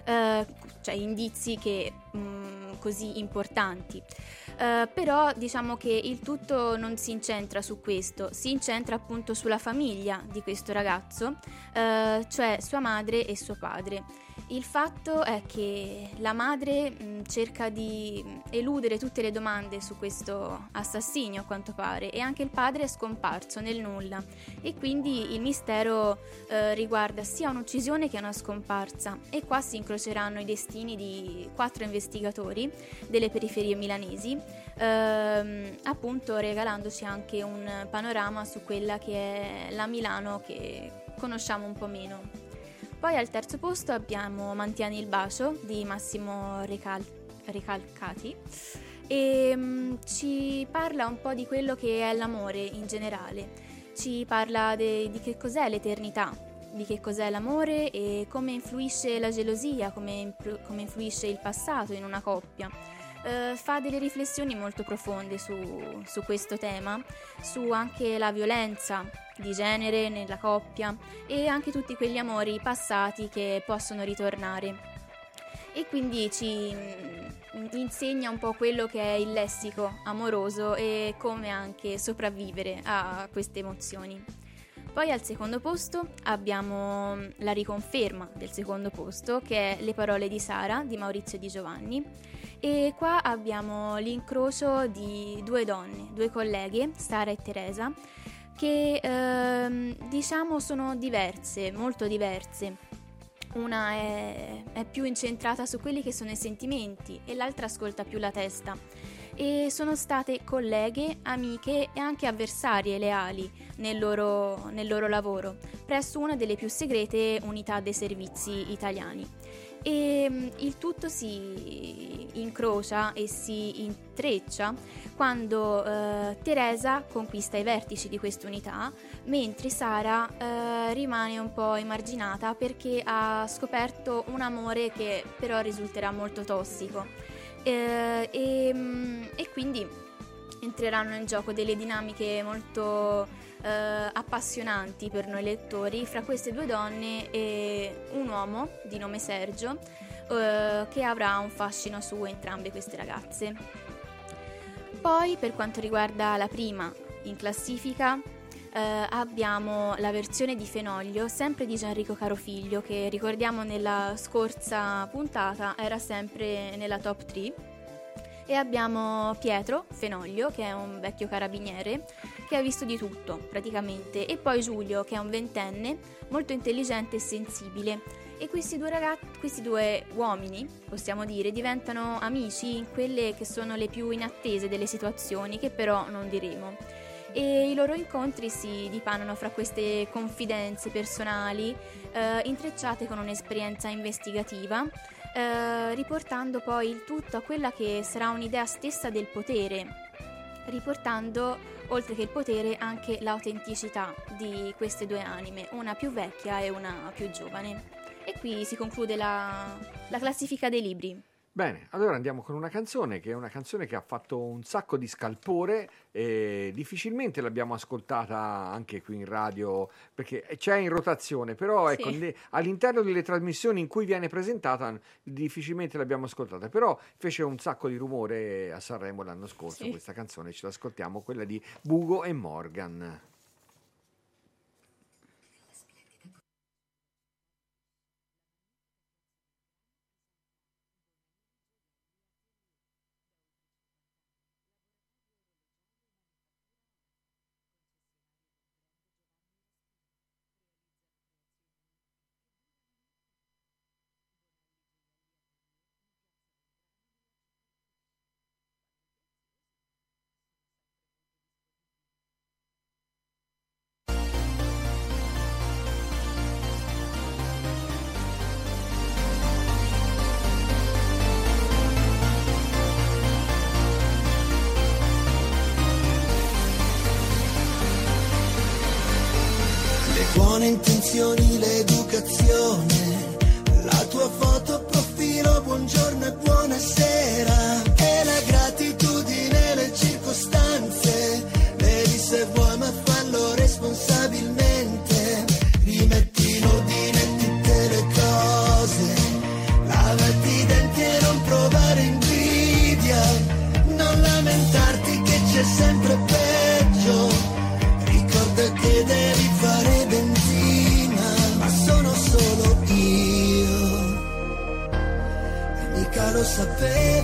Eh, cioè indizi che mm, così importanti. Eh, però diciamo che il tutto non si incentra su questo, si incentra appunto sulla famiglia di questo ragazzo, eh, cioè sua madre e suo padre. Il fatto è che la madre mh, cerca di eludere tutte le domande su questo assassinio a quanto pare e anche il padre è scomparso nel nulla e quindi il mistero eh, riguarda sia un'uccisione che una scomparsa e qua si incroceranno i destini di quattro investigatori delle periferie milanesi ehm, appunto regalandoci anche un panorama su quella che è la Milano che conosciamo un po' meno. Poi al terzo posto abbiamo Mantieni il bacio di Massimo Recal- Recalcati e mm, ci parla un po' di quello che è l'amore in generale, ci parla de- di che cos'è l'eternità, di che cos'è l'amore e come influisce la gelosia, come, implu- come influisce il passato in una coppia. Eh, fa delle riflessioni molto profonde su, su questo tema, su anche la violenza di genere nella coppia e anche tutti quegli amori passati che possono ritornare. E quindi ci mm, insegna un po' quello che è il lessico amoroso e come anche sopravvivere a queste emozioni. Poi al secondo posto abbiamo mm, la riconferma del secondo posto che è Le parole di Sara di Maurizio Di Giovanni e qua abbiamo l'incrocio di due donne, due colleghe, Sara e Teresa, che ehm, diciamo sono diverse, molto diverse. Una è, è più incentrata su quelli che sono i sentimenti e l'altra ascolta più la testa. E sono state colleghe, amiche e anche avversarie leali nel loro, nel loro lavoro, presso una delle più segrete unità dei servizi italiani. E mm, il tutto si incrocia e si intreccia quando eh, Teresa conquista i vertici di quest'unità, mentre Sara eh, rimane un po' emarginata perché ha scoperto un amore che però risulterà molto tossico. Eh, e, mm, e quindi entreranno in gioco delle dinamiche molto eh, appassionanti per noi lettori fra queste due donne e un uomo di nome Sergio eh, che avrà un fascino su entrambe queste ragazze. Poi per quanto riguarda la prima in classifica eh, abbiamo la versione di Fenoglio, sempre di Gianrico Carofiglio, che ricordiamo nella scorsa puntata era sempre nella top 3. E abbiamo Pietro Fenoglio, che è un vecchio carabiniere, che ha visto di tutto praticamente. E poi Giulio, che è un ventenne, molto intelligente e sensibile. E questi due, ragazzi, questi due uomini, possiamo dire, diventano amici in quelle che sono le più inattese delle situazioni, che però non diremo e i loro incontri si dipanano fra queste confidenze personali eh, intrecciate con un'esperienza investigativa, eh, riportando poi il tutto a quella che sarà un'idea stessa del potere, riportando oltre che il potere anche l'autenticità di queste due anime, una più vecchia e una più giovane. E qui si conclude la, la classifica dei libri. Bene, allora andiamo con una canzone che è una canzone che ha fatto un sacco di scalpore e difficilmente l'abbiamo ascoltata anche qui in radio perché c'è in rotazione, però ecco, Sì. ne- all'interno delle trasmissioni in cui viene presentata difficilmente l'abbiamo ascoltata, però fece un sacco di rumore a Sanremo l'anno scorso Sì. questa canzone, ce l'ascoltiamo, quella di Bugo e Morgan. Buone intenzioni, l'educazione, la tua foto profilo, buongiorno e buonasera.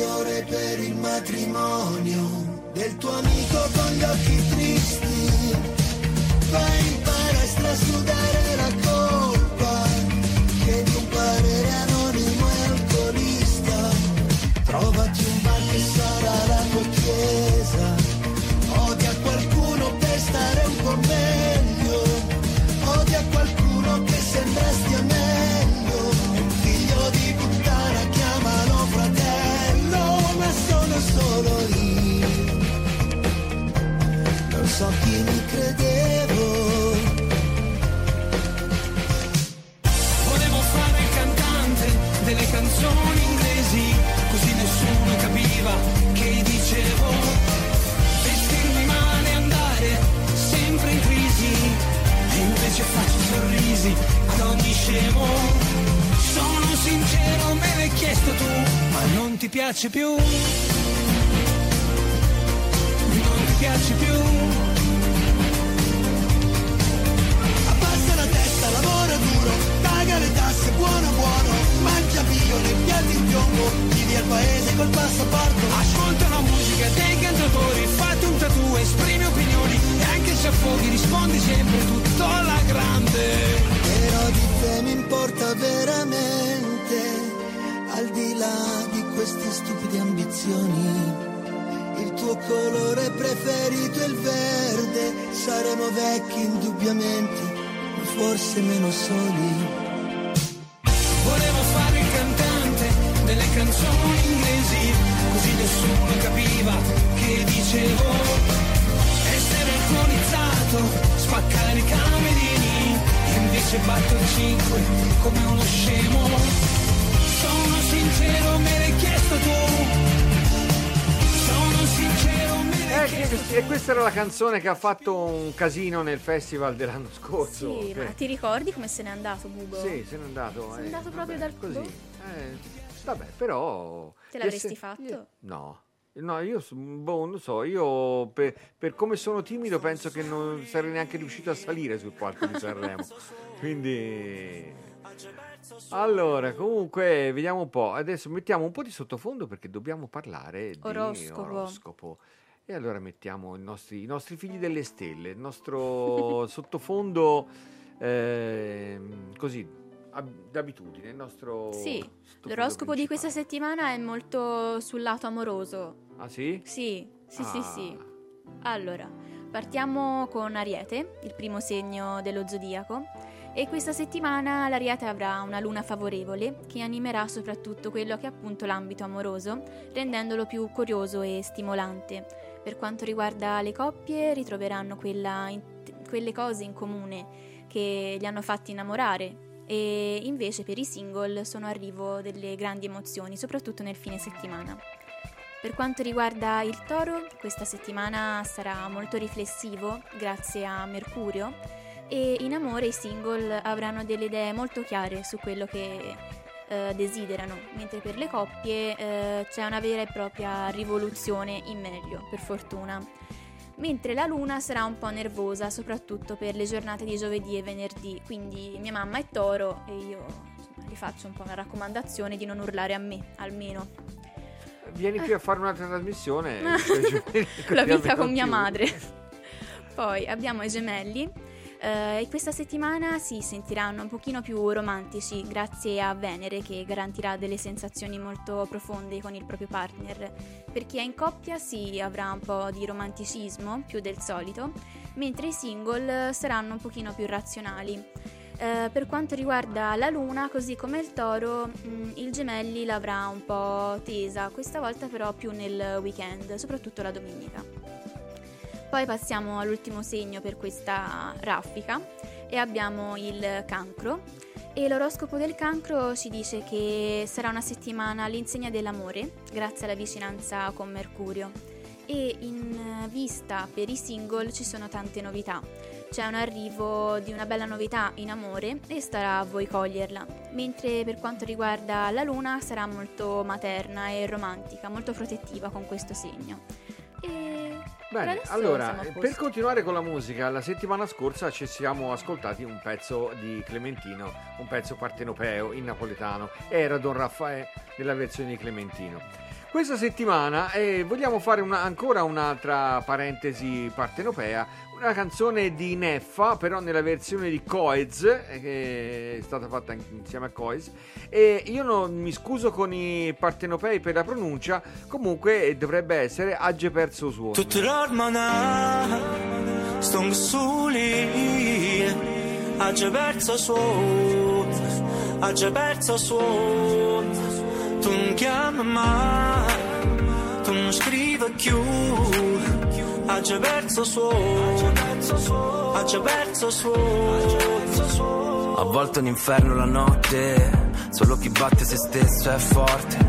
Migliore per il matrimonio del tuo amico con gli occhi tristi. Vai in palestra a sudare ti piace più. Non ti piace più. Abbassa la testa, lavora duro, paga le tasse, buono buono, mangia bio nei piatti in piombo, vivi al paese col passaporto. Ascolta la musica dei cantautori, fate un tattoo, esprime opinioni e anche se affoghi rispondi sempre tutto alla grande. Però di te mi importa veramente, al di là di queste stupide ambizioni. Il tuo colore preferito è il verde, saremo vecchi indubbiamente, ma forse meno soli. Volevo fare il cantante delle canzoni inglesi, così nessuno capiva che dicevo. essere alcolizzato, spaccare i camerini, e invece batto il 5 come uno scemo. Sono sincero, me l'hai chiesto tu. Sono sincero, me l'hai Eh, che- e questa era la canzone che ha fatto un casino nel festival dell'anno scorso. Sì, che- ma ti ricordi come se n'è andato Bugo? Sì, se n'è andato. Se n'è eh, andato proprio vabbè, dal così. Eh, vabbè, però. Te l'avresti se- fatto? io- no. No, io boh, non lo so, io per, per come sono timido penso che non sarei neanche riuscito a salire sul palco di Sanremo. Quindi allora, comunque, vediamo un po'. Adesso mettiamo un po' di sottofondo perché dobbiamo parlare di Oroscopo. oroscopo. E allora mettiamo i nostri, i nostri figli delle stelle, il nostro [laughs] sottofondo ehm, così, ab- d'abitudine, il nostro Sì, l'oroscopo di principale. questa settimana è molto sul lato amoroso. Ah sì? Sì, sì, sì, Ah. sì. Allora, partiamo con Ariete, il primo segno dello zodiaco. E questa settimana l'Ariete avrà una luna favorevole che animerà soprattutto quello che è appunto l'ambito amoroso, rendendolo più curioso e stimolante. Per quanto riguarda le coppie, ritroveranno quella quelle cose in comune che li hanno fatti innamorare e invece per i single sono arrivo delle grandi emozioni, soprattutto nel fine settimana. Per quanto riguarda il toro, questa settimana sarà molto riflessivo grazie a Mercurio e in amore i single avranno delle idee molto chiare su quello che eh, desiderano, mentre per le coppie eh, c'è una vera e propria rivoluzione in meglio, per fortuna. Mentre la luna sarà un po' nervosa, soprattutto per le giornate di giovedì e venerdì, quindi mia mamma è toro e io insomma, gli faccio un po' una raccomandazione di non urlare a me, almeno. Vieni qui a fare un'altra trasmissione. [laughs] [laughs] La vita con mia madre. Poi abbiamo i gemelli. Eh, e questa settimana si sentiranno un pochino più romantici grazie a Venere che garantirà delle sensazioni molto profonde con il proprio partner. Per chi è in coppia si avrà un po' di romanticismo più del solito, mentre i single saranno un pochino più razionali. Eh, per quanto riguarda la luna, così come il toro, mh, il gemelli l'avrà un po' tesa, questa volta però più nel weekend, soprattutto la domenica. Poi passiamo all'ultimo segno per questa raffica e abbiamo il cancro. E l'oroscopo del cancro ci dice che sarà una settimana all'insegna dell'amore, grazie alla vicinanza con Mercurio. E in vista per i single ci sono tante novità. C'è un arrivo di una bella novità in amore e starà a voi coglierla. Mentre per quanto riguarda la luna sarà molto materna e romantica, molto protettiva con questo segno. E Bene, allora, eh, per continuare con la musica, la settimana scorsa ci siamo ascoltati un pezzo di Clementino, un pezzo partenopeo in napoletano. Era Don Raffaele nella versione di Clementino. Questa settimana eh, vogliamo fare una- ancora un'altra parentesi partenopea, una canzone di Neffa, però nella versione di Coez, eh, che è stata fatta in- insieme a Coez. E io non mi scuso con i partenopei per la pronuncia, comunque dovrebbe essere Agge perso suono. Stongo soli Agge perso suono Agge perso suono Tu non chiami mai Tu non scrivi più Agge perso suono Agge perso suono A volte un inferno la notte, solo chi batte se stesso è forte.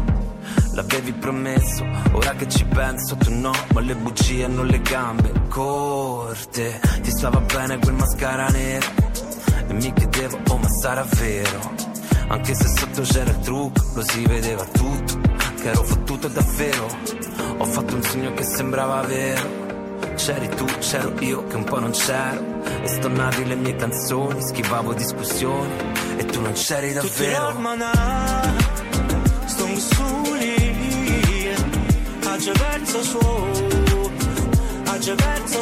L'avevi promesso, ora che ci penso tu no, ma le bugie hanno le gambe corte. Ti stava bene quel mascara nero e mi chiedevo, oh ma sarà vero? Anche se sotto c'era il trucco, lo si vedeva tutto, che ero fottuto davvero. Ho fatto un sogno che sembrava vero. C'eri tu, c'ero io che un po' non c'ero. E stonavi le mie canzoni, schivavo discussioni. E tu non c'eri davvero. l'ormana Stongo soli. Agge perso suono Agge perso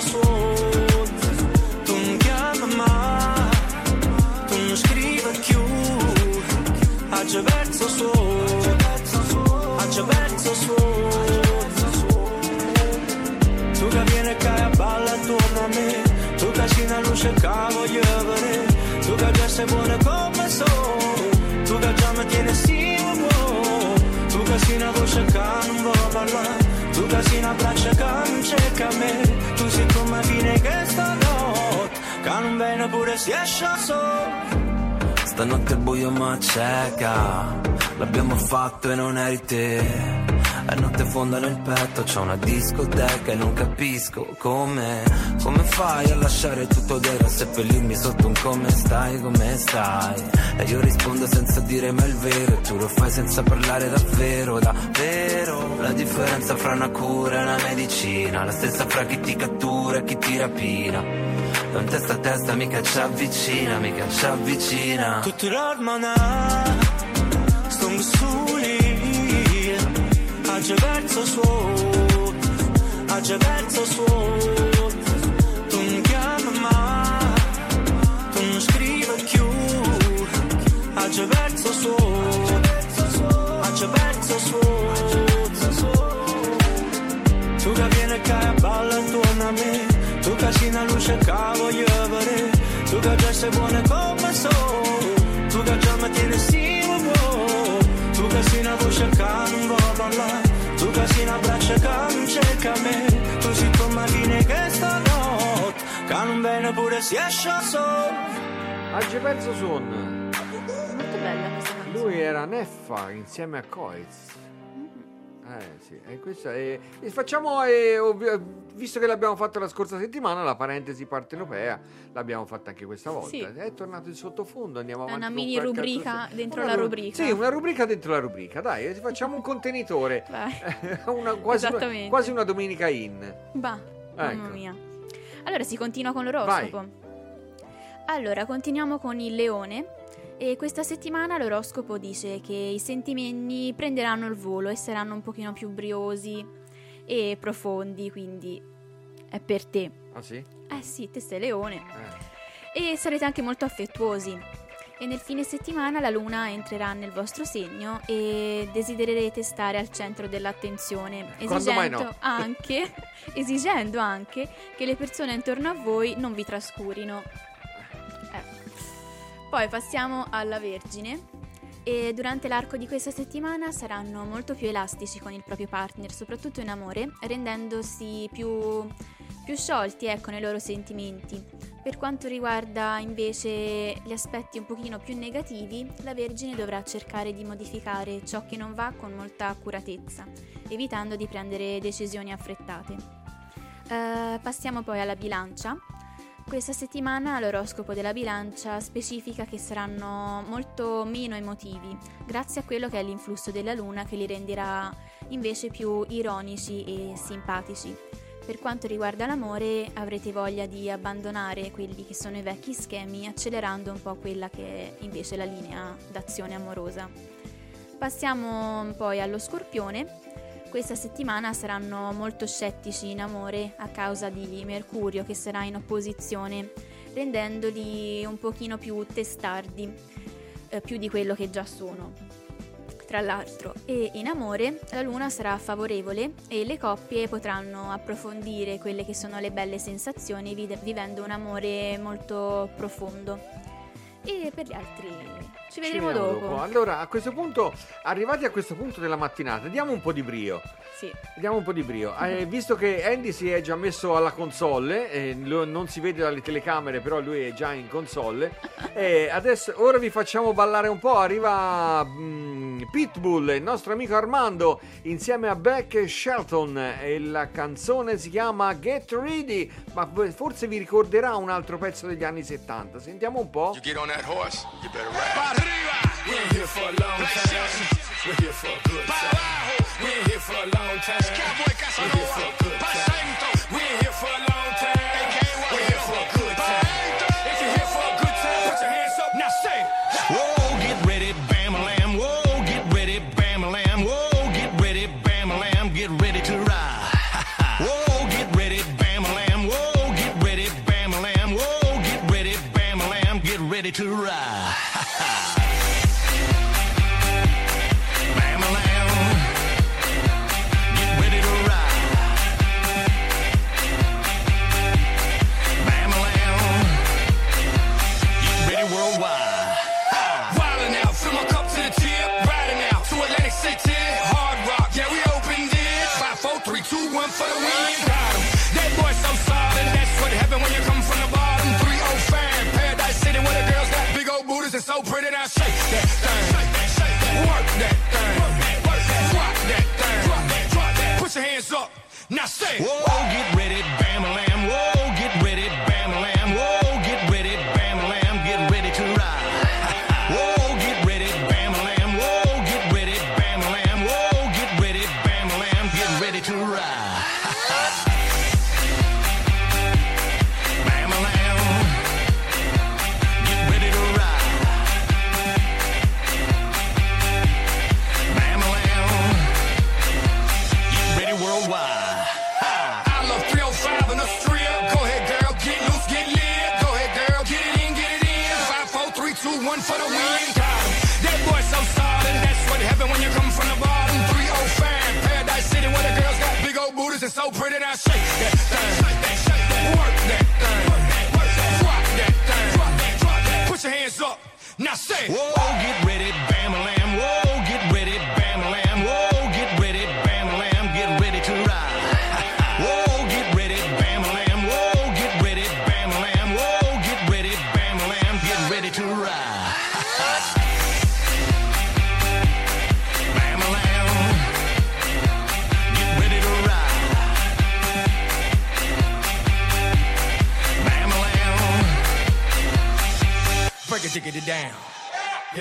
sei una che voglio vedere Tu già sei buona come sono. Tu che già mi tieni sì, uomo Tu sei una voce che non vuoi parlare. Tu che si abbraccia che non cerca me. Tu sei come fine che sta notte Che non viene pure si esce solo Stanotte il buio ma cieca. L'abbiamo fatto e non eri te È notte fonda nel petto C'è una discoteca e non capisco come Come fai a lasciare tutto nero A seppellirmi sotto un come stai, come stai? E io rispondo senza dire mai il vero E tu lo fai senza parlare davvero, davvero. La differenza fra una cura e una medicina La stessa fra chi ti cattura e chi ti rapina. Non testa a testa mica ci avvicina, mica ci avvicina. Tutte l'ormana Stongo soli Agge verso suot Agge verso suot Tu non chiami mai Tu non scrivi più Agge verso suot Agge verso suot Tu che vieni che balla intorno a me. Tu che sei una luce che voglio vedere Tu che già sei buona come sono. Tu che già mi tieni buono Tu che sei una voce che non vuole parlare Tu che sei un abbraccio che non cerca me Tu sei come fine che stanotte Che non viene pure si esce solo Agge Perso Son. Molto bella questa canzone. Lui era Neffa insieme a Coiz. Eh sì, e questa è... e facciamo, eh, ovvi- visto che l'abbiamo fatto la scorsa settimana, la parentesi partenopea, l'abbiamo fatta anche questa volta. Sì. È tornato il sottofondo, andiamo È avanti. una con mini rubrica altro- dentro Una la ru- rubrica. Sì, una rubrica dentro la rubrica, dai, eh, facciamo un contenitore. [laughs] [laughs] Una- quasi, una, quasi una domenica in. Bah, mamma Ecco. mia. Allora si continua con l'oroscopo. Allora, continuiamo con il leone. E questa settimana l'oroscopo dice che i sentimenti prenderanno il volo e saranno un pochino più briosi e profondi, quindi è per te. Ah sì? Eh sì, te sei leone. Eh. E sarete anche molto affettuosi. E nel fine settimana la luna entrerà nel vostro segno e desidererete stare al centro dell'attenzione, mai esigendo no? [laughs] anche, esigendo anche che le persone intorno a voi non vi trascurino. Poi passiamo alla Vergine. E durante l'arco di questa settimana saranno molto più elastici con il proprio partner, soprattutto in amore, rendendosi più, più sciolti ecco, nei loro sentimenti. Per quanto riguarda invece gli aspetti un pochino più negativi, la Vergine dovrà cercare di modificare ciò che non va con molta accuratezza, evitando di prendere decisioni affrettate. Eh, passiamo poi alla bilancia. Questa settimana l'oroscopo della bilancia specifica che saranno molto meno emotivi, grazie a quello che è l'influsso della luna che li renderà invece più ironici e simpatici. Per quanto riguarda l'amore, avrete voglia di abbandonare quelli che sono i vecchi schemi, accelerando un po' quella che è invece la linea d'azione amorosa. Passiamo poi allo scorpione. Questa settimana saranno molto scettici in amore a causa di Mercurio che sarà in opposizione, rendendoli un pochino più testardi, eh, più di quello che già sono. Tra l'altro, e in amore la luna sarà favorevole e le coppie potranno approfondire quelle che sono le belle sensazioni vivendo un amore molto profondo. E per gli altri ci vedremo vediamo dopo. Allora, a questo punto, arrivati a questo punto della mattinata, diamo un po' di brio. Sì. Diamo un po' di brio. Eh, visto che Andy si è già messo alla console, eh, non si vede dalle telecamere, però lui è già in console. [laughs] E adesso, ora vi facciamo ballare un po'. Arriva mm, Pitbull, il nostro amico Armando, insieme a Beck Shelton. E la canzone si chiama Get Ready. Ma forse vi ricorderà un altro pezzo degli anni 70. Sentiamo un po'. You get on that horse, you better ride. We ain't here for a long time. We're here for a good time. We ain't here for a long time. We're here for a good time. Whoa, get whoa, get ready, bam lamb. Whoa, get ready, bam lamb. Whoa, get ready, bam lamb. Get ready to ride. [laughs] Whoa, get ready, bam lamb. Whoa, get ready, bam lamb. Whoa, get ready, bam [laughs] lamb. Get ready to ride. Bam lamb. Get ready to ride. Break it, it down.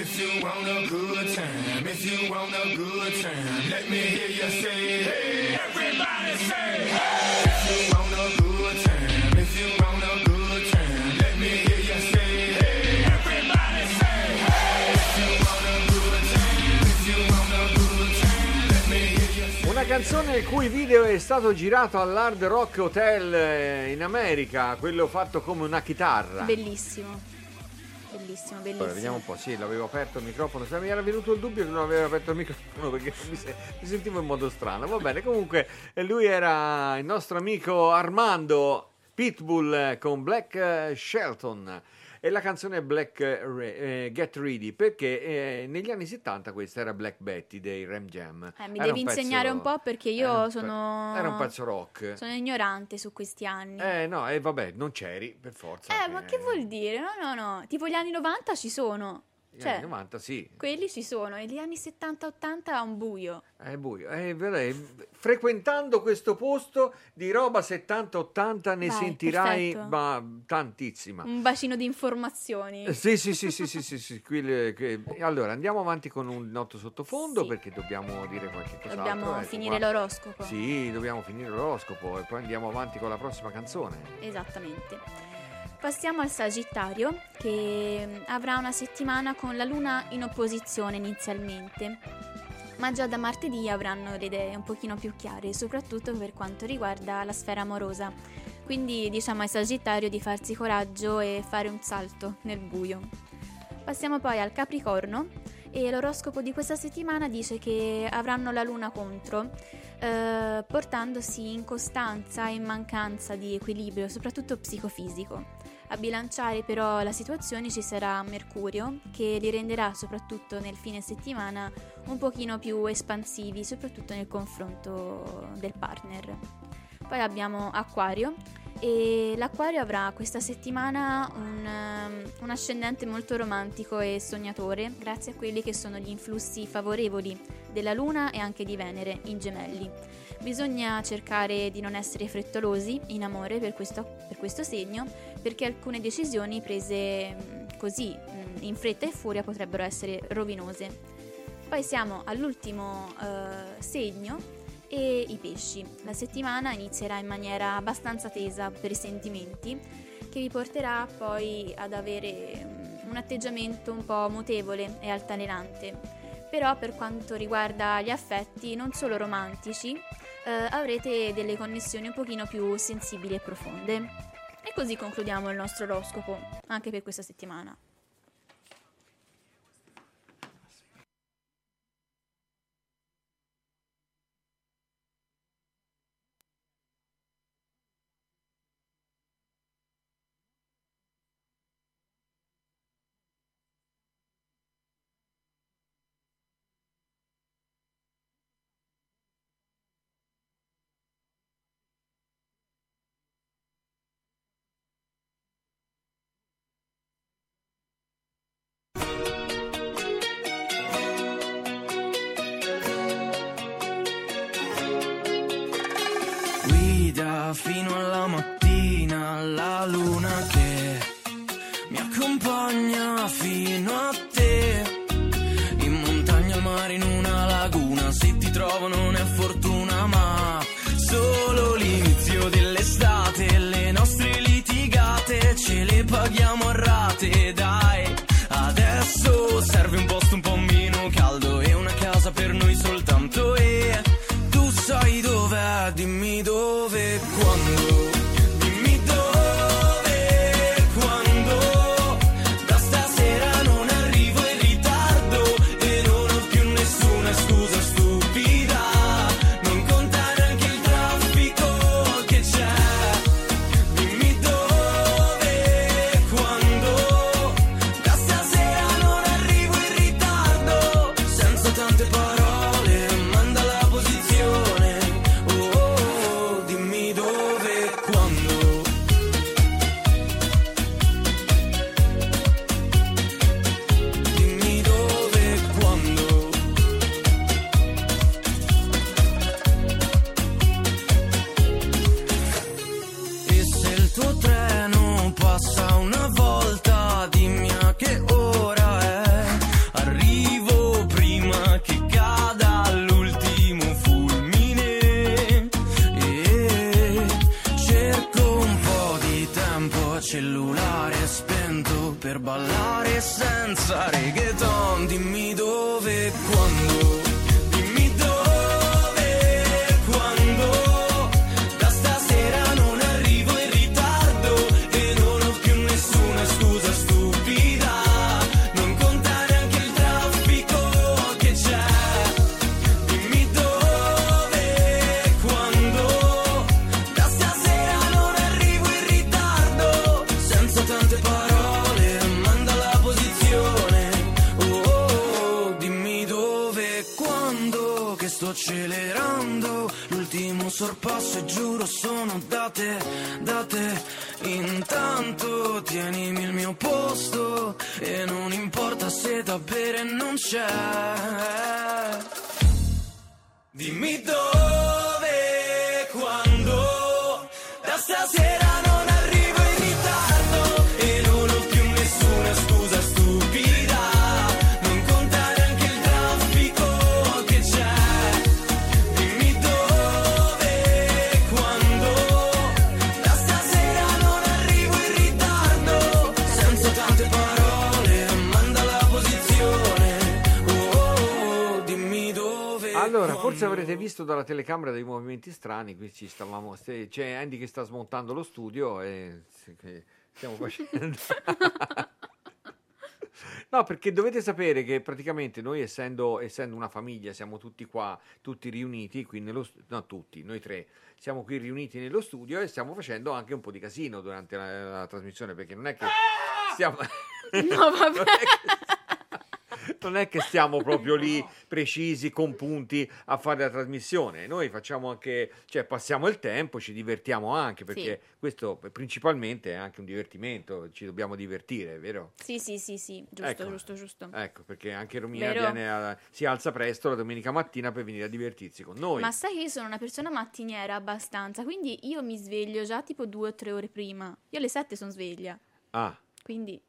If you want a good time, if you want a good time, let me hear you say, hey, everybody say, hey. If you want a good time, if you want a good time, let me hear you say, hey, everybody say, hey. If you want a good time, if you want a good time, let me hear you say. Una canzone il cui video è stato girato all'Hard Rock Hotel eh, in America, quello fatto come una chitarra. Bellissimo. Bellissimo, bellissimo. Allora, vediamo un po', sì, l'avevo aperto il microfono, se mi era venuto il dubbio che non avevo aperto il microfono [laughs] perché mi, se- mi sentivo in modo strano. Va bene, comunque eh, lui era il nostro amico Armando Pitbull eh, con Black eh, Shelton e la canzone Black eh, eh, Get Ready perché eh, negli anni 70 questa era Black Betty dei Ram Jam. Eh, mi Era devi un pezzo- insegnare un po' perché io sono... Era un pezzo rock. Sono ignorante su questi anni. Eh no, e vabbè, non c'eri per forza. Eh, ma che vuol dire? No, no, no. Tipo gli anni 90 ci sono. Negli Cioè, anni 90 sì. quelli ci sono. E gli anni 70-80 è un buio. È buio. Eh, vedrai, frequentando questo posto di roba 70-80 ne Vai, sentirai ma, tantissima. Un bacino di informazioni. Eh, Sì, sì, sì, sì, sì, sì, sì, qui che- Allora, andiamo avanti con un noto sottofondo perché dobbiamo dire qualche cos'altro. Dobbiamo ecco finire qua. l'oroscopo. Sì, dobbiamo finire l'oroscopo e poi andiamo avanti con la prossima canzone. Esattamente. Passiamo al Sagittario che mm, avrà una settimana con la Luna in opposizione inizialmente, ma già da martedì avranno le idee un pochino più chiare, soprattutto per quanto riguarda la sfera amorosa. Quindi diciamo ai Sagittario di farsi coraggio e fare un salto nel buio. Passiamo poi al Capricorno e l'oroscopo di questa settimana dice che avranno la luna contro, eh, portandosi in costanza e in mancanza di equilibrio, soprattutto psicofisico. A bilanciare però la situazione ci sarà Mercurio, che li renderà soprattutto nel fine settimana un pochino più espansivi, soprattutto nel confronto del partner. Poi abbiamo Acquario e l'Acquario avrà questa settimana un, um, un ascendente molto romantico e sognatore grazie a quelli che sono gli influssi favorevoli della Luna e anche di Venere in gemelli. Bisogna cercare di non essere frettolosi in amore per questo, per questo segno perché alcune decisioni prese mm, così mm, in fretta e furia potrebbero essere rovinose. Poi siamo all'ultimo eh, segno e i pesci. La settimana inizierà in maniera abbastanza tesa per i sentimenti, che vi porterà poi ad avere mm, un atteggiamento un po' mutevole e altalenante. Però per quanto riguarda gli affetti, non solo romantici, eh, avrete delle connessioni un pochino più sensibili e profonde. E così concludiamo il nostro oroscopo, anche per questa settimana. Forse avrete visto dalla telecamera dei movimenti strani, qui ci stavamo, c'è Andy che sta smontando lo studio e stiamo facendo... [laughs] No, perché dovete sapere che praticamente noi essendo, essendo una famiglia siamo tutti qua, tutti riuniti qui nello studio, no tutti, noi tre, siamo qui riuniti nello studio e stiamo facendo anche un po' di casino durante la, la trasmissione perché non è che stiamo... No, vabbè. [laughs] non è che stiamo proprio lì [laughs] precisi con punti a fare la trasmissione. Noi facciamo anche, cioè passiamo il tempo, ci divertiamo anche perché questo principalmente è anche un divertimento, ci dobbiamo divertire, vero? Sì, sì, sì, sì, giusto, Ecco. giusto, giusto. Ecco, perché anche Romina viene a- si alza presto la domenica mattina per venire a divertirsi con noi. Ma sai che io sono una persona mattiniera abbastanza, quindi io mi sveglio già tipo due o tre ore prima. Io alle sette sono sveglia, Ah, quindi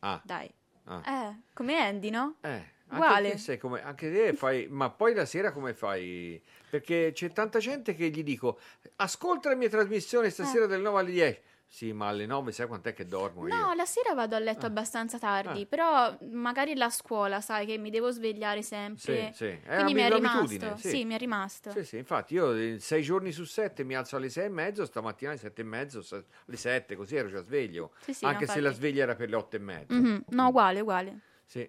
ah, dai. Ah. Eh, come Andy, no? Eh, anche Uguale. te sei come, anche te fai, ma poi la sera come fai? Perché c'è tanta gente che gli dico, ascolta la mia trasmissione stasera Eh. dalle 9 alle 10. Sì, ma alle 9 sai quant'è che dormo io? No, la sera vado a letto Ah. abbastanza tardi, Ah. però magari la scuola, sai che mi devo svegliare sempre. Sì, sì. È Quindi mi è rimasto. sì. Sì. mi è rimasto. Sì, sì, infatti io eh, sei giorni su sette mi alzo alle sei e mezzo, stamattina alle sette e mezzo, alle sette, così ero già sveglio. Sì, sì, Anche no, se la sveglia era per le otto e mezza. Mhm, No, uguale, uguale. Sì.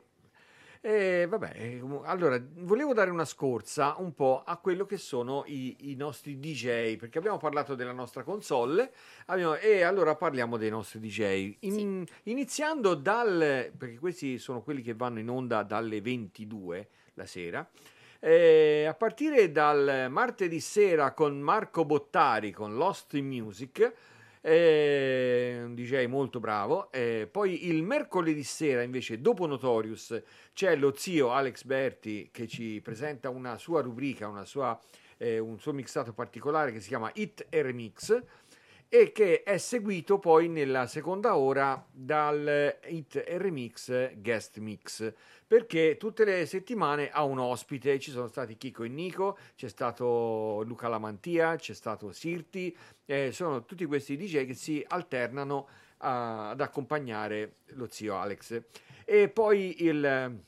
E vabbè, allora volevo dare una scorsa un po' a quello che sono i, i nostri DJ, perché abbiamo parlato della nostra console abbiamo- e allora parliamo dei nostri DJ. In- Iniziando dal, perché questi sono quelli che vanno in onda dalle 22 la sera. eh, a partire dal martedì sera con Marco Bottari con Lost in Music, un DJ molto bravo. Eh, poi il mercoledì sera, invece, dopo Notorious, c'è lo zio Alex Berti che ci presenta una sua rubrica, una sua, eh, un suo mixato particolare che si chiama Hit e Remix e che è seguito poi nella seconda ora dal Hit e Remix Guest Mix perché tutte le settimane ha un ospite. Ci sono stati Chico e Nico c'è stato Luca Lamantia c'è stato Sirti eh, sono tutti questi DJ che si alternano a- ad accompagnare lo zio Alex. E poi il eh,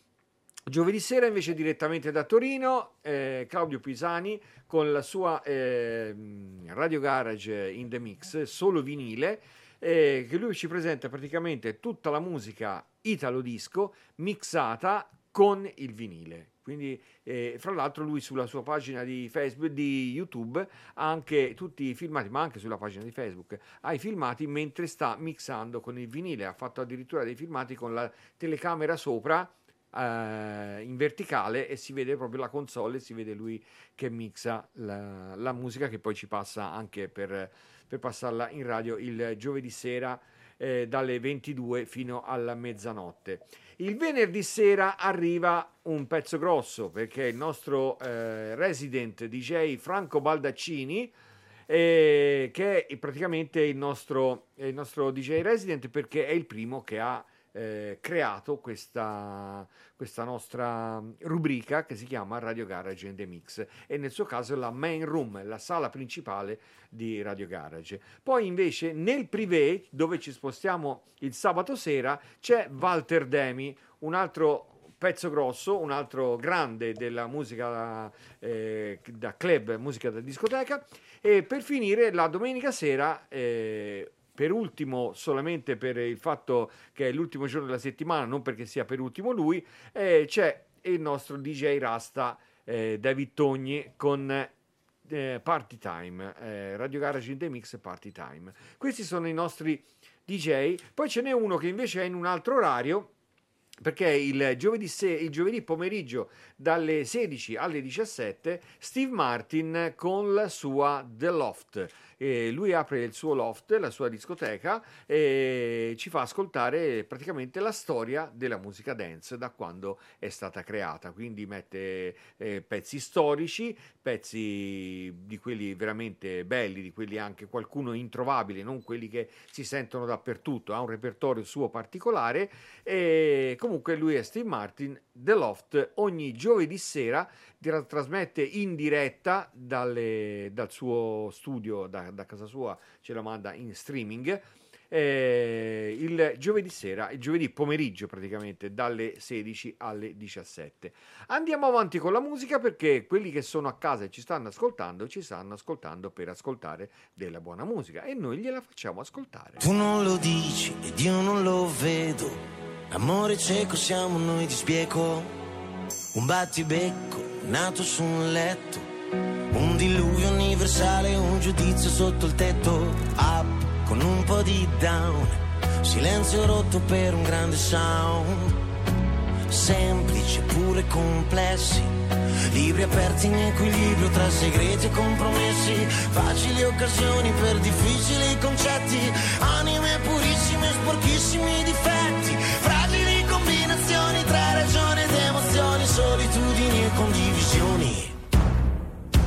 Giovedì sera invece direttamente da Torino, eh, Claudio Pisani con la sua eh, Radio Garage in the Mix, solo vinile, eh, che lui ci presenta praticamente tutta la musica italo disco mixata con il vinile. Quindi, eh, fra l'altro, lui sulla sua pagina di Facebook, di YouTube, ha anche tutti i filmati, ma anche sulla pagina di Facebook, ha i filmati mentre sta mixando con il vinile. Ha fatto addirittura dei filmati con la telecamera sopra eh, in verticale e si vede proprio la console e si vede lui che mixa la, la musica che poi ci passa anche per, per passarla in radio il giovedì sera eh, dalle 22 fino alla mezzanotte. Il venerdì sera arriva un pezzo grosso perché il nostro eh, resident DJ Franco Baldaccini eh, che è praticamente il nostro, il nostro DJ resident perché è il primo che ha eh, creato questa, questa nostra rubrica che si chiama Radio Garage and the Mix e nel suo caso la main room, la sala principale di Radio Garage. Poi invece nel privé dove ci spostiamo il sabato sera c'è Walter Demi, un altro pezzo grosso, un altro grande della musica eh, da club, musica da discoteca e per finire la domenica sera eh, per ultimo, solamente per il fatto che è l'ultimo giorno della settimana, non perché sia per ultimo lui, eh, c'è il nostro DJ Rasta eh, David Togni con eh, Party Time, eh, Radio Garage in the Mix Party Time. Questi sono i nostri DJ, poi ce n'è uno che invece è in un altro orario perché il giovedì, se- il giovedì pomeriggio dalle 16 alle 17 Steve Martin con la sua The Loft. E lui apre il suo loft, la sua discoteca e ci fa ascoltare praticamente la storia della musica dance da quando è stata creata. Quindi mette eh, pezzi storici, pezzi di quelli veramente belli, di quelli anche qualcuno introvabili, non quelli che si sentono dappertutto. Ha un repertorio suo particolare e comunque lui è Steve Martin, The Loft, ogni giovedì sera tra- trasmette in diretta dalle- dal suo studio, da, da casa sua, ce la manda in streaming. eh, il giovedì sera, il giovedì pomeriggio praticamente dalle 16 alle 17. Andiamo avanti con la musica perché quelli che sono a casa e ci stanno ascoltando ci stanno ascoltando per ascoltare della buona musica e noi gliela facciamo ascoltare. Tu non lo dici ed io non lo vedo. Amore cieco siamo noi di spieco. Un battibecco nato su un letto. Un diluvio universale, un giudizio sotto il tetto. Up con un po' di down. Silenzio rotto per un grande sound. Semplici pure complessi. Libri aperti in equilibrio tra segreti e compromessi. Facili occasioni per difficili concetti. Anime purissime, sporchissimi difetti.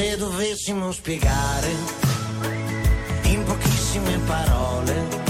se dovessimo spiegare in pochissime parole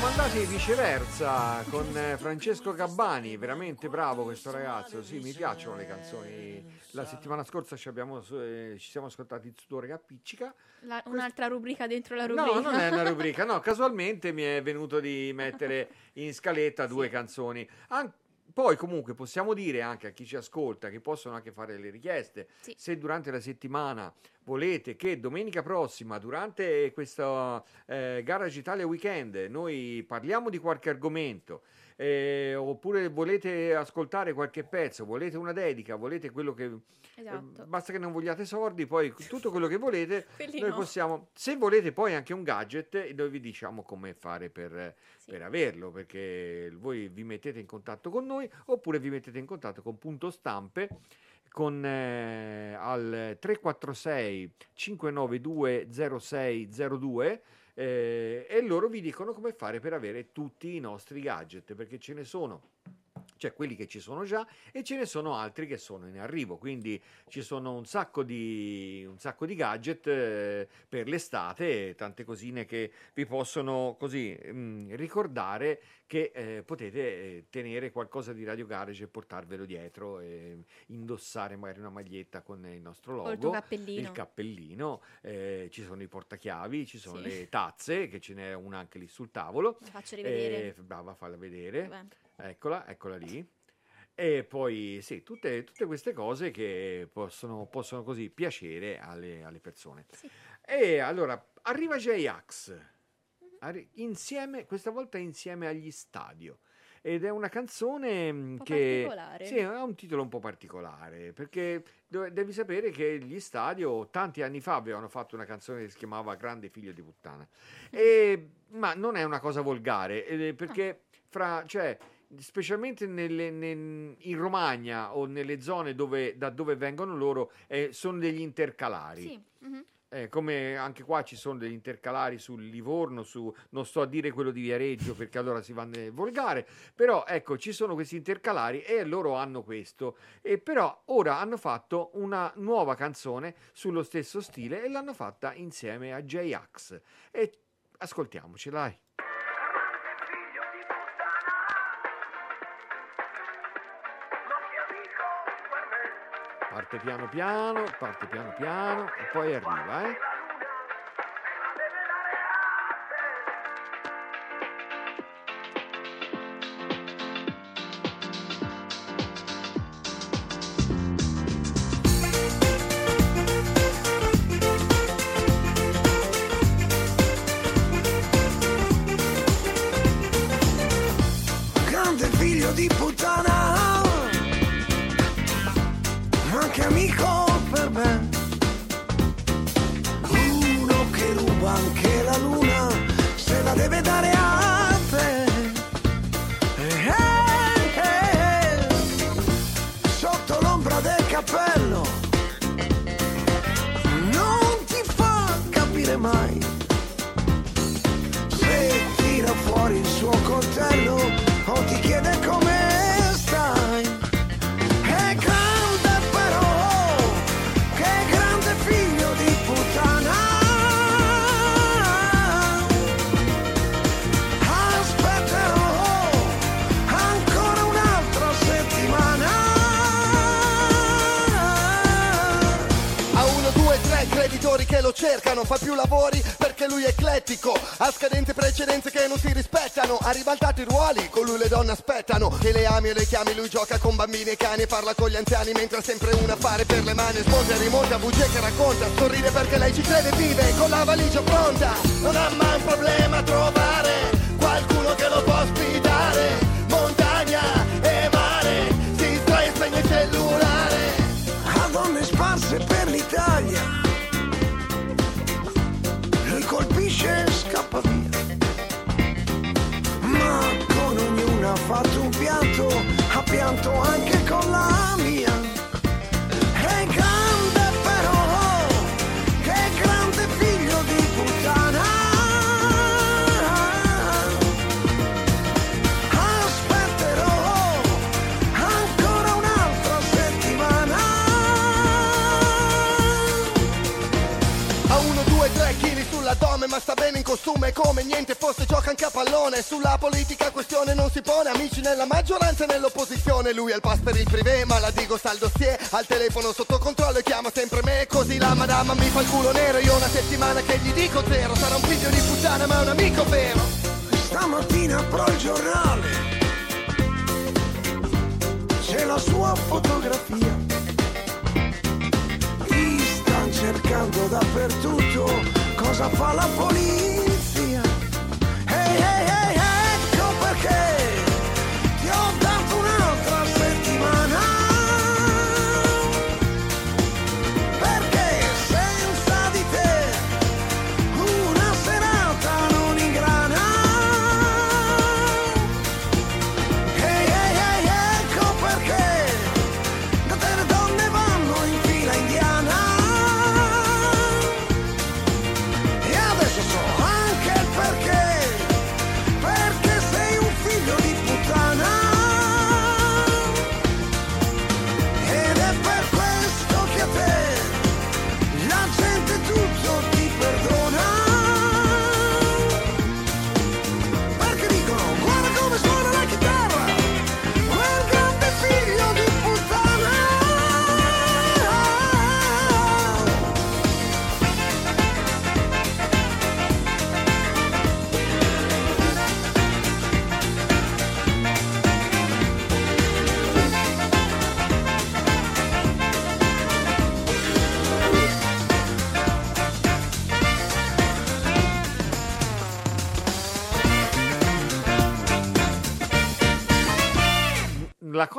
quasi viceversa con eh, Francesco Gabbani, veramente bravo questo ragazzo, sì, mi piacciono le canzoni. La settimana scorsa ci, abbiamo, eh, ci siamo ascoltati il Sudore che appiccica. La- un'altra rubrica dentro la rubrica. No, non è una [laughs] rubrica, no, casualmente mi è venuto di mettere in scaletta due canzoni. An- poi comunque possiamo dire anche a chi ci ascolta che possono anche fare le richieste. Sì. Se durante la settimana volete che domenica prossima, durante questo eh, Garage Italia Weekend, noi parliamo di qualche argomento, eh, oppure volete ascoltare qualche pezzo, volete una dedica, volete quello che... Esatto. eh, basta che non vogliate soldi, poi tutto quello che volete, [laughs] noi no. possiamo... Se volete poi anche un gadget, noi vi diciamo come fare per, per averlo, perché voi vi mettete in contatto con noi, oppure vi mettete in contatto con Punto Stampe, con eh, al 346 592 0602 eh, e loro vi dicono come fare per avere tutti i nostri gadget perché ce ne sono cioè quelli che ci sono già e ce ne sono altri che sono in arrivo quindi ci sono un sacco di, un sacco di gadget eh, per l'estate tante cosine che vi possono così mm, ricordare che eh, potete eh, tenere qualcosa di Radio Garage e portarvelo dietro e indossare magari una maglietta con il nostro logo il tuo cappellino. il cappellino eh, ci sono i portachiavi ci sono Sì. le tazze che ce n'è una anche lì sul tavolo La faccio rivedere. Brava falla vedere Vabbè. Eccola eccola lì e poi sì, tutte, tutte queste cose che possono, possono così piacere alle, alle persone. E allora arriva J-Ax, arri- insieme, questa volta insieme agli Stadio. Ed è una canzone mm, po' che particolare. sì, ha un titolo un po' particolare perché devi sapere che gli Stadio tanti anni fa avevano fatto una canzone che si chiamava Grande figlio di puttana. E- ma non è una cosa volgare perché fra, cioè, specialmente nelle- nel- in Romagna o nelle zone dove, da dove vengono loro eh, sono degli intercalari. Sì. mhm. Eh, come anche qua ci sono degli intercalari sul Livorno, su, non sto a dire quello di Viareggio [laughs] perché allora si va nel volgare, però ecco ci sono questi intercalari e loro hanno questo. E però ora hanno fatto una nuova canzone sullo stesso stile e l'hanno fatta insieme a J-Ax. E ascoltiamocela. Parte piano piano, parte piano piano e poi arriva, eh. Ha ribaltato i ruoli, con lui le donne aspettano, che le ami o le chiami, lui gioca con bambini e cani e parla con gli anziani mentre ha sempre un affare per le mani, smonta e rimonta, bugie che racconta, sorride perché lei ci crede e vive con la valigia pronta, non ha mai un problema a trovare qualcuno che lo può ospitare, montagna e mare, si distrae e spegne il cellulare. a donne sparse per l'Italia. Ha fatto un pianto, ha pianto anche con la mia. Costume come niente fosse gioca anche a pallone Sulla politica questione non si pone Amici nella maggioranza e nell'opposizione. Lui è il pass per il privé ma la dico sta al dossier. Al telefono sotto controllo e chiama sempre me. Così la madama mi fa il culo nero. Io una settimana che gli dico zero. Sarà un figlio di puttana ma è un amico vero. Stamattina apro il giornale, c'è la sua fotografia. Cercando dappertutto, cosa fa la polizia?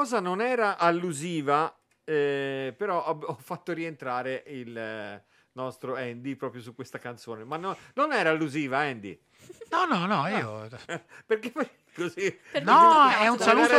Cosa non era allusiva, eh, però ho, ho fatto rientrare il eh, nostro Andy proprio su questa canzone. Ma no- non era allusiva, Andy. No, no, no, io... [laughs] Perché poi così? No, è un saluto,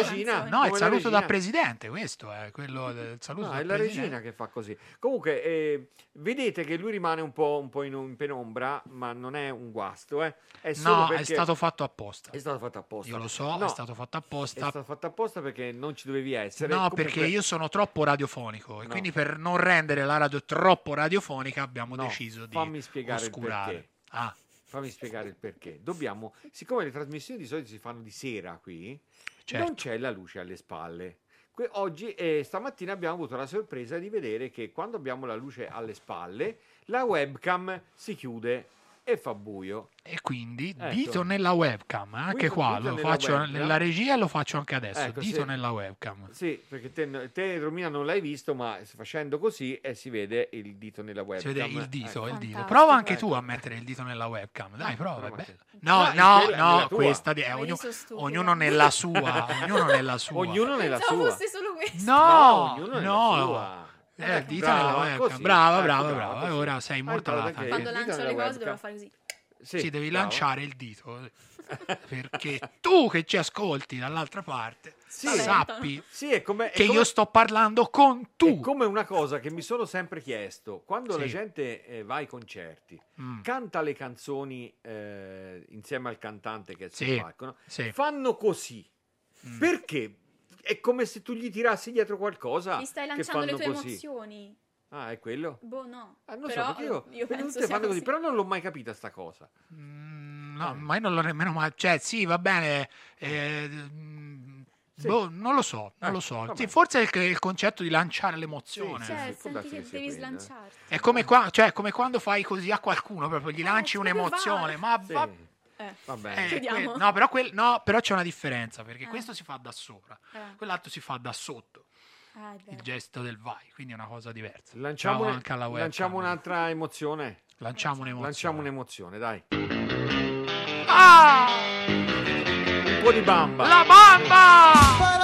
no, è il saluto da regina. presidente, questo è quello del saluto No, da è la presidente. regina che fa così. Comunque, eh, vedete che lui rimane un po', un po' in, in penombra, ma non è un guasto, eh. È solo No, è stato fatto apposta. È stato fatto apposta. Io lo so, No, è stato fatto apposta. È stato fatto apposta perché non ci dovevi essere. No, Comunque- perché io sono troppo radiofonico e No. quindi per non rendere la radio troppo radiofonica abbiamo No, deciso di fammi spiegare oscurare. il perché. Ah. Fammi spiegare il perché. Dobbiamo, siccome le trasmissioni di solito si fanno di sera qui, Certo. non c'è la luce alle spalle. Que- oggi, eh, stamattina abbiamo avuto la sorpresa di vedere che quando abbiamo la luce alle spalle, la webcam si chiude e fa buio. E quindi Ecco. dito nella webcam, anche Dito- qua dito lo nella faccio webcam. nella regia e lo faccio anche adesso, Ecco, dito sì. nella webcam. Sì, perché te, te, Romina non l'hai visto, ma facendo così eh, si vede il dito nella Si webcam. vede il dito, Ecco. il dito. Prova anche tu Ecco. a mettere il dito nella webcam. Dai, prova, è prova. No, Ah, no, quella- no, nella tua. questa di- eh, Ma io ognu- sono stupida. ognuno nella sua, ognuno nella sua. Ognuno nella sua. questo. No, ognuno nella no. sua. Eh, il dito Brava, nella webcam. così. Brava, Ecco, brava, brava, brava. così. Ora sei immortalata. perché- Quando lancio le cose dovrò fare così. Sì, devi bravo. lanciare il dito. [laughs] Perché tu che ci ascolti dall'altra parte, Sì. sappi Sì, è come, è che come- io sto parlando con tu. È come una cosa che mi sono sempre chiesto, quando la Sì. gente eh, va ai concerti, Mm. canta le canzoni eh, insieme al cantante che è sul Sì, palco, no? sì. fanno così. Mm. Perché? È come se tu gli tirassi dietro qualcosa. Mi stai che lanciando le tue così. emozioni. Ah, è quello? Boh, no. Ah, non Però so, io, io penso tutte sia fanno così, così. però non l'ho mai capita sta cosa. Mm, No, ma io non l'ho nemmeno mai. Cioè, sì, va bene. eh, Sì. boh, non lo so, non Eh, lo so. Sì, forse è il, il concetto di lanciare l'emozione. Cioè, può senti che devi eh. slanciarti. È come, qua- cioè, come quando fai così a qualcuno, proprio gli lanci proprio un'emozione. va. Ma Sì. va- Eh. Va bene. eh, que- no, però, quel- no, però c'è una differenza perché Eh. questo si fa da sopra, Eh. quell'altro si fa da sotto. Ah, Il gesto del vai, quindi è una cosa diversa. Lanciamo, Ciao anche alla webcam. lanciamo un'altra emozione. Lanciamo un'emozione. Lanciamo un'emozione, dai. Ah! Un po' di bamba. La bamba!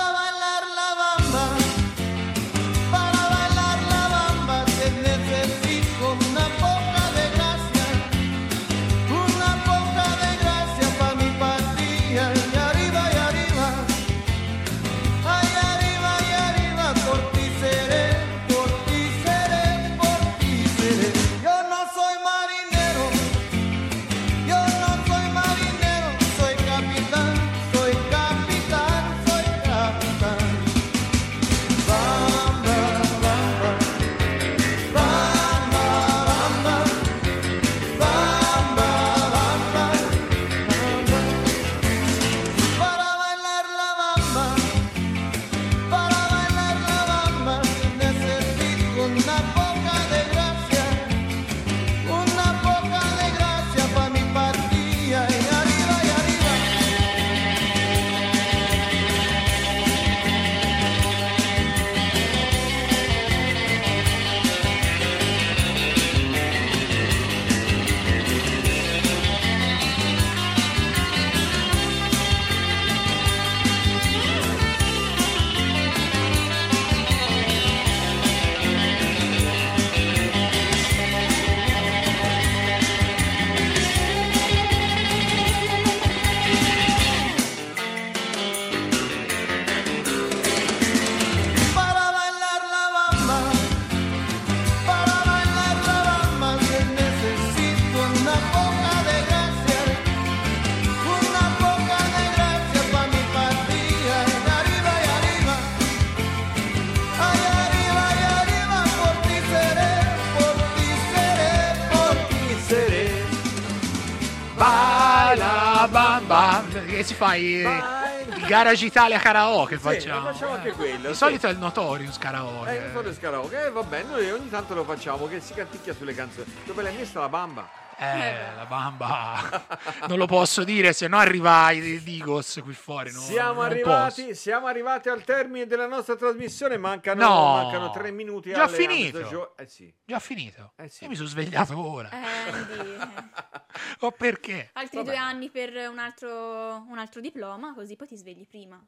Si fa i, il Garage Italia karaoke Sì, facciamo. facciamo anche quello, Di sì. solito è il Notorious karaoke. Eh, non so karaoke, eh, vabbè, noi ogni tanto lo facciamo, che si canticchia sulle canzoni. Dove la mia sta la bamba. Eh, la bamba. [laughs] non lo posso dire, se no arriva i Digos qui fuori. no? Siamo non arrivati, siamo arrivati al termine della nostra trasmissione, mancano, No. mancano tre minuti. Già alle finito? mezzogiorno. Eh sì. Già finito. Eh sì. Io mi sono svegliato ora. Andy, [laughs] O perché? altri Vabbè. due anni per un altro, un altro diploma, così poi ti svegli prima.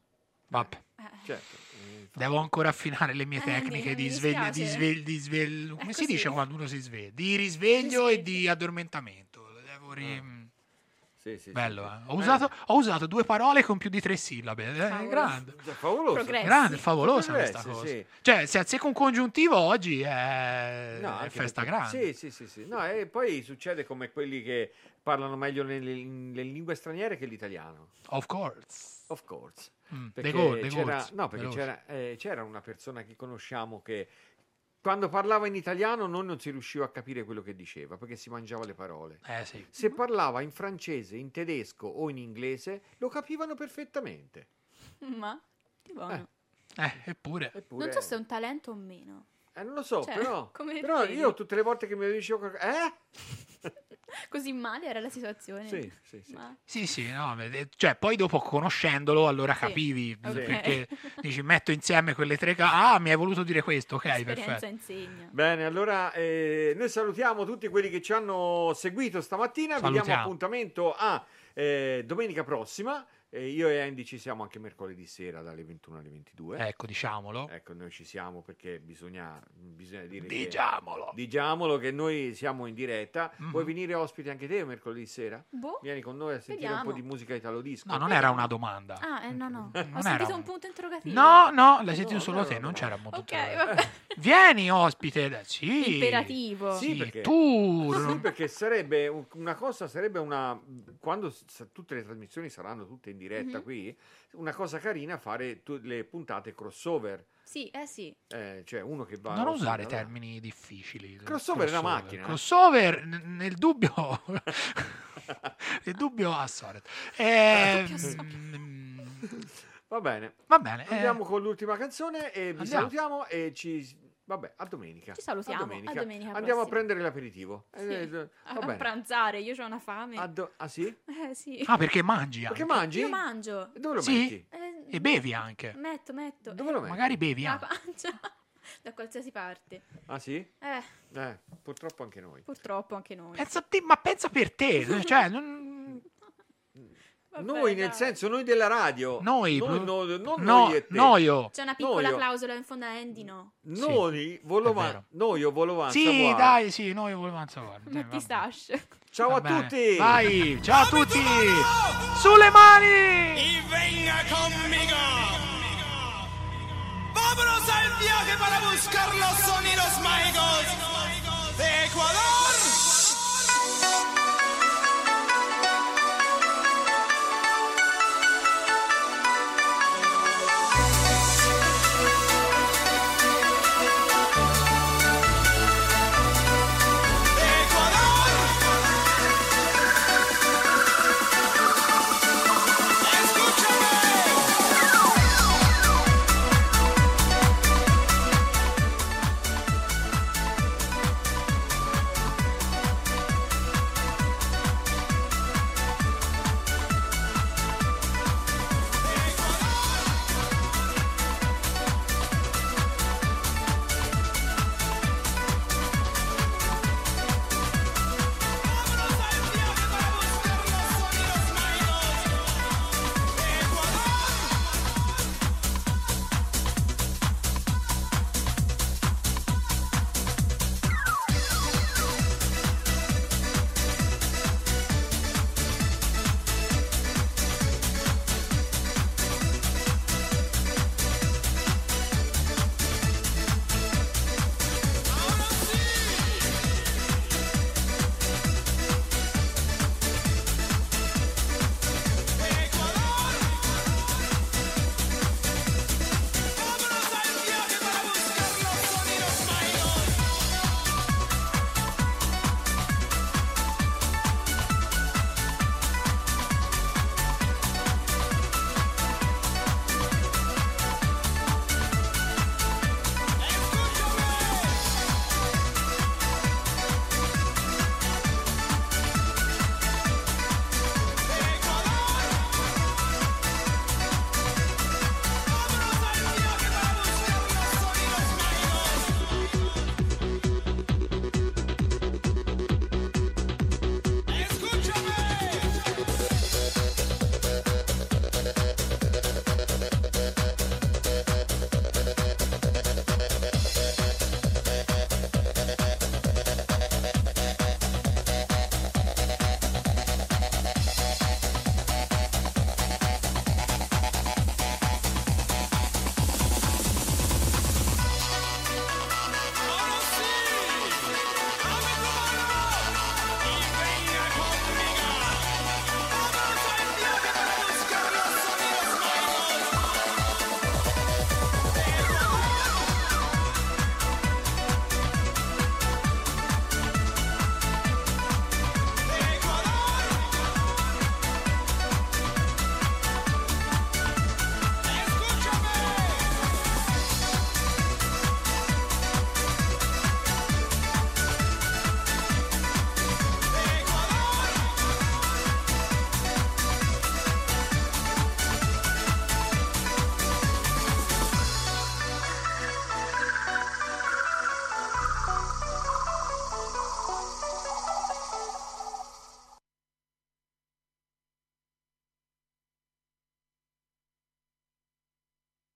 Vabbè. Certo. Devo ancora affinare le mie Eh, tecniche di sveglia, di sveglia, di sveglia. Come si dice quando uno si sveglia? Di risveglio e di addormentamento. Devo ri- Sì, sì, Bello, sì. eh. Ho usato, ho usato due parole con più di tre sillabe. eh, Favoloso. grande. Favoloso. Grande, favolosa Progressi, questa cosa. sì. Cioè, se azzecco un congiuntivo oggi è, No, è festa perché- grande. Sì, sì, sì, sì. No, e poi succede come quelli che parlano meglio nelle, nelle lingue straniere che l'italiano. Of course. Of course. Mm, Perché go- c'era, no, perché c'era, eh, c'era una persona che conosciamo che quando parlava in italiano noi non si riusciva a capire quello che diceva perché si mangiava le parole. Eh sì. Se parlava in francese, in tedesco o in inglese lo capivano perfettamente. Ma, di buono. Eh, eppure. Eppure- Non so se è un talento o meno. Eh, non lo so, Cioè, però, [laughs] come però io tutte le volte che mi dicevo qualcosa... Eh? [laughs] Così male era la situazione. Sì, sì, sì. Ma- Sì, sì, no, cioè poi dopo conoscendolo allora Sì, capivi ok. perché [laughs] dici metto insieme quelle tre cose. Ah, mi hai voluto dire questo, ok, L'esperienza perfetto. insegna. Bene, allora eh, noi salutiamo tutti quelli che ci hanno seguito stamattina. Vi diamo Salutiamo. appuntamento a eh, domenica prossima. Eh, io e Andy ci siamo anche mercoledì sera dalle 21 alle 22. Ecco, diciamolo. Ecco, noi ci siamo perché bisogna, bisogna dire che- Diciamolo. diciamolo che noi siamo in diretta. Mhm. Vuoi venire ospite anche te mercoledì sera? Boh. Vieni con noi a sentire un Vediamo. po' di musica italo disco. No, non era una domanda. Ah, eh, no, no. Non Ho era sentito un- un punto interrogativo. No, no, l'hai sentito No, solo no, te, no, non no. c'era molto. Ok, vabbè. [laughs] Vieni ospite, sì. Imperativo. Sì, Sì, perché, tour. sì, perché sarebbe un- una cosa, sarebbe una. Quando tutte le trasmissioni saranno tutte in diretta Mhm. qui, una cosa carina fare tu- le puntate crossover. Sì, eh sì. Eh, cioè uno che va. Non a usare là. termini difficili. Crossover è una macchina, eh. Crossover, n- nel dubbio. [laughs] nel dubbio a Soret. Eh, Va bene. Va bene. eh, Andiamo con l'ultima canzone e vi Andiamo. salutiamo e ci. Vabbè, a domenica. Ci salutiamo, A domenica. a domenica Andiamo a prossima. prendere l'aperitivo. Sì. Eh, eh, A, va a pranzare, io ho una fame. A do- ah sì? [laughs] Eh sì. Ah, perché mangi Perché anche. mangi? Io mangio. Dove lo Sì? metti? Eh, E bevi anche. Metto, metto. Dove Eh, lo metti? Magari bevi anche. pancia. [laughs] Da qualsiasi parte. Ah sì? Eh, Eh, purtroppo anche noi. purtroppo anche noi. Pensa a te, ma pensa per te. [laughs] Cioè, non- Vabbè, noi, nel dai. senno, noi della radio. Noi, Noi, no- non no, noi e te. noio. C'è una piccola Noio. clausola in fondo a Andy, no? Noi, voleva, noi o volevamo Sì, savoir. dai, sì, noi volevamo sapere. Metti stash. Ciao Va a bene. tutti. Vai, ciao a tutti. Sulle mani. Y venga conmigo. Vámonos al viaje para buscar los sonidos mágicos de Ecuador.